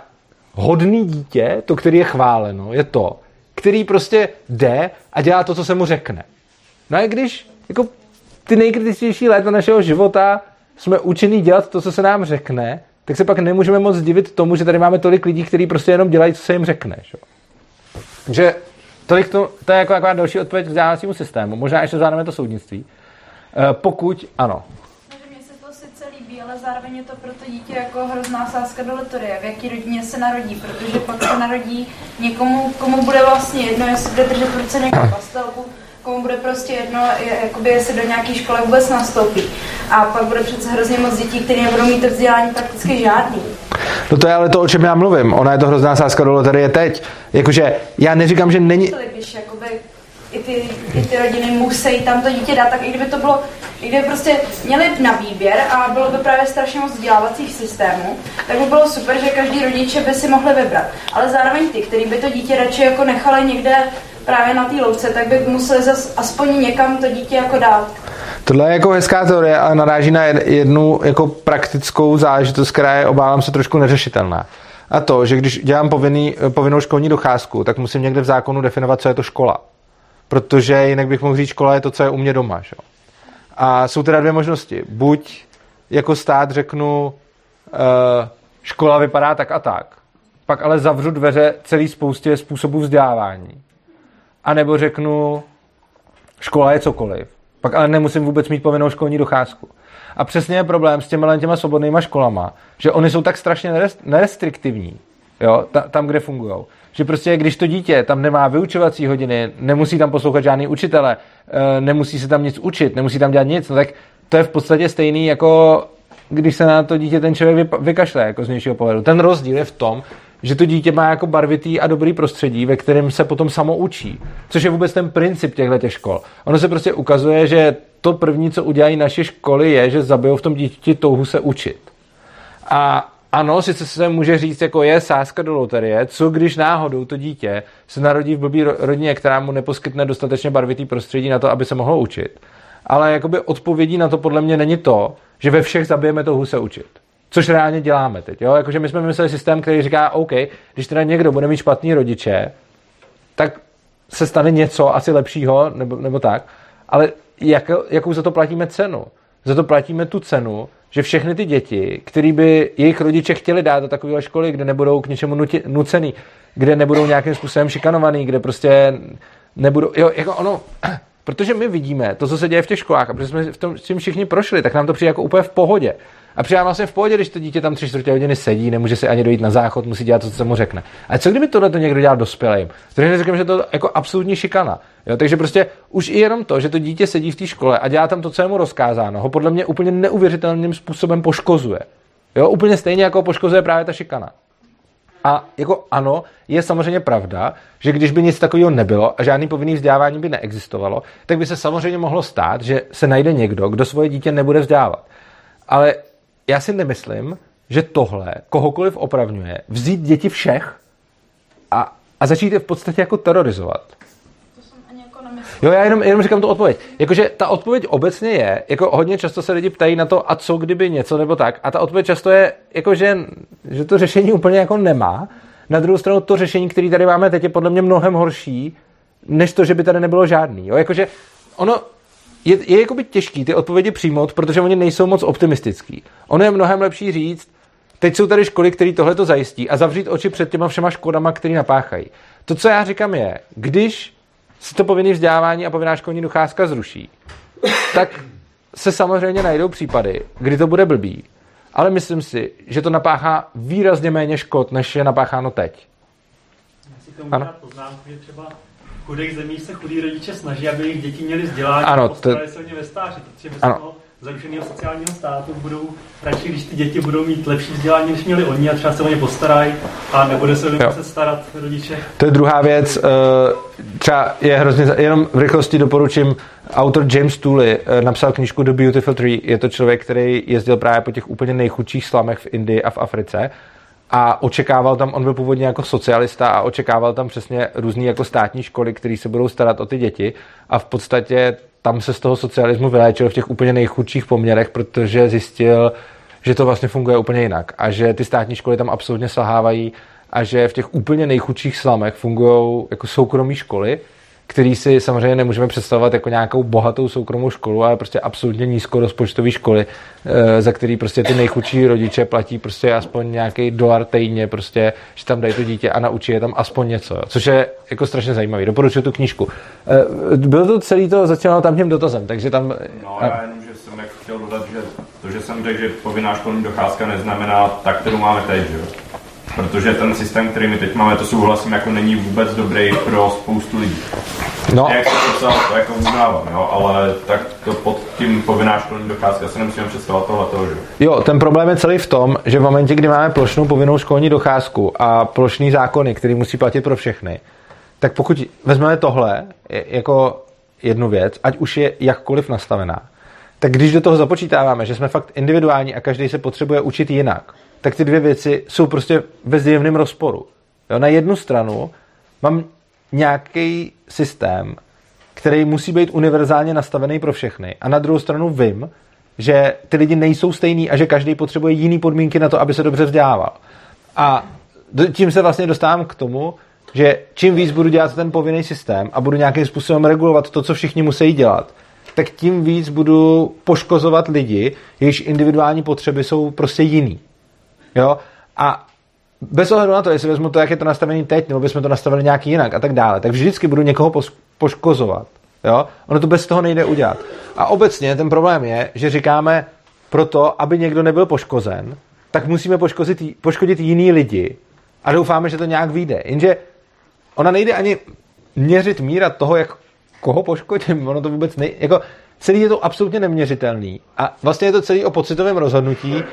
hodný dítě, to, který je chváleno, je to, který prostě jde a dělá to, co se mu řekne. No a když jako ty nejkritičtější léta našeho života jsme učení dělat to, co se nám řekne, tak se pak nemůžeme moc divit tomu, že tady máme tolik lidí, kteří prostě jenom dělají, co se jim řekne. Že? Takže tolik to, to je jako taková další odpověď k vzdělávacímu systému. Možná ještě zvládneme to soudnictví. E, pokud ano. Mně se to sice líbí, ale zároveň je to pro to dítě jako hrozná sázka do loterie, v jaký rodině se narodí, protože pak se narodí někomu, komu bude vlastně jedno, jestli bude držet v ruce nějakou pastelku, komu bude prostě jedno, jakoby jestli do nějaké školy vůbec nastoupí. A pak bude přece hrozně moc dětí, které nebudou mít to vzdělání prakticky žádný. No to je ale to, o čem já mluvím. Ona je to hrozná sázka do loterie teď. Jakože já neříkám, že není... Když jakoby i ty, i ty rodiny musí tam to dítě dát, tak i kdyby to bylo, i kdyby prostě měli na výběr a bylo by právě strašně moc vzdělávacích systémů, tak by bylo super, že každý rodiče by si mohli vybrat. Ale zároveň ty, který by to dítě radši jako nechali někde právě na té louce, tak by museli zas aspoň někam to dítě jako dát. Tohle je jako hezká teorie, ale naráží na jednu jako praktickou záležitost, která je, obávám se, trošku neřešitelná. A to, že když dělám povinný, povinnou školní docházku, tak musím někde v zákonu definovat, co je to škola. Protože jinak bych mohl říct, škola je to, co je u mě doma. Že? A jsou teda dvě možnosti. Buď jako stát řeknu, uh, škola vypadá tak a tak, pak ale zavřu dveře celý spoustě způsobů vzdělávání a nebo řeknu, škola je cokoliv. Pak ale nemusím vůbec mít povinnou školní docházku. A přesně je problém s těma těma svobodnýma školama, že oni jsou tak strašně nerestriktivní, jo, tam, kde fungují. Že prostě, když to dítě tam nemá vyučovací hodiny, nemusí tam poslouchat žádný učitele, eh, nemusí se tam nic učit, nemusí tam dělat nic, no tak to je v podstatě stejný jako když se na to dítě ten člověk vykašle, jako z nějšího pohledu. Ten rozdíl je v tom, že to dítě má jako barvitý a dobrý prostředí, ve kterém se potom samo učí. Což je vůbec ten princip těchto škol. Ono se prostě ukazuje, že to první, co udělají naše školy, je, že zabijou v tom dítěti touhu se učit. A ano, sice se může říct, jako je sázka do loterie, co když náhodou to dítě se narodí v blbý rodině, která mu neposkytne dostatečně barvitý prostředí na to, aby se mohlo učit. Ale jakoby odpovědí na to podle mě není to, že ve všech zabijeme touhu se učit. Což reálně děláme teď. Jo? Jakože my jsme vymysleli systém, který říká, OK, když teda někdo bude mít špatný rodiče, tak se stane něco asi lepšího, nebo, nebo tak. Ale jak, jakou za to platíme cenu? Za to platíme tu cenu, že všechny ty děti, které by jejich rodiče chtěli dát do takové školy, kde nebudou k něčemu nuti, nucený, kde nebudou nějakým způsobem šikanovaný, kde prostě nebudou, jo, jako ono, protože my vidíme to, co se děje v těch školách a protože jsme v tom, s tím všichni prošli, tak nám to přijde jako úplně v pohodě. A přijde vlastně v pohodě, když to dítě tam tři čtvrtě hodiny sedí, nemůže si ani dojít na záchod, musí dělat to, co se mu řekne. A co kdyby tohle to někdo dělal dospělým? Takže neříkám, že to je jako absolutní šikana. Jo, takže prostě už i jenom to, že to dítě sedí v té škole a dělá tam to, co je mu rozkázáno, ho podle mě úplně neuvěřitelným způsobem poškozuje. Jo, úplně stejně jako poškozuje právě ta šikana. A jako ano, je samozřejmě pravda, že když by nic takového nebylo a žádný povinný vzdělávání by neexistovalo, tak by se samozřejmě mohlo stát, že se najde někdo, kdo svoje dítě nebude vzdělávat. Ale já si nemyslím, že tohle kohokoliv opravňuje vzít děti všech a, a začít je v podstatě jako terorizovat. Jako jo, já jenom, jenom říkám tu odpověď. Jakože ta odpověď obecně je, jako hodně často se lidi ptají na to, a co kdyby něco nebo tak. A ta odpověď často je, jako že, že to řešení úplně jako nemá, Na druhou stranu to řešení, které tady máme teď, je podle mě mnohem horší, než to, že by tady nebylo žádný. Jo? Jakože ono je, je jakoby těžký ty odpovědi přijmout, protože oni nejsou moc optimistický. Ono je mnohem lepší říct, teď jsou tady školy, které tohle to zajistí a zavřít oči před těma všema škodama, které napáchají. To, co já říkám, je, když se to povinné vzdělávání a povinná školní docházka zruší, tak se samozřejmě najdou případy, kdy to bude blbý. Ale myslím si, že to napáchá výrazně méně škod, než je napácháno teď. Já si tomu ano? poznámku, že třeba chudých zemích se chudí rodiče snaží, aby jejich děti měli vzdělání ano, a postarali to... se o ně ve stáří, protože ano zaručeného sociálního státu budou radši, když ty děti budou mít lepší vzdělání, než měli oni a třeba se o ně postarají a nebude se o ně muset starat rodiče. To je druhá věc. Eh, třeba je hrozně, jenom v rychlosti doporučím, autor James Tooley eh, napsal knížku The Beautiful Tree. Je to člověk, který jezdil právě po těch úplně nejchudších slamech v Indii a v Africe a očekával tam, on byl původně jako socialista a očekával tam přesně různé jako státní školy, které se budou starat o ty děti. A v podstatě tam se z toho socialismu vyléčil v těch úplně nejchudších poměrech, protože zjistil, že to vlastně funguje úplně jinak a že ty státní školy tam absolutně selhávají a že v těch úplně nejchudších slamech fungují jako soukromí školy, který si samozřejmě nemůžeme představovat jako nějakou bohatou soukromou školu, ale prostě absolutně nízkorozpočtové školy, eh, za který prostě ty nejchudší rodiče platí prostě aspoň nějaký dolar týdně, prostě, že tam dají to dítě a naučí je tam aspoň něco, což je jako strašně zajímavý. Doporučuji tu knížku. Eh, bylo to celý to, začínalo tam tím dotazem, takže tam... No, já jenom, že jsem chtěl dodat, že to, že jsem řekl, že povinná školní docházka neznamená tak, kterou máme teď, že Protože ten systém, který my teď máme, to souhlasím, jako není vůbec dobrý pro spoustu lidí. No. Jak se to to jako uznávám, jo, ale tak to pod tím povinná školní docházka se nemusíme představovat tohle, že? Jo, ten problém je celý v tom, že v momentě, kdy máme plošnou povinnou školní docházku a plošný zákony, který musí platit pro všechny, tak pokud vezmeme tohle jako jednu věc, ať už je jakkoliv nastavená, tak když do toho započítáváme, že jsme fakt individuální a každý se potřebuje učit jinak, tak ty dvě věci jsou prostě ve zjevném rozporu. Jo, na jednu stranu mám nějaký systém, který musí být univerzálně nastavený pro všechny. A na druhou stranu vím, že ty lidi nejsou stejný a že každý potřebuje jiný podmínky na to, aby se dobře vzdělával. A tím se vlastně dostávám k tomu, že čím víc budu dělat ten povinný systém a budu nějakým způsobem regulovat to, co všichni musí dělat, tak tím víc budu poškozovat lidi, jejichž individuální potřeby jsou prostě jiný. Jo? A bez ohledu na to, jestli vezmu to, jak je to nastavený teď, nebo bychom to nastavili nějak jinak a tak dále, tak vždycky budu někoho poškozovat. Jo? Ono to bez toho nejde udělat. A obecně ten problém je, že říkáme, proto, aby někdo nebyl poškozen, tak musíme poškozit, poškodit jiný lidi a doufáme, že to nějak vyjde. Jenže ona nejde ani měřit míra toho, jak koho poškodím. Ono to vůbec nej... Jako, celý je to absolutně neměřitelný. A vlastně je to celý o pocitovém rozhodnutí,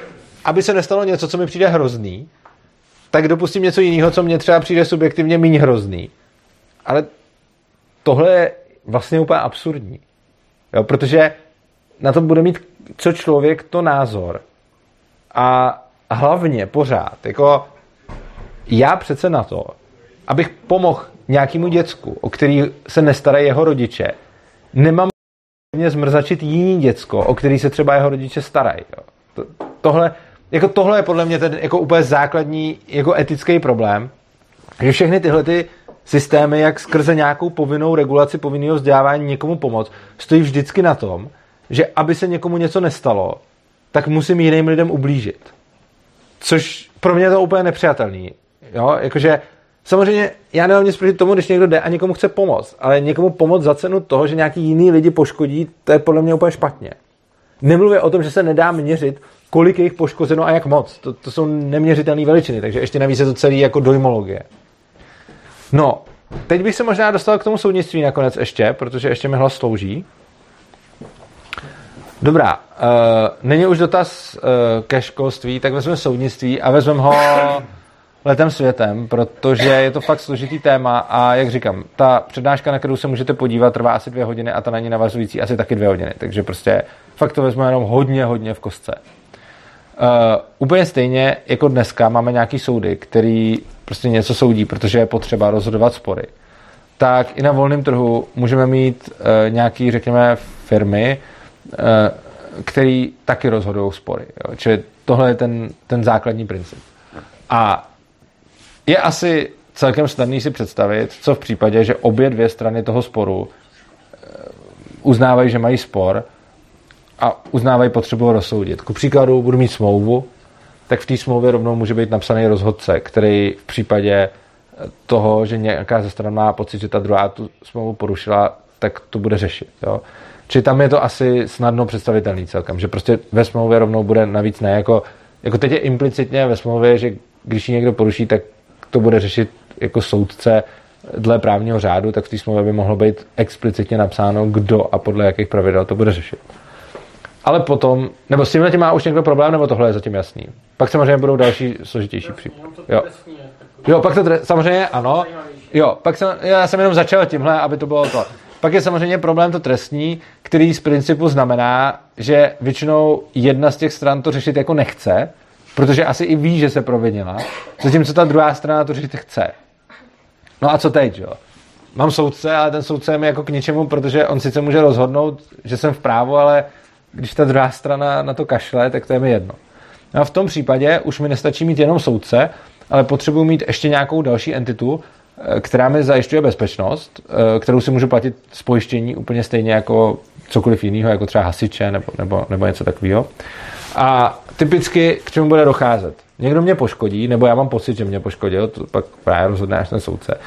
aby se nestalo něco, co mi přijde hrozný, tak dopustím něco jiného, co mě třeba přijde subjektivně méně hrozný. Ale tohle je vlastně úplně absurdní. Jo, protože na to bude mít co člověk to názor. A hlavně pořád, jako já přece na to, abych pomohl nějakému děcku, o který se nestarají jeho rodiče, nemám zmrzačit jiný děcko, o který se třeba jeho rodiče starají. Jo. To, tohle, jako tohle je podle mě ten jako úplně základní jako etický problém, že všechny tyhle ty systémy, jak skrze nějakou povinnou regulaci povinného vzdělávání někomu pomoct, stojí vždycky na tom, že aby se někomu něco nestalo, tak musím jiným lidem ublížit. Což pro mě je to úplně nepřijatelný. Jo? Jakože samozřejmě já nemám nic proti tomu, když někdo jde a někomu chce pomoct, ale někomu pomoct za cenu toho, že nějaký jiný lidi poškodí, to je podle mě úplně špatně. Nemluvě o tom, že se nedá měřit, kolik je jich poškozeno a jak moc. To, to jsou neměřitelné veličiny, takže ještě navíc je to celý jako dojmologie. No, teď bych se možná dostal k tomu soudnictví nakonec ještě, protože ještě mi hlas slouží. Dobrá, uh, není už dotaz uh, ke školství, tak vezmeme soudnictví a vezmeme ho letem světem, protože je to fakt složitý téma a jak říkám, ta přednáška, na kterou se můžete podívat, trvá asi dvě hodiny a ta na ní navazující asi taky dvě hodiny, takže prostě fakt to vezmeme jenom hodně, hodně v kostce. Uh, úplně stejně jako dneska máme nějaký soudy, který prostě něco soudí, protože je potřeba rozhodovat spory. Tak i na volném trhu můžeme mít uh, nějaký, řekněme, firmy, uh, který taky rozhodují spory. Jo? Čili tohle je ten, ten základní princip. A je asi celkem snadný si představit, co v případě, že obě dvě strany toho sporu uznávají, že mají spor a uznávají potřebu rozsoudit. Ku příkladu budu mít smlouvu, tak v té smlouvě rovnou může být napsaný rozhodce, který v případě toho, že nějaká ze stran má pocit, že ta druhá tu smlouvu porušila, tak to bude řešit. Jo? Čili tam je to asi snadno představitelný celkem, že prostě ve smlouvě rovnou bude navíc ne, jako, jako teď je implicitně ve smlouvě, že když ji někdo poruší, tak to bude řešit jako soudce dle právního řádu, tak v té smlouvě by mohlo být explicitně napsáno, kdo a podle jakých pravidel to bude řešit. Ale potom, nebo s tímhle má už někdo problém, nebo tohle je zatím jasný. Pak samozřejmě budou další složitější případy. Jo. jo, pak to samozřejmě ano. Jo, pak jsem, já jsem jenom začal tímhle, aby to bylo to. Pak je samozřejmě problém to trestní, který z principu znamená, že většinou jedna z těch stran to řešit jako nechce, protože asi i ví, že se provinila, zatímco ta druhá strana to řešit chce. No a co teď, jo? Mám soudce, ale ten soudce je mi jako k ničemu, protože on sice může rozhodnout, že jsem v právu, ale když ta druhá strana na to kašle, tak to je mi jedno. No a v tom případě už mi nestačí mít jenom soudce, ale potřebuji mít ještě nějakou další entitu, eh, která mi zajišťuje bezpečnost, eh, kterou si můžu platit z pojištění úplně stejně jako cokoliv jiného, jako třeba hasiče nebo, nebo, nebo něco takového. A typicky k čemu bude docházet? Někdo mě poškodí, nebo já mám pocit, že mě poškodil, to pak právě rozhodne až ten soudce.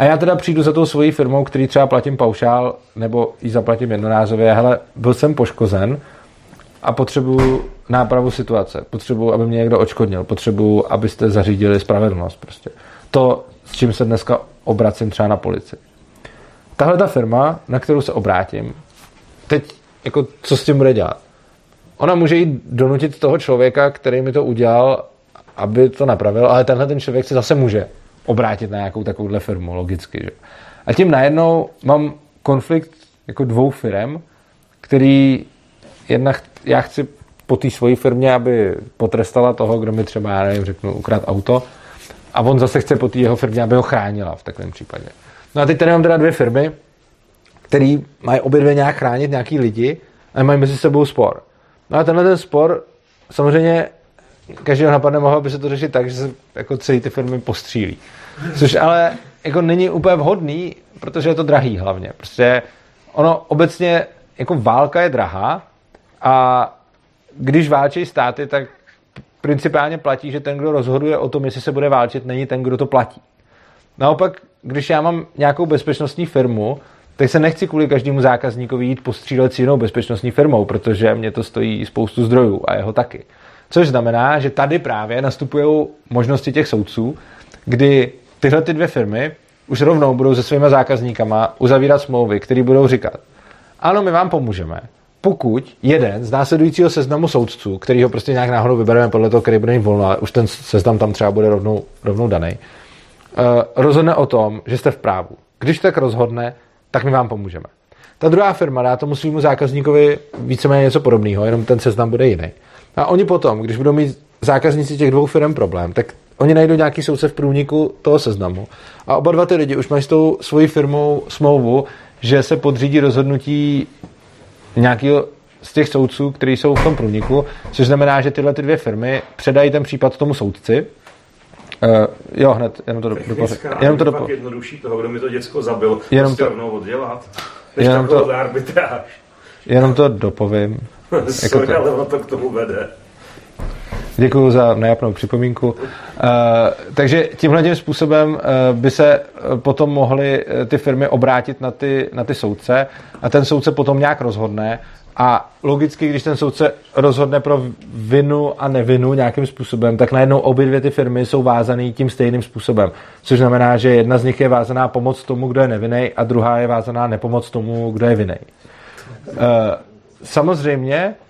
A já teda přijdu za tou svojí firmou, který třeba platím paušál, nebo ji zaplatím jednorázově, hele, byl jsem poškozen a potřebuju nápravu situace, potřebuju, aby mě někdo očkodnil, potřebuju, abyste zařídili spravedlnost prostě. To, s čím se dneska obracím třeba na policii. Tahle ta firma, na kterou se obrátím, teď jako co s tím bude dělat? Ona může jít donutit toho člověka, který mi to udělal, aby to napravil, ale tenhle ten člověk se zase může obrátit na nějakou takovouhle firmu, logicky. Že? A tím najednou mám konflikt jako dvou firm, který jedna, já chci po té svojí firmě, aby potrestala toho, kdo mi třeba, já nevím, řeknu, ukrát auto, a on zase chce po té jeho firmě, aby ho chránila v takovém případě. No a teď tady mám teda dvě firmy, které mají obě dvě nějak chránit nějaký lidi a mají mezi sebou spor. No a tenhle ten spor samozřejmě každého napadne, mohlo by se to řešit tak, že se jako celý ty firmy postřílí. Což ale jako není úplně vhodný, protože je to drahý hlavně. Prostě ono obecně jako válka je drahá a když válčí státy, tak principálně platí, že ten, kdo rozhoduje o tom, jestli se bude válčit, není ten, kdo to platí. Naopak, když já mám nějakou bezpečnostní firmu, tak se nechci kvůli každému zákazníkovi jít postřílet s jinou bezpečnostní firmou, protože mě to stojí spoustu zdrojů a jeho taky. Což znamená, že tady právě nastupují možnosti těch soudců, kdy tyhle ty dvě firmy už rovnou budou se svými zákazníkama uzavírat smlouvy, které budou říkat, ano, my vám pomůžeme, pokud jeden z následujícího seznamu soudců, který ho prostě nějak náhodou vybereme podle toho, který bude mít volno, a už ten seznam tam třeba bude rovnou, rovnou daný, uh, rozhodne o tom, že jste v právu. Když tak rozhodne, tak my vám pomůžeme. Ta druhá firma dá tomu svýmu zákazníkovi víceméně něco podobného, jenom ten seznam bude jiný. A oni potom, když budou mít zákazníci těch dvou firm problém, tak oni najdou nějaký soudce v průniku toho seznamu. A oba dva ty lidi už mají s tou svojí firmou smlouvu, že se podřídí rozhodnutí nějakého z těch soudců, kteří jsou v tom průniku, což znamená, že tyhle ty dvě firmy předají ten případ tomu soudci. Uh, jo, hned, jenom to dopovím. Jenom to dopovím. jednodušší toho, kdo mi to děcko zabil, jenom to rovnou oddělat. Jenom to, jenom to dopovím. jako to, ale ono to k tomu vede. Děkuji za nejapnou připomínku. Uh, takže tímhle tím způsobem uh, by se potom mohly ty firmy obrátit na ty, na ty soudce a ten soudce potom nějak rozhodne a logicky, když ten soudce rozhodne pro vinu a nevinu nějakým způsobem, tak najednou obě dvě ty firmy jsou vázané tím stejným způsobem. Což znamená, že jedna z nich je vázaná pomoc tomu, kdo je nevinný, a druhá je vázaná nepomoc tomu, kdo je vinný. Uh, samozřejmě, eh,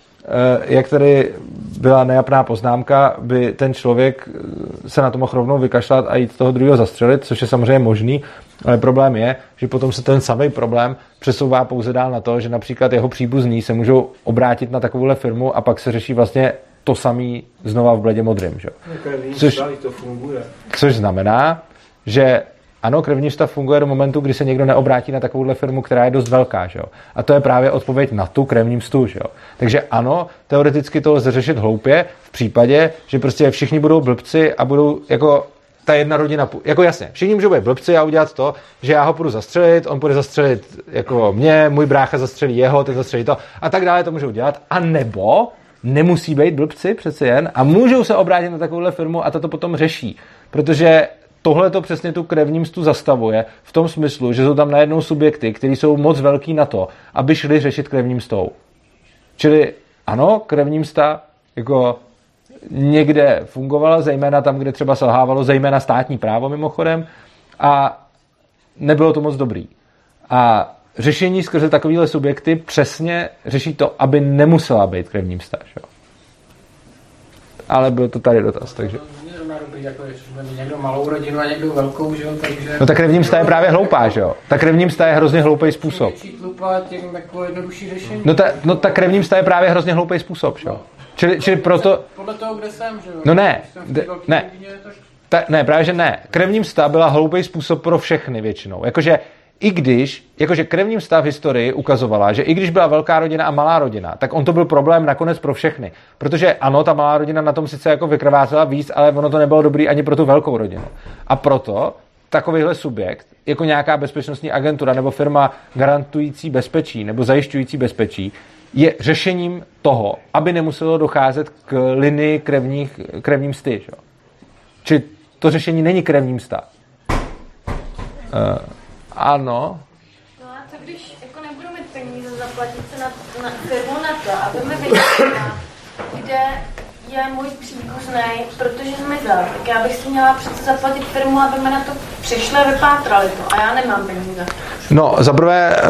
jak tady byla nejapná poznámka, by ten člověk eh, se na to mohl rovnou vykašlat a jít toho druhého zastřelit, což je samozřejmě možný, ale problém je, že potom se ten samý problém přesouvá pouze dál na to, že například jeho příbuzní se můžou obrátit na takovouhle firmu a pak se řeší vlastně to samý znova v bledě modrým. Že? Což, to funguje. což znamená, že ano, krevní stav funguje do momentu, kdy se někdo neobrátí na takovouhle firmu, která je dost velká. Že jo? A to je právě odpověď na tu krevní mstu. Že jo? Takže ano, teoreticky to lze řešit hloupě v případě, že prostě všichni budou blbci a budou jako ta jedna rodina, jako jasně, všichni můžou být blbci a udělat to, že já ho půjdu zastřelit, on půjde zastřelit jako mě, můj brácha zastřelí jeho, ten zastřelí to a tak dále to můžou dělat. A nebo nemusí být blbci přece jen a můžou se obrátit na takovouhle firmu a to to potom řeší. Protože tohle to přesně tu krevní mstu zastavuje v tom smyslu, že jsou tam najednou subjekty, které jsou moc velký na to, aby šli řešit krevní mstou. Čili ano, krevní msta jako někde fungovala, zejména tam, kde třeba selhávalo zejména státní právo mimochodem a nebylo to moc dobrý. A řešení skrze takovéhle subjekty přesně řeší to, aby nemusela být krevní msta. Že? Ale byl to tady dotaz, takže jako někdo malou rodinu a někdo velkou, že jo, takže... No ta krevní msta je právě hloupá, že jo? Ta krevní msta je hrozně hloupý způsob. Tlupa, tím jako jednodušší řešení. No ta, no ta krevní msta je právě hrozně hloupý způsob, že jo? Čili, čili proto... Podle toho, kde jsem, že jo? No ne, ne. Ta, ne, právě že ne. Krevní msta byla hloupý způsob pro všechny většinou. Jakože i když, jakože krevní stav historii ukazovala, že i když byla velká rodina a malá rodina, tak on to byl problém nakonec pro všechny. Protože ano, ta malá rodina na tom sice jako vykrvácela víc, ale ono to nebylo dobrý ani pro tu velkou rodinu. A proto takovýhle subjekt, jako nějaká bezpečnostní agentura nebo firma garantující bezpečí nebo zajišťující bezpečí, je řešením toho, aby nemuselo docházet k linii krevních, krevním sty. Či to řešení není krevním stav. Uh, ano. No a co když jako nebudu mít peníze zaplatit se na, na firmu na to, aby mi věděla, kde je můj příbuzný, protože zmizel, tak já bych si měla přece zaplatit firmu, aby mi na to přišli a vypátrali to. A já nemám peníze. No, zaprvé eh,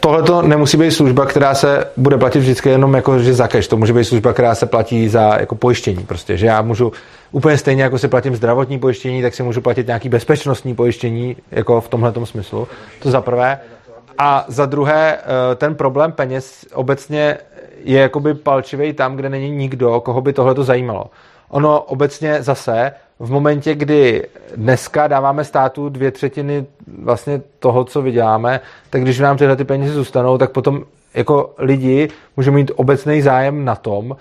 tohle to nemusí být služba, která se bude platit vždycky jenom jako, že za cash. To může být služba, která se platí za jako pojištění. Prostě, že já můžu úplně stejně, jako si platím zdravotní pojištění, tak si můžu platit nějaký bezpečnostní pojištění, jako v tomhle smyslu. To za prvé. A za druhé, eh, ten problém peněz obecně je jakoby palčivý tam, kde není nikdo, koho by tohle to zajímalo. Ono obecně zase v momentě, kdy dneska dáváme státu dvě třetiny vlastně toho, co vyděláme, tak když nám tyhle ty peníze zůstanou, tak potom jako lidi můžou mít obecný zájem na tom,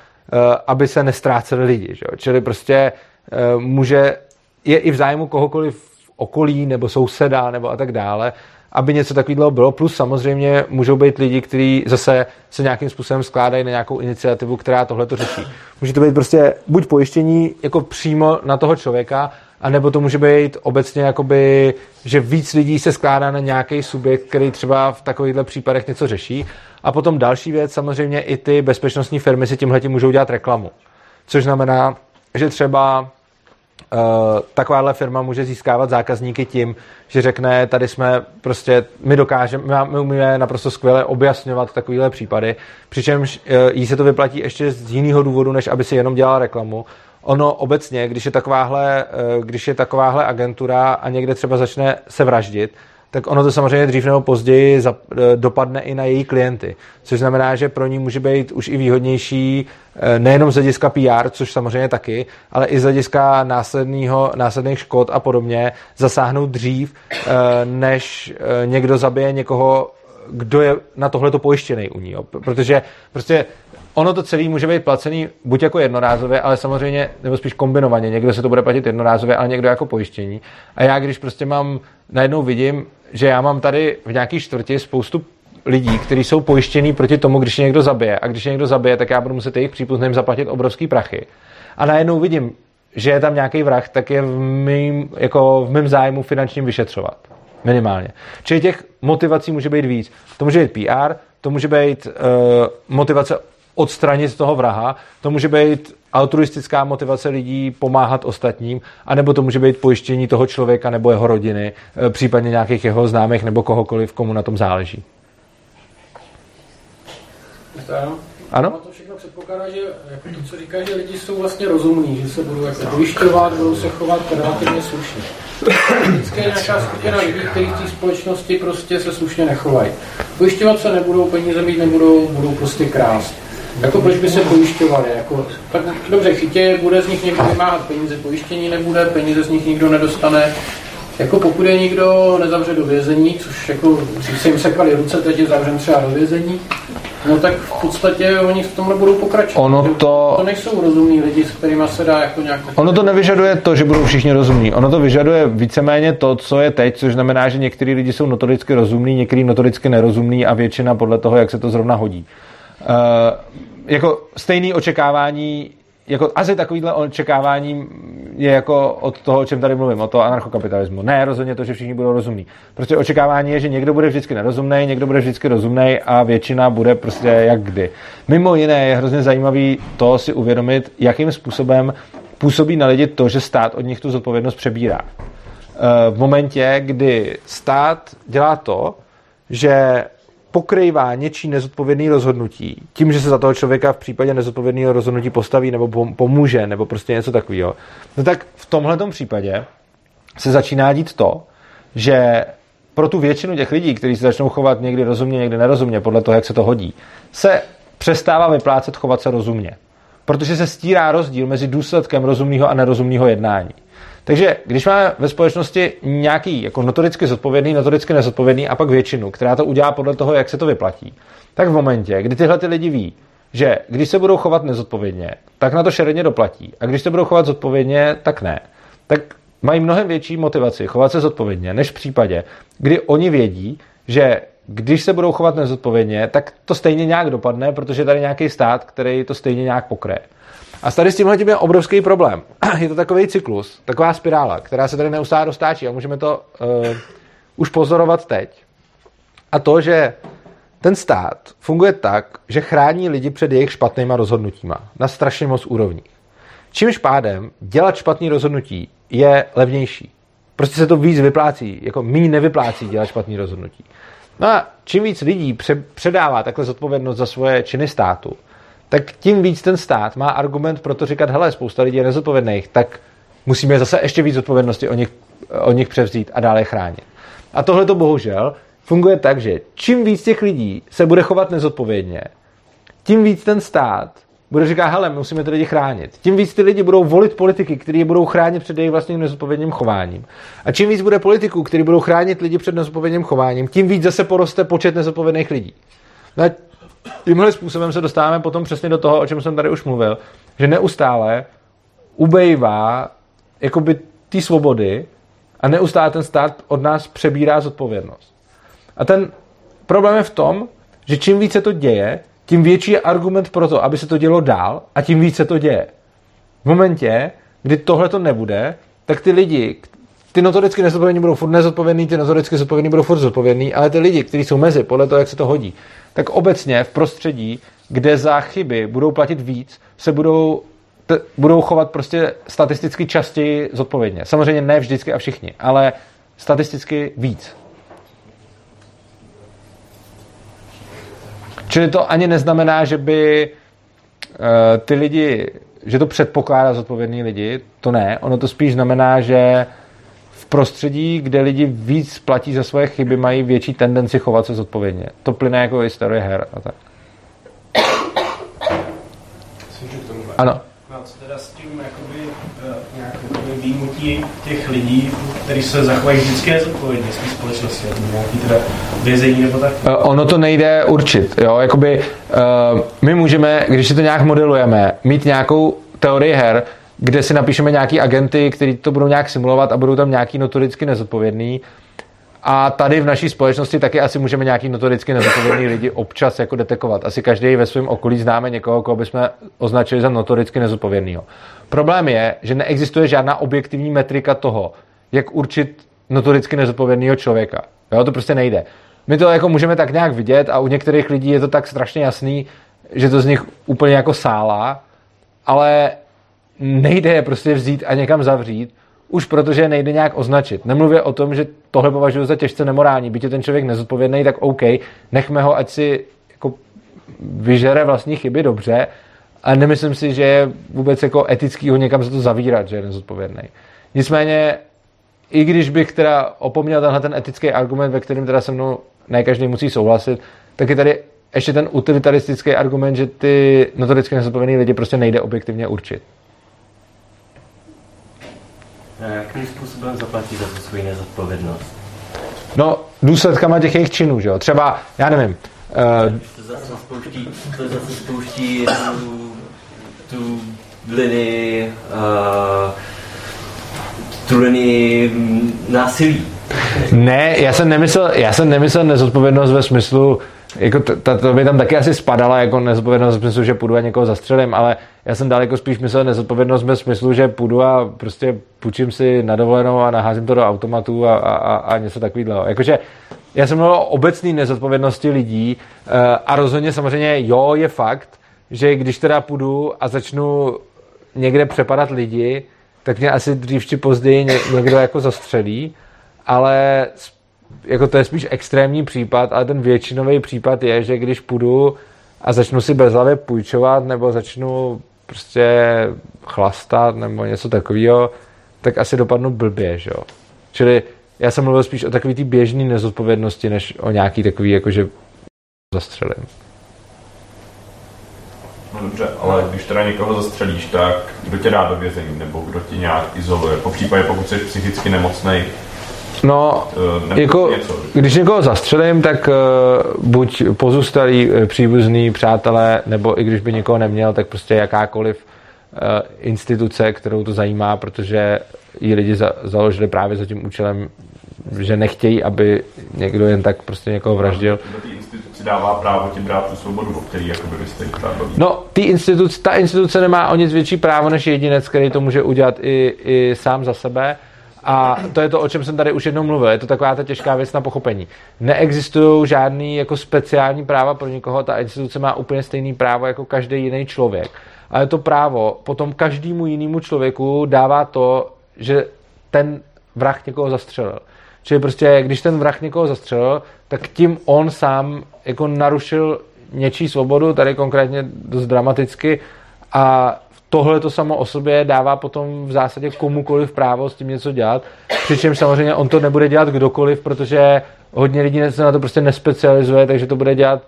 aby se nestráceli lidi. Že? Čili prostě eh, může, je i v zájmu kohokoliv v okolí nebo souseda nebo a tak dále, aby něco takového bylo. Plus samozřejmě můžou být lidi, kteří zase se nějakým způsobem skládají na nějakou iniciativu, která tohle to řeší. Může to být prostě buď pojištění jako přímo na toho člověka, anebo to může být obecně jakoby, že víc lidí se skládá na nějaký subjekt, který třeba v takovýchhle případech něco řeší. A potom další věc, samozřejmě i ty bezpečnostní firmy si tímhle můžou dělat reklamu. Což znamená, že třeba Uh, takováhle firma může získávat zákazníky tím, že řekne, tady jsme prostě, my dokážeme, my umíme naprosto skvěle objasňovat takovéhle případy, přičemž uh, jí se to vyplatí ještě z jiného důvodu, než aby si jenom dělala reklamu. Ono obecně, když je takováhle, uh, když je takováhle agentura a někde třeba začne se vraždit, tak ono to samozřejmě dřív nebo později e, dopadne i na její klienty. Což znamená, že pro ní může být už i výhodnější e, nejenom z hlediska PR, což samozřejmě taky, ale i z hlediska následného, následných škod a podobně zasáhnout dřív, než někdo zabije někoho, kdo je na tohleto pojištěný u ní. Protože prostě ono to celé může být placený buď jako jednorázově, ale samozřejmě, nebo spíš kombinovaně. Někdo se to bude platit jednorázově, ale někdo jako pojištění. A já, když prostě mám, najednou vidím, že já mám tady v nějaký čtvrti spoustu lidí, kteří jsou pojištění proti tomu, když někdo zabije. A když někdo zabije, tak já budu muset jejich příbuzným zaplatit obrovský prachy. A najednou vidím, že je tam nějaký vrah, tak je v mým, jako v mém zájmu finančním vyšetřovat. Minimálně. Čili těch motivací může být víc. To může být PR, to může být uh, motivace odstranit toho vraha, to může být altruistická motivace lidí pomáhat ostatním, anebo to může být pojištění toho člověka nebo jeho rodiny, eh, případně nějakých jeho známých nebo kohokoliv, komu na tom záleží. Ano? To všechno předpokládá, že jako to, co říká, že lidi jsou vlastně rozumní, že se budou jako pojišťovat, budou se chovat relativně slušně. Vždycky je nějaká skupina lidí, kteří v té společnosti prostě se slušně nechovají. Pojišťovat se nebudou, peníze mít nebudou, budou prostě krást. Jako proč by se pojišťovali? Jako, tak dobře, chytě bude z nich někdo vymáhat peníze, pojištění nebude, peníze z nich nikdo nedostane. jako pokud je někdo nezavře do vězení, což jako se jim sekali ruce, teď je zavřen třeba do vězení, no tak v podstatě oni v tomhle budou pokračovat. Ono to... To nejsou rozumní lidi, s kterými se dá jako nějak... Ono to nevyžaduje to, že budou všichni rozumní. Ono to vyžaduje víceméně to, co je teď, což znamená, že některý lidi jsou notoricky rozumní, některý notoricky nerozumní a většina podle toho, jak se to zrovna hodí. Uh, jako stejný očekávání jako asi takovýhle očekávání je jako od toho, o čem tady mluvím, o toho anarchokapitalismu. Ne, rozhodně to, že všichni budou rozumní. Prostě očekávání je, že někdo bude vždycky nerozumný, někdo bude vždycky rozumný a většina bude prostě jak kdy. Mimo jiné je hrozně zajímavý to si uvědomit, jakým způsobem působí na lidi to, že stát od nich tu zodpovědnost přebírá. Eh, v momentě, kdy stát dělá to, že pokrývá něčí nezodpovědný rozhodnutí tím, že se za toho člověka v případě nezodpovědného rozhodnutí postaví nebo pomůže nebo prostě něco takového, no tak v tomhle případě se začíná dít to, že pro tu většinu těch lidí, kteří se začnou chovat někdy rozumně, někdy nerozumně, podle toho, jak se to hodí, se přestává vyplácet chovat se rozumně. Protože se stírá rozdíl mezi důsledkem rozumného a nerozumného jednání. Takže když máme ve společnosti nějaký jako notoricky zodpovědný, notoricky nezodpovědný a pak většinu, která to udělá podle toho, jak se to vyplatí, tak v momentě, kdy tyhle ty lidi ví, že když se budou chovat nezodpovědně, tak na to šeredně doplatí. A když se budou chovat zodpovědně, tak ne. Tak mají mnohem větší motivaci chovat se zodpovědně, než v případě, kdy oni vědí, že když se budou chovat nezodpovědně, tak to stejně nějak dopadne, protože tady nějaký stát, který to stejně nějak pokryje. A tady s tímhle tím je obrovský problém. Je to takový cyklus, taková spirála, která se tady neustále dostáčí a můžeme to uh, už pozorovat teď. A to, že ten stát funguje tak, že chrání lidi před jejich špatnýma rozhodnutíma na strašně moc úrovní. Čímž pádem dělat špatný rozhodnutí je levnější. Prostě se to víc vyplácí, jako méně nevyplácí dělat špatný rozhodnutí. No a čím víc lidí předává takhle zodpovědnost za svoje činy státu, tak tím víc ten stát má argument pro to říkat, hele, spousta lidí je nezodpovědných, tak musíme zase ještě víc odpovědnosti o nich, o nich převzít a dále chránit. A tohle to bohužel funguje tak, že čím víc těch lidí se bude chovat nezodpovědně, tím víc ten stát bude říkat, hele, musíme ty lidi chránit. Tím víc ty lidi budou volit politiky, kteří je budou chránit před jejich vlastním nezodpovědným chováním. A čím víc bude politiků, kteří budou chránit lidi před nezodpovědným chováním, tím víc zase poroste počet nezodpovědných lidí. No tímhle způsobem se dostáváme potom přesně do toho, o čem jsem tady už mluvil, že neustále ubejvá jakoby ty svobody a neustále ten stát od nás přebírá zodpovědnost. A ten problém je v tom, že čím více to děje, tím větší je argument pro to, aby se to dělo dál a tím více to děje. V momentě, kdy tohle to nebude, tak ty lidi, ty notoricky nezodpovědní budou furt nezodpovědní, ty notoricky zodpovědní budou furt zodpovědní, ale ty lidi, kteří jsou mezi, podle toho, jak se to hodí, tak obecně v prostředí, kde za chyby budou platit víc, se budou, t- budou chovat prostě statisticky častěji zodpovědně. Samozřejmě ne vždycky a všichni, ale statisticky víc. Čili to ani neznamená, že by uh, ty lidi, že to předpokládá zodpovědní lidi, to ne. Ono to spíš znamená, že prostředí, kde lidi víc platí za svoje chyby, mají větší tendenci chovat se zodpovědně. To plyne jako historie her a tak. Ano. No, co teda s tím jakoby, eh, nějakou výjimutí těch lidí, kteří se zachovají vždycky nezodpovědně z té společnosti, nějaký teda vězení nebo tak? Uh, ono to nejde určit, jo, jakoby uh, my můžeme, když si to nějak modelujeme, mít nějakou teorii her, kde si napíšeme nějaký agenty, kteří to budou nějak simulovat a budou tam nějaký notoricky nezodpovědný. A tady v naší společnosti taky asi můžeme nějaký notoricky nezodpovědný lidi občas jako detekovat. Asi každý ve svém okolí známe někoho, koho bychom označili za notoricky nezodpovědného. Problém je, že neexistuje žádná objektivní metrika toho, jak určit notoricky nezodpovědného člověka. Jo, to prostě nejde. My to jako můžeme tak nějak vidět a u některých lidí je to tak strašně jasný, že to z nich úplně jako sála, ale nejde je prostě vzít a někam zavřít, už protože nejde nějak označit. Nemluvě o tom, že tohle považuji za těžce nemorální. Byť je ten člověk nezodpovědný, tak OK, nechme ho, ať si jako vyžere vlastní chyby dobře, ale nemyslím si, že je vůbec jako etický ho někam za to zavírat, že je nezodpovědný. Nicméně, i když bych teda opomněl tenhle ten etický argument, ve kterém teda se mnou ne každý musí souhlasit, tak je tady ještě ten utilitaristický argument, že ty notoricky nezodpovědný lidi prostě nejde objektivně určit. Jakým způsobem zaplatí za svoji nezodpovědnost? No, důsledkama těch jejich činů, že jo. Třeba, já nevím. Uh, to zase spouští, to zase spouští tu, tu linii, uh, tu linii násilí. Ne, já jsem nemyslel, já jsem nemyslel nezodpovědnost ve smyslu, jako to, to, to by tam taky asi spadala jako nezodpovědnost v smyslu, že půjdu a někoho zastřelím, ale já jsem daleko spíš myslel nezodpovědnost ve smyslu, že půjdu a prostě půjčím si na dovolenou a naházím to do automatu a, a, a něco takového. Jakože já jsem mluvil o obecné nezodpovědnosti lidí eh, a rozhodně samozřejmě jo, je fakt, že když teda půjdu a začnu někde přepadat lidi, tak mě asi dřív či později někdo jako zastřelí, ale jako to je spíš extrémní případ, ale ten většinový případ je, že když půjdu a začnu si bezhlavě půjčovat nebo začnu prostě chlastat nebo něco takového, tak asi dopadnu blbě, že jo. Čili já jsem mluvil spíš o takový té běžné nezodpovědnosti, než o nějaký takový, jakože zastřelím. No dobře, ale když teda někoho zastřelíš, tak kdo tě dá do vězení, nebo kdo tě nějak izoluje? Po případě, pokud jsi psychicky nemocný, No, uh, jako, něco. když někoho zastřelím, tak uh, buď pozůstalý, uh, příbuzný, přátelé, nebo i když by někoho neměl, tak prostě jakákoliv uh, instituce, kterou to zajímá, protože ji lidi za, založili právě za tím účelem, že nechtějí, aby někdo jen tak prostě někoho vraždil. instituci dává právo ti brát tu svobodu, o který jakoby vy jste No, tý instituce, ta instituce nemá o nic větší právo než jedinec, který to může udělat i, i sám za sebe. A to je to, o čem jsem tady už jednou mluvil. Je to taková ta těžká věc na pochopení. Neexistují žádný jako speciální práva pro někoho. Ta instituce má úplně stejný právo jako každý jiný člověk. Ale to právo potom každému jinému člověku dává to, že ten vrah někoho zastřelil. Čili prostě, když ten vrah někoho zastřelil, tak tím on sám jako narušil něčí svobodu, tady konkrétně dost dramaticky, a tohle to samo o sobě dává potom v zásadě komukoliv právo s tím něco dělat, přičemž samozřejmě on to nebude dělat kdokoliv, protože hodně lidí se na to prostě nespecializuje, takže to bude dělat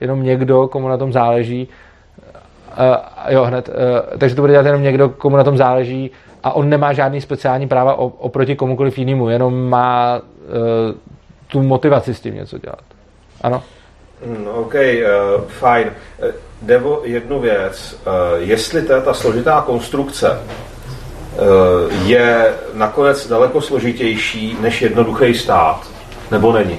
jenom někdo, komu na tom záleží. Uh, jo, hned. Uh, takže to bude dělat jenom někdo, komu na tom záleží a on nemá žádný speciální práva oproti komukoliv jinému, jenom má uh, tu motivaci s tím něco dělat. Ano? Mm, OK, uh, fajn. Jde o jednu věc. Uh, jestli ta, ta složitá konstrukce uh, je nakonec daleko složitější než jednoduchý stát, nebo není?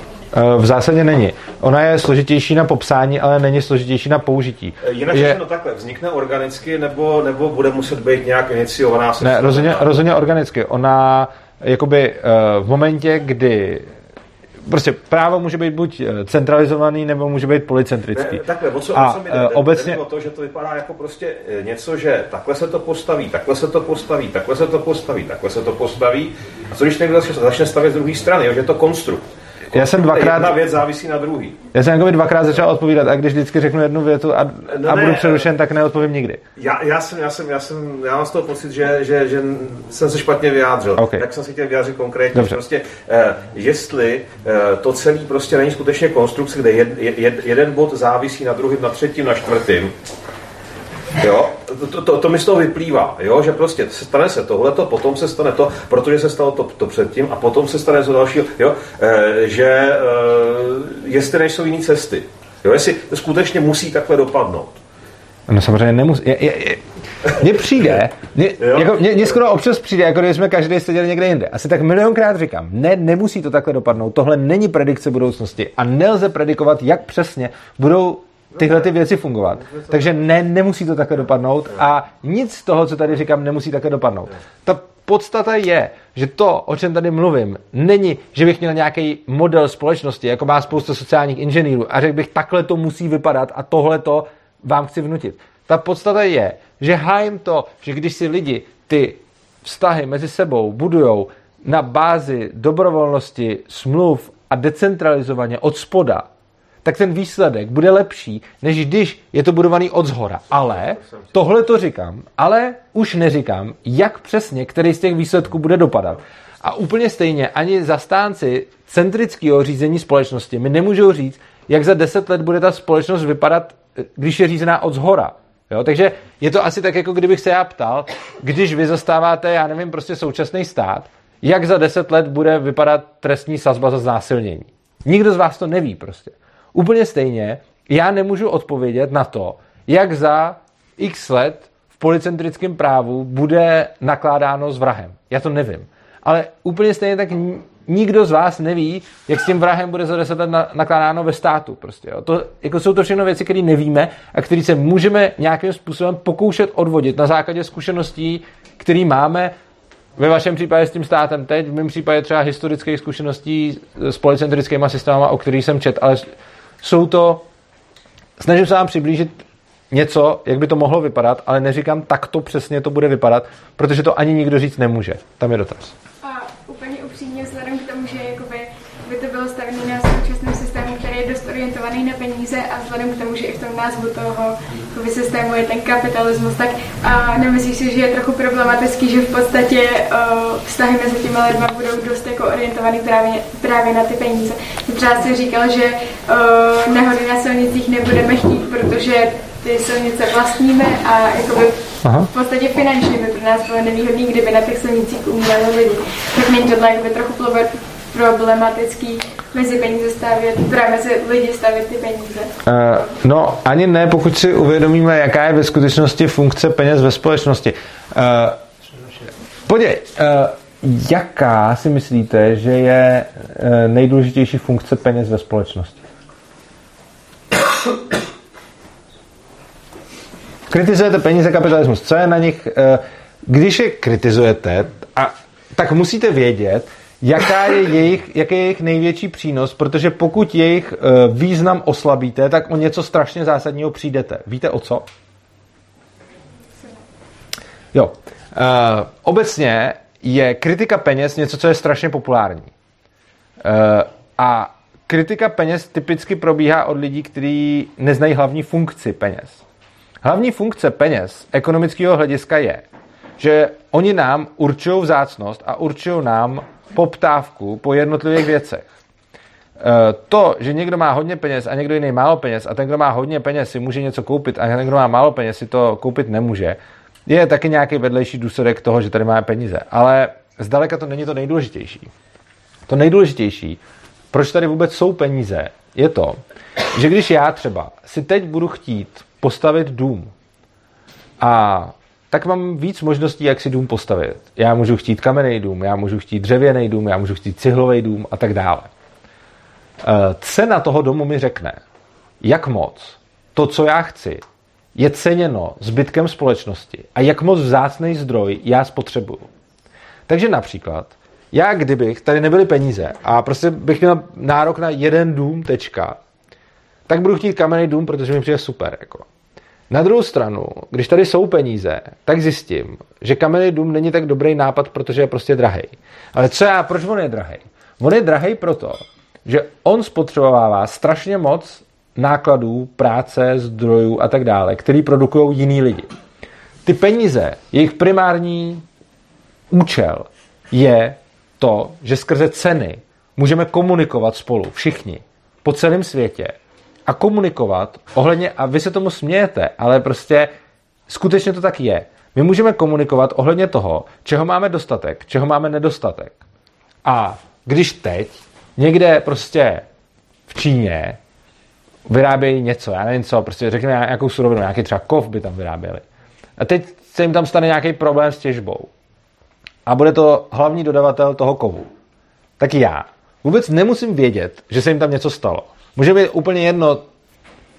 V zásadě není. Ona je složitější na popsání, ale není složitější na použití. Jinak je... no takhle, vznikne organicky, nebo, nebo bude muset být nějak iniciovaná? Ne, rozhodně, rozhodně organicky. Ona jakoby v momentě, kdy prostě právo může být buď eh, centralizovaný, nebo může být policentrický. Ne, takhle, o co, a, o co mi jde? Uh, obecně... o to, že to vypadá jako prostě eh, něco, že takhle se to postaví, takhle se to postaví, takhle se to postaví, takhle se to postaví. A co když někdo začne stavět z druhé strany, jo, že je to konstrukt já jsem dvakrát... Jedna věc závisí na druhý. Já jsem jako dvakrát začal odpovídat a když vždycky řeknu jednu větu a, no a ne, budu přerušen, tak neodpovím nikdy. Já, já, jsem, já, jsem, já, jsem, já mám z toho pocit, že, že, že jsem se špatně vyjádřil. Okay. Tak jsem si chtěl vyjádřit konkrétně. Dobře. Prostě, eh, jestli eh, to celé prostě není skutečně konstrukce, kde jed, jed, jeden bod závisí na druhém, na třetím, na čtvrtým, Jo? To, to, to mi z toho vyplývá, jo? že prostě stane se tohleto, potom se stane to, protože se stalo to, to předtím a potom se stane to dalšího, jo? E, že e, jestli nejsou jiné cesty. Jo? Jestli to skutečně musí takhle dopadnout. No samozřejmě nemusí. Je, je, je. Mně přijde, mně, jako, mně, mně skoro občas přijde, jako kdyby jsme každý seděli někde jinde. Asi tak milionkrát říkám, ne, nemusí to takhle dopadnout. Tohle není predikce budoucnosti a nelze predikovat, jak přesně budou tyhle ty věci fungovat. Takže ne, nemusí to takhle dopadnout a nic z toho, co tady říkám, nemusí takhle dopadnout. Ta podstata je, že to, o čem tady mluvím, není, že bych měl nějaký model společnosti, jako má spousta sociálních inženýrů a řekl bych, takhle to musí vypadat a tohle to vám chci vnutit. Ta podstata je, že hájím to, že když si lidi ty vztahy mezi sebou budujou na bázi dobrovolnosti, smluv a decentralizovaně od spoda, tak ten výsledek bude lepší, než když je to budovaný od zhora. Ale, tohle to říkám, ale už neříkám, jak přesně, který z těch výsledků bude dopadat. A úplně stejně ani zastánci centrického řízení společnosti mi nemůžou říct, jak za deset let bude ta společnost vypadat, když je řízená od zhora. Jo? Takže je to asi tak, jako kdybych se já ptal, když vy zastáváte, já nevím, prostě současný stát, jak za deset let bude vypadat trestní sazba za znásilnění. Nikdo z vás to neví prostě. Úplně stejně, já nemůžu odpovědět na to, jak za x let v policentrickém právu bude nakládáno s vrahem. Já to nevím. Ale úplně stejně tak nikdo z vás neví, jak s tím vrahem bude za deset let nakládáno ve státu. Prostě, jo. To, jako jsou to všechno věci, které nevíme a které se můžeme nějakým způsobem pokoušet odvodit na základě zkušeností, které máme ve vašem případě s tím státem teď, v mém případě třeba historických zkušeností s policentrickými systémy, o kterých jsem čet, ale jsou to, snažím se vám přiblížit něco, jak by to mohlo vypadat, ale neříkám, tak to přesně to bude vypadat, protože to ani nikdo říct nemůže. Tam je dotaz. A úplně upřímně vzhledem k tomu, že jakoby by to bylo stavené na současném systému, který je dost orientovaný na peníze a vzhledem k tomu, že i v tom názvu toho systému je ten kapitalismus, tak a nemyslíš si, že je trochu problematický, že v podstatě uh, vztahy mezi těmi lidmi budou dost jako orientovaný právě, právě na ty peníze. Třeba si říkal, že uh, nehody na silnicích nebudeme chtít, protože ty silnice vlastníme a jakoby Aha. v podstatě finančně by pro nás bylo nevýhodný, kdyby na těch silnicích umírali lidi. Tak není tohle jakoby trochu problematický mezi peníze stavět, právě mezi lidi stavět ty peníze? Uh, no, ani ne, pokud si uvědomíme, jaká je ve skutečnosti funkce peněz ve společnosti. Uh, podívej, uh, jaká si myslíte, že je uh, nejdůležitější funkce peněz ve společnosti? Kritizujete peníze, kapitalismus. Co je na nich? Když je kritizujete, a, tak musíte vědět, jaká je jejich, jaký je jejich největší přínos, protože pokud jejich uh, význam oslabíte, tak o něco strašně zásadního přijdete. Víte o co? Jo. Uh, obecně je kritika peněz něco, co je strašně populární. Uh, a kritika peněz typicky probíhá od lidí, kteří neznají hlavní funkci peněz. Hlavní funkce peněz ekonomického hlediska je, že oni nám určují vzácnost a určují nám poptávku po jednotlivých věcech. E, to, že někdo má hodně peněz a někdo jiný málo peněz a ten, kdo má hodně peněz, si může něco koupit a ten, kdo má málo peněz, si to koupit nemůže, je taky nějaký vedlejší důsledek toho, že tady máme peníze. Ale zdaleka to není to nejdůležitější. To nejdůležitější, proč tady vůbec jsou peníze, je to, že když já třeba si teď budu chtít postavit dům a tak mám víc možností, jak si dům postavit. Já můžu chtít kamenný dům, já můžu chtít dřevěný dům, já můžu chtít cihlový dům a tak dále. Eh, cena toho domu mi řekne, jak moc to, co já chci, je ceněno zbytkem společnosti a jak moc vzácný zdroj já spotřebuju. Takže například, já kdybych, tady nebyly peníze a prostě bych měl nárok na jeden dům, tečka, tak budu chtít kamenný dům, protože mi přijde super. Jako. Na druhou stranu, když tady jsou peníze, tak zjistím, že kamenný dům není tak dobrý nápad, protože je prostě drahý. Ale co já, proč on je drahý? On je drahý proto, že on spotřebovává strašně moc nákladů, práce, zdrojů a tak dále, který produkují jiní lidi. Ty peníze, jejich primární účel je to, že skrze ceny můžeme komunikovat spolu, všichni, po celém světě a komunikovat ohledně, a vy se tomu smějete, ale prostě skutečně to tak je. My můžeme komunikovat ohledně toho, čeho máme dostatek, čeho máme nedostatek. A když teď někde prostě v Číně vyrábějí něco, já nevím co, prostě řekněme nějakou surovinu, nějaký třeba kov by tam vyráběli. A teď se jim tam stane nějaký problém s těžbou. A bude to hlavní dodavatel toho kovu. Tak já vůbec nemusím vědět, že se jim tam něco stalo. Může být úplně jedno,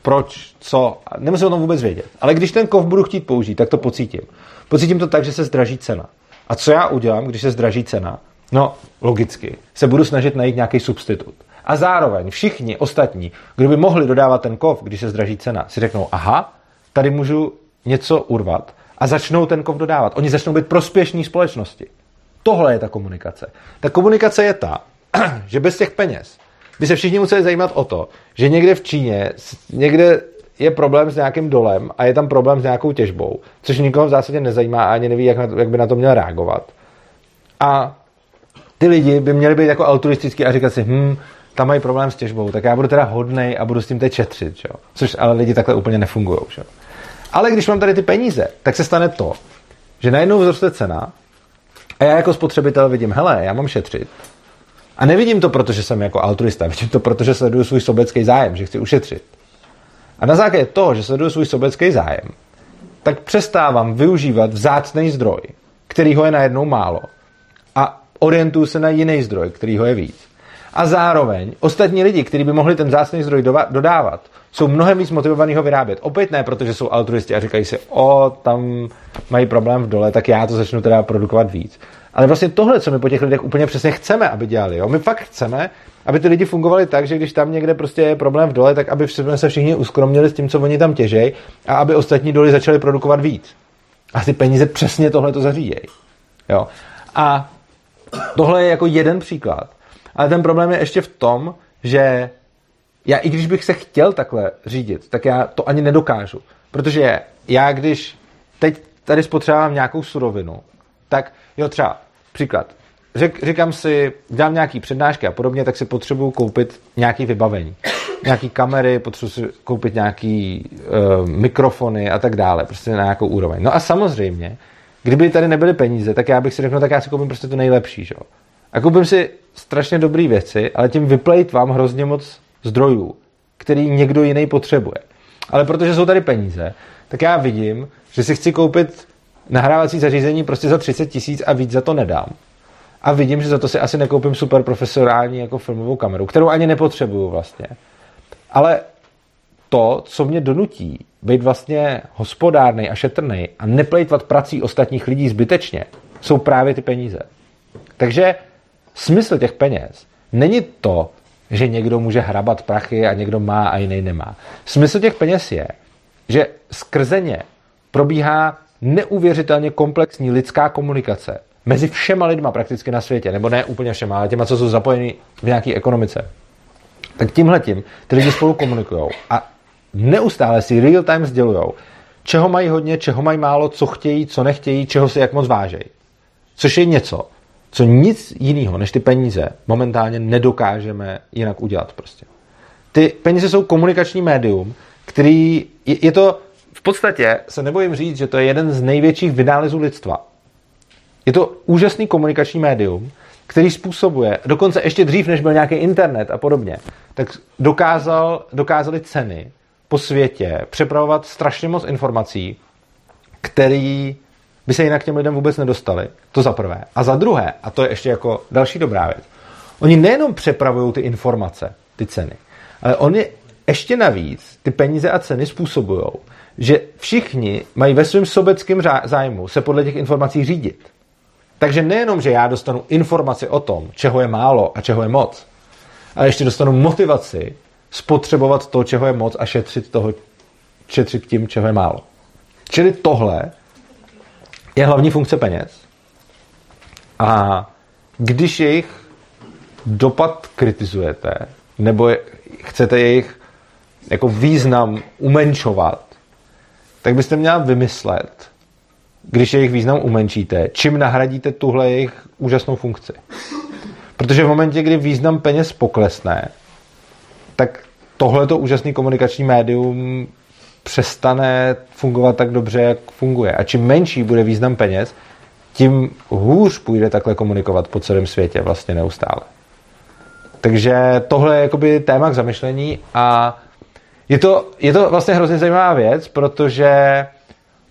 proč, co, nemusím o tom vůbec vědět. Ale když ten kov budu chtít použít, tak to pocítím. Pocítím to tak, že se zdraží cena. A co já udělám, když se zdraží cena? No, logicky, se budu snažit najít nějaký substitut. A zároveň všichni ostatní, kdo by mohli dodávat ten kov, když se zdraží cena, si řeknou, aha, tady můžu něco urvat a začnou ten kov dodávat. Oni začnou být prospěšní společnosti. Tohle je ta komunikace. Ta komunikace je ta, že bez těch peněz by se všichni museli zajímat o to, že někde v Číně, někde je problém s nějakým dolem a je tam problém s nějakou těžbou, což nikoho v zásadě nezajímá a ani neví, jak, na to, jak by na to měl reagovat. A ty lidi by měli být jako altruistický a říkat si, hm, tam mají problém s těžbou, tak já budu teda hodnej a budu s tím teď šetřit, čo? což ale lidi takhle úplně nefungují. Ale když mám tady ty peníze, tak se stane to, že najednou vzroste cena a já jako spotřebitel vidím, hele, já mám šetřit. A nevidím to, protože jsem jako altruista, vidím to, protože sleduju svůj sobecký zájem, že chci ušetřit. A na základě toho, že sleduju svůj sobecký zájem, tak přestávám využívat vzácný zdroj, kterýho je najednou málo a orientuju se na jiný zdroj, kterýho je víc. A zároveň ostatní lidi, kteří by mohli ten vzácný zdroj dodávat, jsou mnohem víc motivovaní ho vyrábět. Opět ne, protože jsou altruisti a říkají si, o, tam mají problém v dole, tak já to začnu teda produkovat víc. Ale vlastně tohle, co my po těch lidech úplně přesně chceme, aby dělali. Jo? My fakt chceme, aby ty lidi fungovali tak, že když tam někde prostě je problém v dole, tak aby jsme se všichni uskromnili s tím, co oni tam těžejí a aby ostatní doly začaly produkovat víc. A ty peníze přesně tohle to zařídějí. Jo? A tohle je jako jeden příklad. Ale ten problém je ještě v tom, že já i když bych se chtěl takhle řídit, tak já to ani nedokážu. Protože já když teď tady spotřebávám nějakou surovinu, tak jo třeba příklad. Řek, říkám si, dělám nějaký přednášky a podobně, tak si potřebuju koupit nějaký vybavení. Nějaký kamery, potřebuji si koupit nějaký uh, mikrofony a tak dále, prostě na nějakou úroveň. No a samozřejmě, kdyby tady nebyly peníze, tak já bych si řekl, no tak já si koupím prostě to nejlepší, že? A koupím si strašně dobré věci, ale tím vyplejt vám hrozně moc zdrojů, který někdo jiný potřebuje. Ale protože jsou tady peníze, tak já vidím, že si chci koupit nahrávací zařízení prostě za 30 tisíc a víc za to nedám. A vidím, že za to si asi nekoupím super profesionální jako filmovou kameru, kterou ani nepotřebuju vlastně. Ale to, co mě donutí být vlastně hospodárný a šetrný a neplejtvat prací ostatních lidí zbytečně, jsou právě ty peníze. Takže smysl těch peněz není to, že někdo může hrabat prachy a někdo má a jiný nemá. Smysl těch peněz je, že skrze ně probíhá neuvěřitelně komplexní lidská komunikace mezi všema lidma prakticky na světě, nebo ne úplně všema, ale těma, co jsou zapojeni v nějaké ekonomice. Tak tímhle tím ty lidi spolu komunikují a neustále si real time sdělují, čeho mají hodně, čeho mají málo, co chtějí, co nechtějí, čeho si jak moc vážejí. Což je něco, co nic jiného než ty peníze momentálně nedokážeme jinak udělat prostě. Ty peníze jsou komunikační médium, který je, je to podstatě se nebojím říct, že to je jeden z největších vynálezů lidstva. Je to úžasný komunikační médium, který způsobuje, dokonce ještě dřív, než byl nějaký internet a podobně, tak dokázal, dokázali ceny po světě přepravovat strašně moc informací, který by se jinak těm lidem vůbec nedostali. To za prvé. A za druhé, a to je ještě jako další dobrá věc, oni nejenom přepravují ty informace, ty ceny, ale oni ještě navíc ty peníze a ceny způsobují, že všichni mají ve svém sobeckém zájmu se podle těch informací řídit. Takže nejenom, že já dostanu informaci o tom, čeho je málo a čeho je moc, ale ještě dostanu motivaci spotřebovat to, čeho je moc a šetřit, toho, šetřit tím, čeho je málo. Čili tohle je hlavní funkce peněz. A když jejich dopad kritizujete, nebo chcete jejich jako význam umenšovat, tak byste měla vymyslet, když jejich význam umenšíte, čím nahradíte tuhle jejich úžasnou funkci. Protože v momentě, kdy význam peněz poklesne, tak tohleto úžasný komunikační médium přestane fungovat tak dobře, jak funguje. A čím menší bude význam peněz, tím hůř půjde takhle komunikovat po celém světě vlastně neustále. Takže tohle je jakoby téma k zamyšlení a je to, je to vlastně hrozně zajímavá věc, protože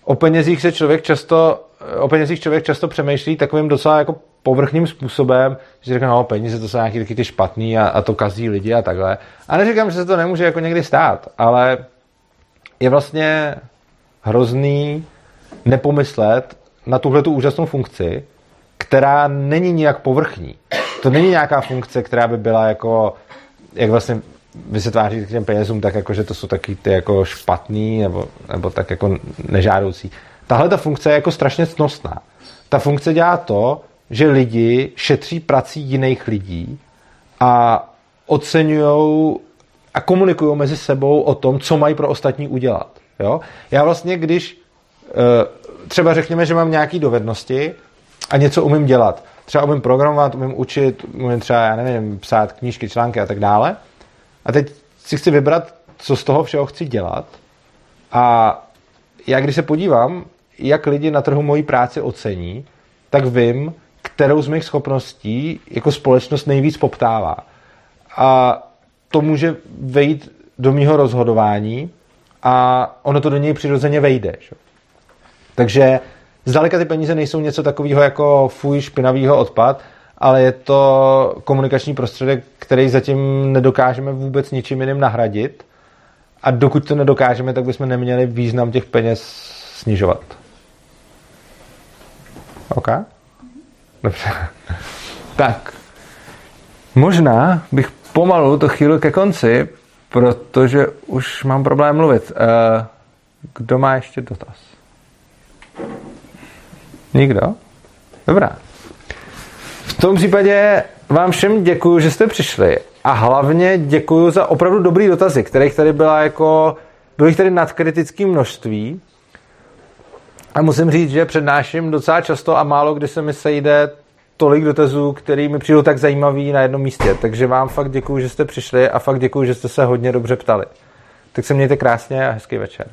o penězích se člověk často, o penězích člověk často přemýšlí takovým docela jako povrchním způsobem, že řekne, no peníze to jsou nějaký taky ty špatný a, a to kazí lidi a takhle. A neříkám, že se to nemůže jako někdy stát, ale je vlastně hrozný nepomyslet na tuhle tu úžasnou funkci, která není nijak povrchní. To není nějaká funkce, která by byla jako, jak vlastně vy se tváří k těm penězům tak jako, že to jsou taky ty jako špatný nebo, nebo tak jako nežádoucí. Tahle ta funkce je jako strašně cnostná. Ta funkce dělá to, že lidi šetří prací jiných lidí a oceňují a komunikují mezi sebou o tom, co mají pro ostatní udělat. Jo? Já vlastně, když eh, třeba řekněme, že mám nějaké dovednosti a něco umím dělat, třeba umím programovat, umím učit, umím třeba, já nevím, psát knížky, články a tak dále, a teď si chci vybrat, co z toho všeho chci dělat a já když se podívám, jak lidi na trhu mojí práci ocení, tak vím, kterou z mých schopností jako společnost nejvíc poptává. A to může vejít do mýho rozhodování a ono to do něj přirozeně vejde. Že? Takže zdaleka ty peníze nejsou něco takového jako fuj špinavýho odpad, ale je to komunikační prostředek, který zatím nedokážeme vůbec ničím jiným nahradit. A dokud to nedokážeme, tak bychom neměli význam těch peněz snižovat. OK? Dobře. Tak. Možná bych pomalu to chvíli ke konci, protože už mám problém mluvit. Eh, kdo má ještě dotaz? Nikdo? Dobrá. V tom případě vám všem děkuji, že jste přišli a hlavně děkuji za opravdu dobrý dotazy, kterých tady byla jako, bylo jich tady nadkritické množství. A musím říct, že přednáším docela často a málo kdy se mi sejde tolik dotazů, který mi přijdou tak zajímavý na jednom místě. Takže vám fakt děkuji, že jste přišli a fakt děkuji, že jste se hodně dobře ptali. Tak se mějte krásně a hezký večer.